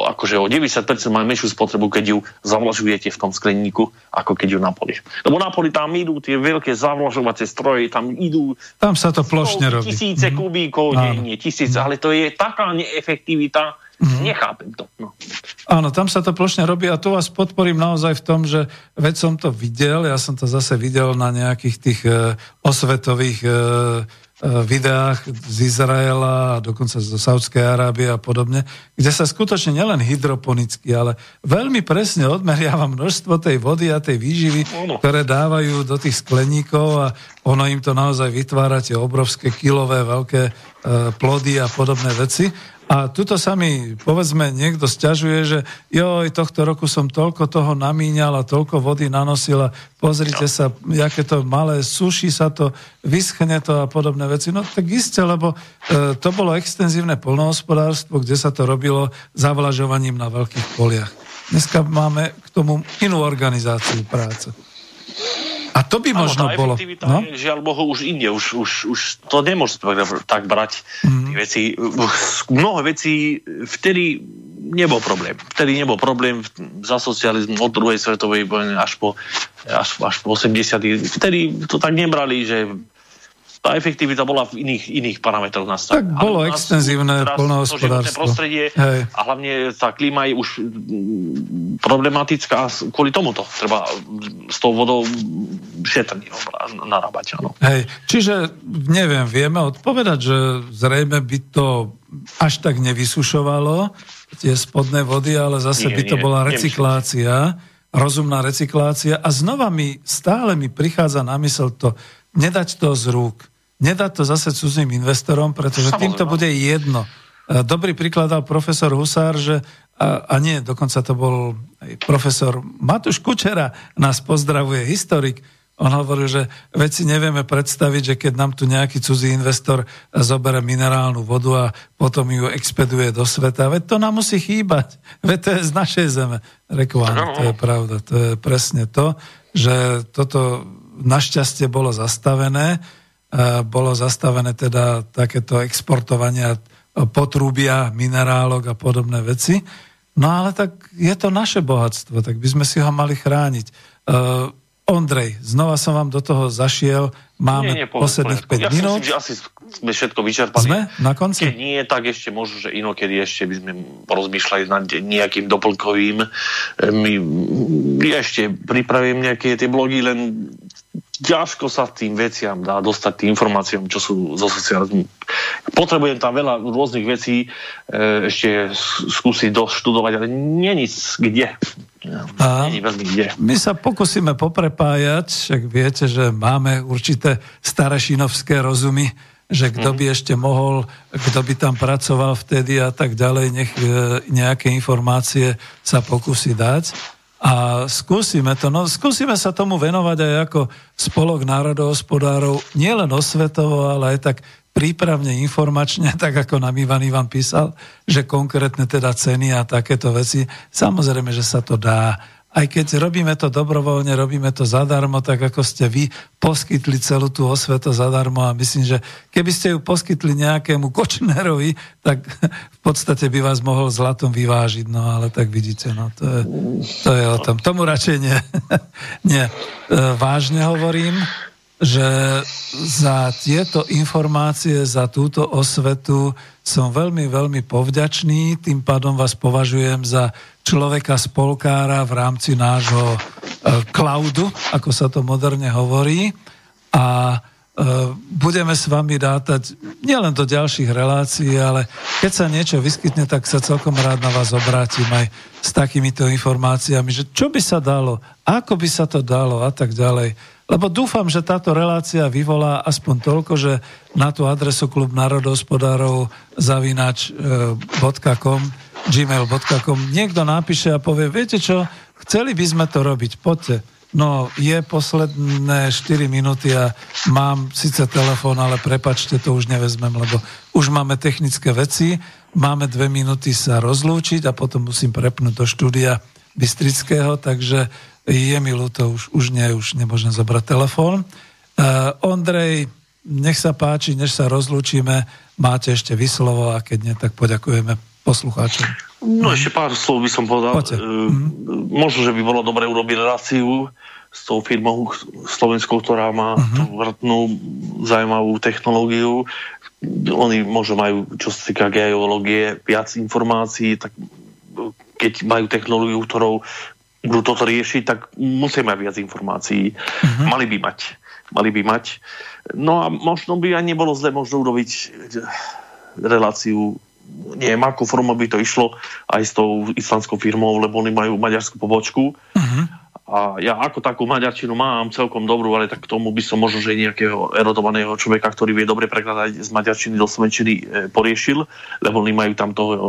akože o 90% má menšiu spotrebu, keď ju zavlažujete v tom skleníku, ako keď ju na poli. Lebo na poli tam idú tie veľké zavlažovacie stroje, tam idú... Tam sa to plošne robí. Tisíce mm-hmm. kubíkov, nie, nie tisíce, mm-hmm. ale to je taká neefektivita, mm-hmm. nechápem to. No. Áno, tam sa to plošne robí a tu vás podporím naozaj v tom, že veď som to videl, ja som to zase videl na nejakých tých e, osvetových e, E, videách z Izraela a dokonca zo Saudskej Arábie a podobne, kde sa skutočne nielen hydroponicky, ale veľmi presne odmeriava množstvo tej vody a tej výživy, ktoré dávajú do tých skleníkov a ono im to naozaj vytvára tie obrovské kilové veľké e, plody a podobné veci. A tuto sa mi, povedzme, niekto stiažuje, že joj, tohto roku som toľko toho namíňal a toľko vody nanosila, pozrite sa, jaké to malé, suší sa to, vyschne to a podobné veci. No tak iste, lebo e, to bolo extenzívne polnohospodárstvo, kde sa to robilo zavlažovaním na veľkých poliach. Dneska máme k tomu inú organizáciu práce. A to by možno bolo. No? Je, žiaľ Bohu, už inde, už, už, už to nemôže tak brať mm. veci. Mnoho vecí vtedy nebol problém. Vtedy nebol problém za socializmu od druhej svetovej vojny až po, až, až po 80. Vtedy to tak nebrali, že tá efektivita bola v iných, iných parametroch nastavená. Tak bolo ale extenzívne polnohospodárstvo. prostredie Hej. a hlavne tá klíma je už problematická kvôli tomuto. Treba s tou vodou šetrne narábať. Áno. Hej. Čiže neviem, vieme odpovedať, že zrejme by to až tak nevysušovalo tie spodné vody, ale zase nie, by to nie, bola recyklácia. Nemyslím rozumná recyklácia a znova mi, stále mi prichádza na mysel to nedať to z rúk. Nedať to zase cudzým investorom, pretože Samozrejme. týmto bude jedno. E, dobrý príklad dal profesor Husár, že a, a nie, dokonca to bol profesor Matúš Kučera, nás pozdravuje, historik, on hovoril, že veci nevieme predstaviť, že keď nám tu nejaký cudzí investor zobere minerálnu vodu a potom ju expeduje do sveta, veď to nám musí chýbať. Veď to je z našej zeme. Áno, to je pravda. To je presne to, že toto našťastie bolo zastavené. Bolo zastavené teda takéto exportovania potrubia, minerálok a podobné veci. No ale tak je to naše bohatstvo, tak by sme si ho mali chrániť. Ondrej, znova som vám do toho zašiel. Máme nie, nie, posledných 5 ja minút. Myslím, že asi sme všetko vyčerpali. Sme na konci? Keď nie, tak ešte možno, že inokedy ešte by sme rozmýšľali nad nejakým doplnkovým. My, ja ešte pripravím nejaké tie blogy, len ťažko sa tým veciam dá dostať tým informáciám, čo sú zo socializmu. Potrebujem tam veľa rôznych vecí e, ešte skúsiť doštudovať, ale nie nic kde. A. My sa pokúsime poprepájať, však viete, že máme určité starešinovské rozumy, že kto by mhm. ešte mohol, kto by tam pracoval vtedy a tak ďalej, nech e, nejaké informácie sa pokusí dať. A skúsime to, no skúsime sa tomu venovať aj ako spolok národohospodárov, nielen osvetovo, ale aj tak prípravne informačne, tak ako nám Ivan Ivan písal, že konkrétne teda ceny a takéto veci, samozrejme, že sa to dá aj keď robíme to dobrovoľne, robíme to zadarmo, tak ako ste vy poskytli celú tú osvetu zadarmo a myslím, že keby ste ju poskytli nejakému Kočnerovi, tak v podstate by vás mohol zlatom vyvážiť, no ale tak vidíte, no to je, to je o tom. Tomu radšej nie. nie. E, vážne hovorím, že za tieto informácie, za túto osvetu som veľmi, veľmi povďačný, tým pádom vás považujem za človeka spolkára v rámci nášho e, cloudu, ako sa to moderne hovorí. A e, budeme s vami rátať nielen do ďalších relácií, ale keď sa niečo vyskytne, tak sa celkom rád na vás obrátim aj s takýmito informáciami, že čo by sa dalo, ako by sa to dalo a tak ďalej. Lebo dúfam, že táto relácia vyvolá aspoň toľko, že na tú adresu klub národohospodárov zavinač.com e, gmail.com niekto napíše a povie, viete čo, chceli by sme to robiť, poďte. No, je posledné 4 minúty a mám síce telefón, ale prepačte, to už nevezmem, lebo už máme technické veci, máme dve minúty sa rozlúčiť a potom musím prepnúť do štúdia Bystrického, takže je mi ľúto, už, už nie, už nemôžem zobrať telefón. Uh, Ondrej, nech sa páči, než sa rozlúčime, máte ešte vyslovo a keď nie, tak poďakujeme poslucháčom. No ešte pár slov by som povedal. Poďte. Mm-hmm. Možno, že by bolo dobre urobiť reláciu s tou firmou slovenskou, ktorá má uh-huh. tú vrtnú zaujímavú technológiu. Oni možno majú, čo sa týka geológie, viac informácií, tak keď majú technológiu, ktorou budú toto riešiť, tak musia mať viac informácií. Uh-huh. Mali by mať. Mali by mať. No a možno by aj nebolo zle možno urobiť reláciu neviem, ako formou by to išlo aj s tou islandskou firmou, lebo oni majú maďarskú pobočku. Uh-huh. A ja ako takú maďarčinu mám celkom dobrú, ale tak k tomu by som možno, že nejakého erodovaného človeka, ktorý vie dobre prekladať z maďarčiny do slovenčiny e, poriešil, lebo oni majú tam toho, e,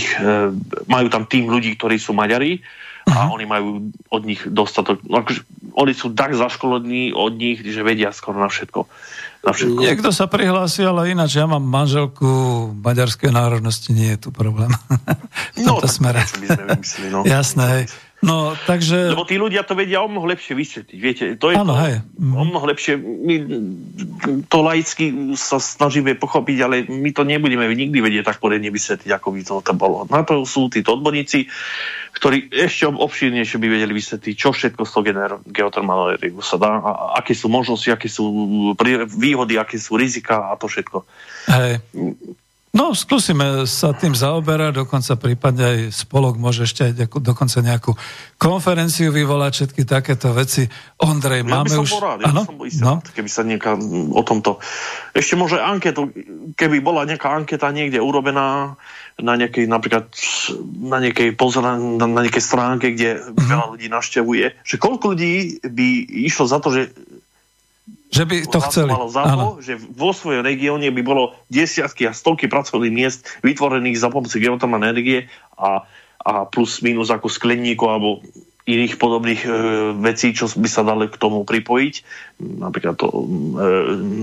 ich, e, majú tam tým ľudí, ktorí sú Maďari a uh-huh. oni majú od nich dostatok, no, akože, oni sú tak zaškolení od nich, že vedia skoro na všetko na všetko. Niekto sa prihlási, ale ináč ja mám manželku maďarskej národnosti, nie je tu problém. v no, tomto no, smere. By sme vymysleli, no. Jasné, hej. No, takže... Lebo tí ľudia to vedia o mnoho lepšie vysvetliť. Viete, to je ano, to, hej. o mnoho lepšie. My to laicky sa snažíme pochopiť, ale my to nebudeme nikdy vedieť tak poriadne vysvetliť, ako by to, to bolo. Na to sú títo odborníci, ktorí ešte obšírnejšie by vedeli vysvetliť, čo všetko z toho geotermálneho sa dá, a aké sú možnosti, aké sú výhody, aké sú rizika a to všetko. Hej. No, skúsime sa tým zaoberať, dokonca prípadne aj spolok môže ešte aj dokonca nejakú konferenciu vyvolať, všetky takéto veci. Ondrej, ja máme by som už... Bol rád, ja som bol istý no? keby sa nejaká o tomto... Ešte môže anketu, keby bola nejaká anketa niekde urobená na nejakej, napríklad na nejakej, pozor, na, na nejakej stránke, kde mm-hmm. veľa ľudí naštevuje, že koľko ľudí by išlo za to, že že by to chceli. za to, že vo svojom regióne by bolo desiatky a stovky pracovných miest vytvorených za pomoci geotermálnej energie a, a plus minus ako skleníkov alebo iných podobných e, vecí, čo by sa dali k tomu pripojiť, napríklad to, e,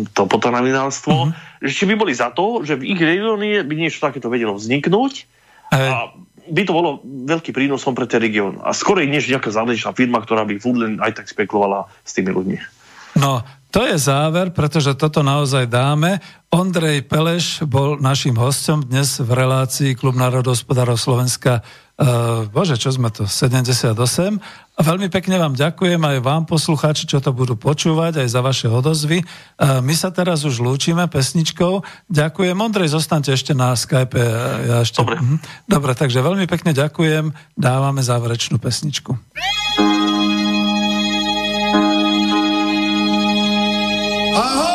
to potravinárstvo, mm-hmm. že či by boli za to, že v ich regióne by niečo takéto vedelo vzniknúť Aj. a by to bolo veľký prínosom pre ten región. A skorej než nejaká záležitá firma, ktorá by furt aj tak spekulovala s tými ľuďmi. No, to je záver, pretože toto naozaj dáme. Ondrej Peleš bol našim hostom dnes v relácii Klub národohospodárov Slovenska Uh, bože, čo sme to, 78. A veľmi pekne vám ďakujem aj vám, poslucháči, čo to budú počúvať, aj za vaše odozvy. Uh, my sa teraz už lúčime pesničkou. Ďakujem. Ondrej, zostaňte ešte na Skype. Ja ešte... Dobre. Uh-huh. Dobre, takže veľmi pekne ďakujem. Dávame záverečnú pesničku. I hope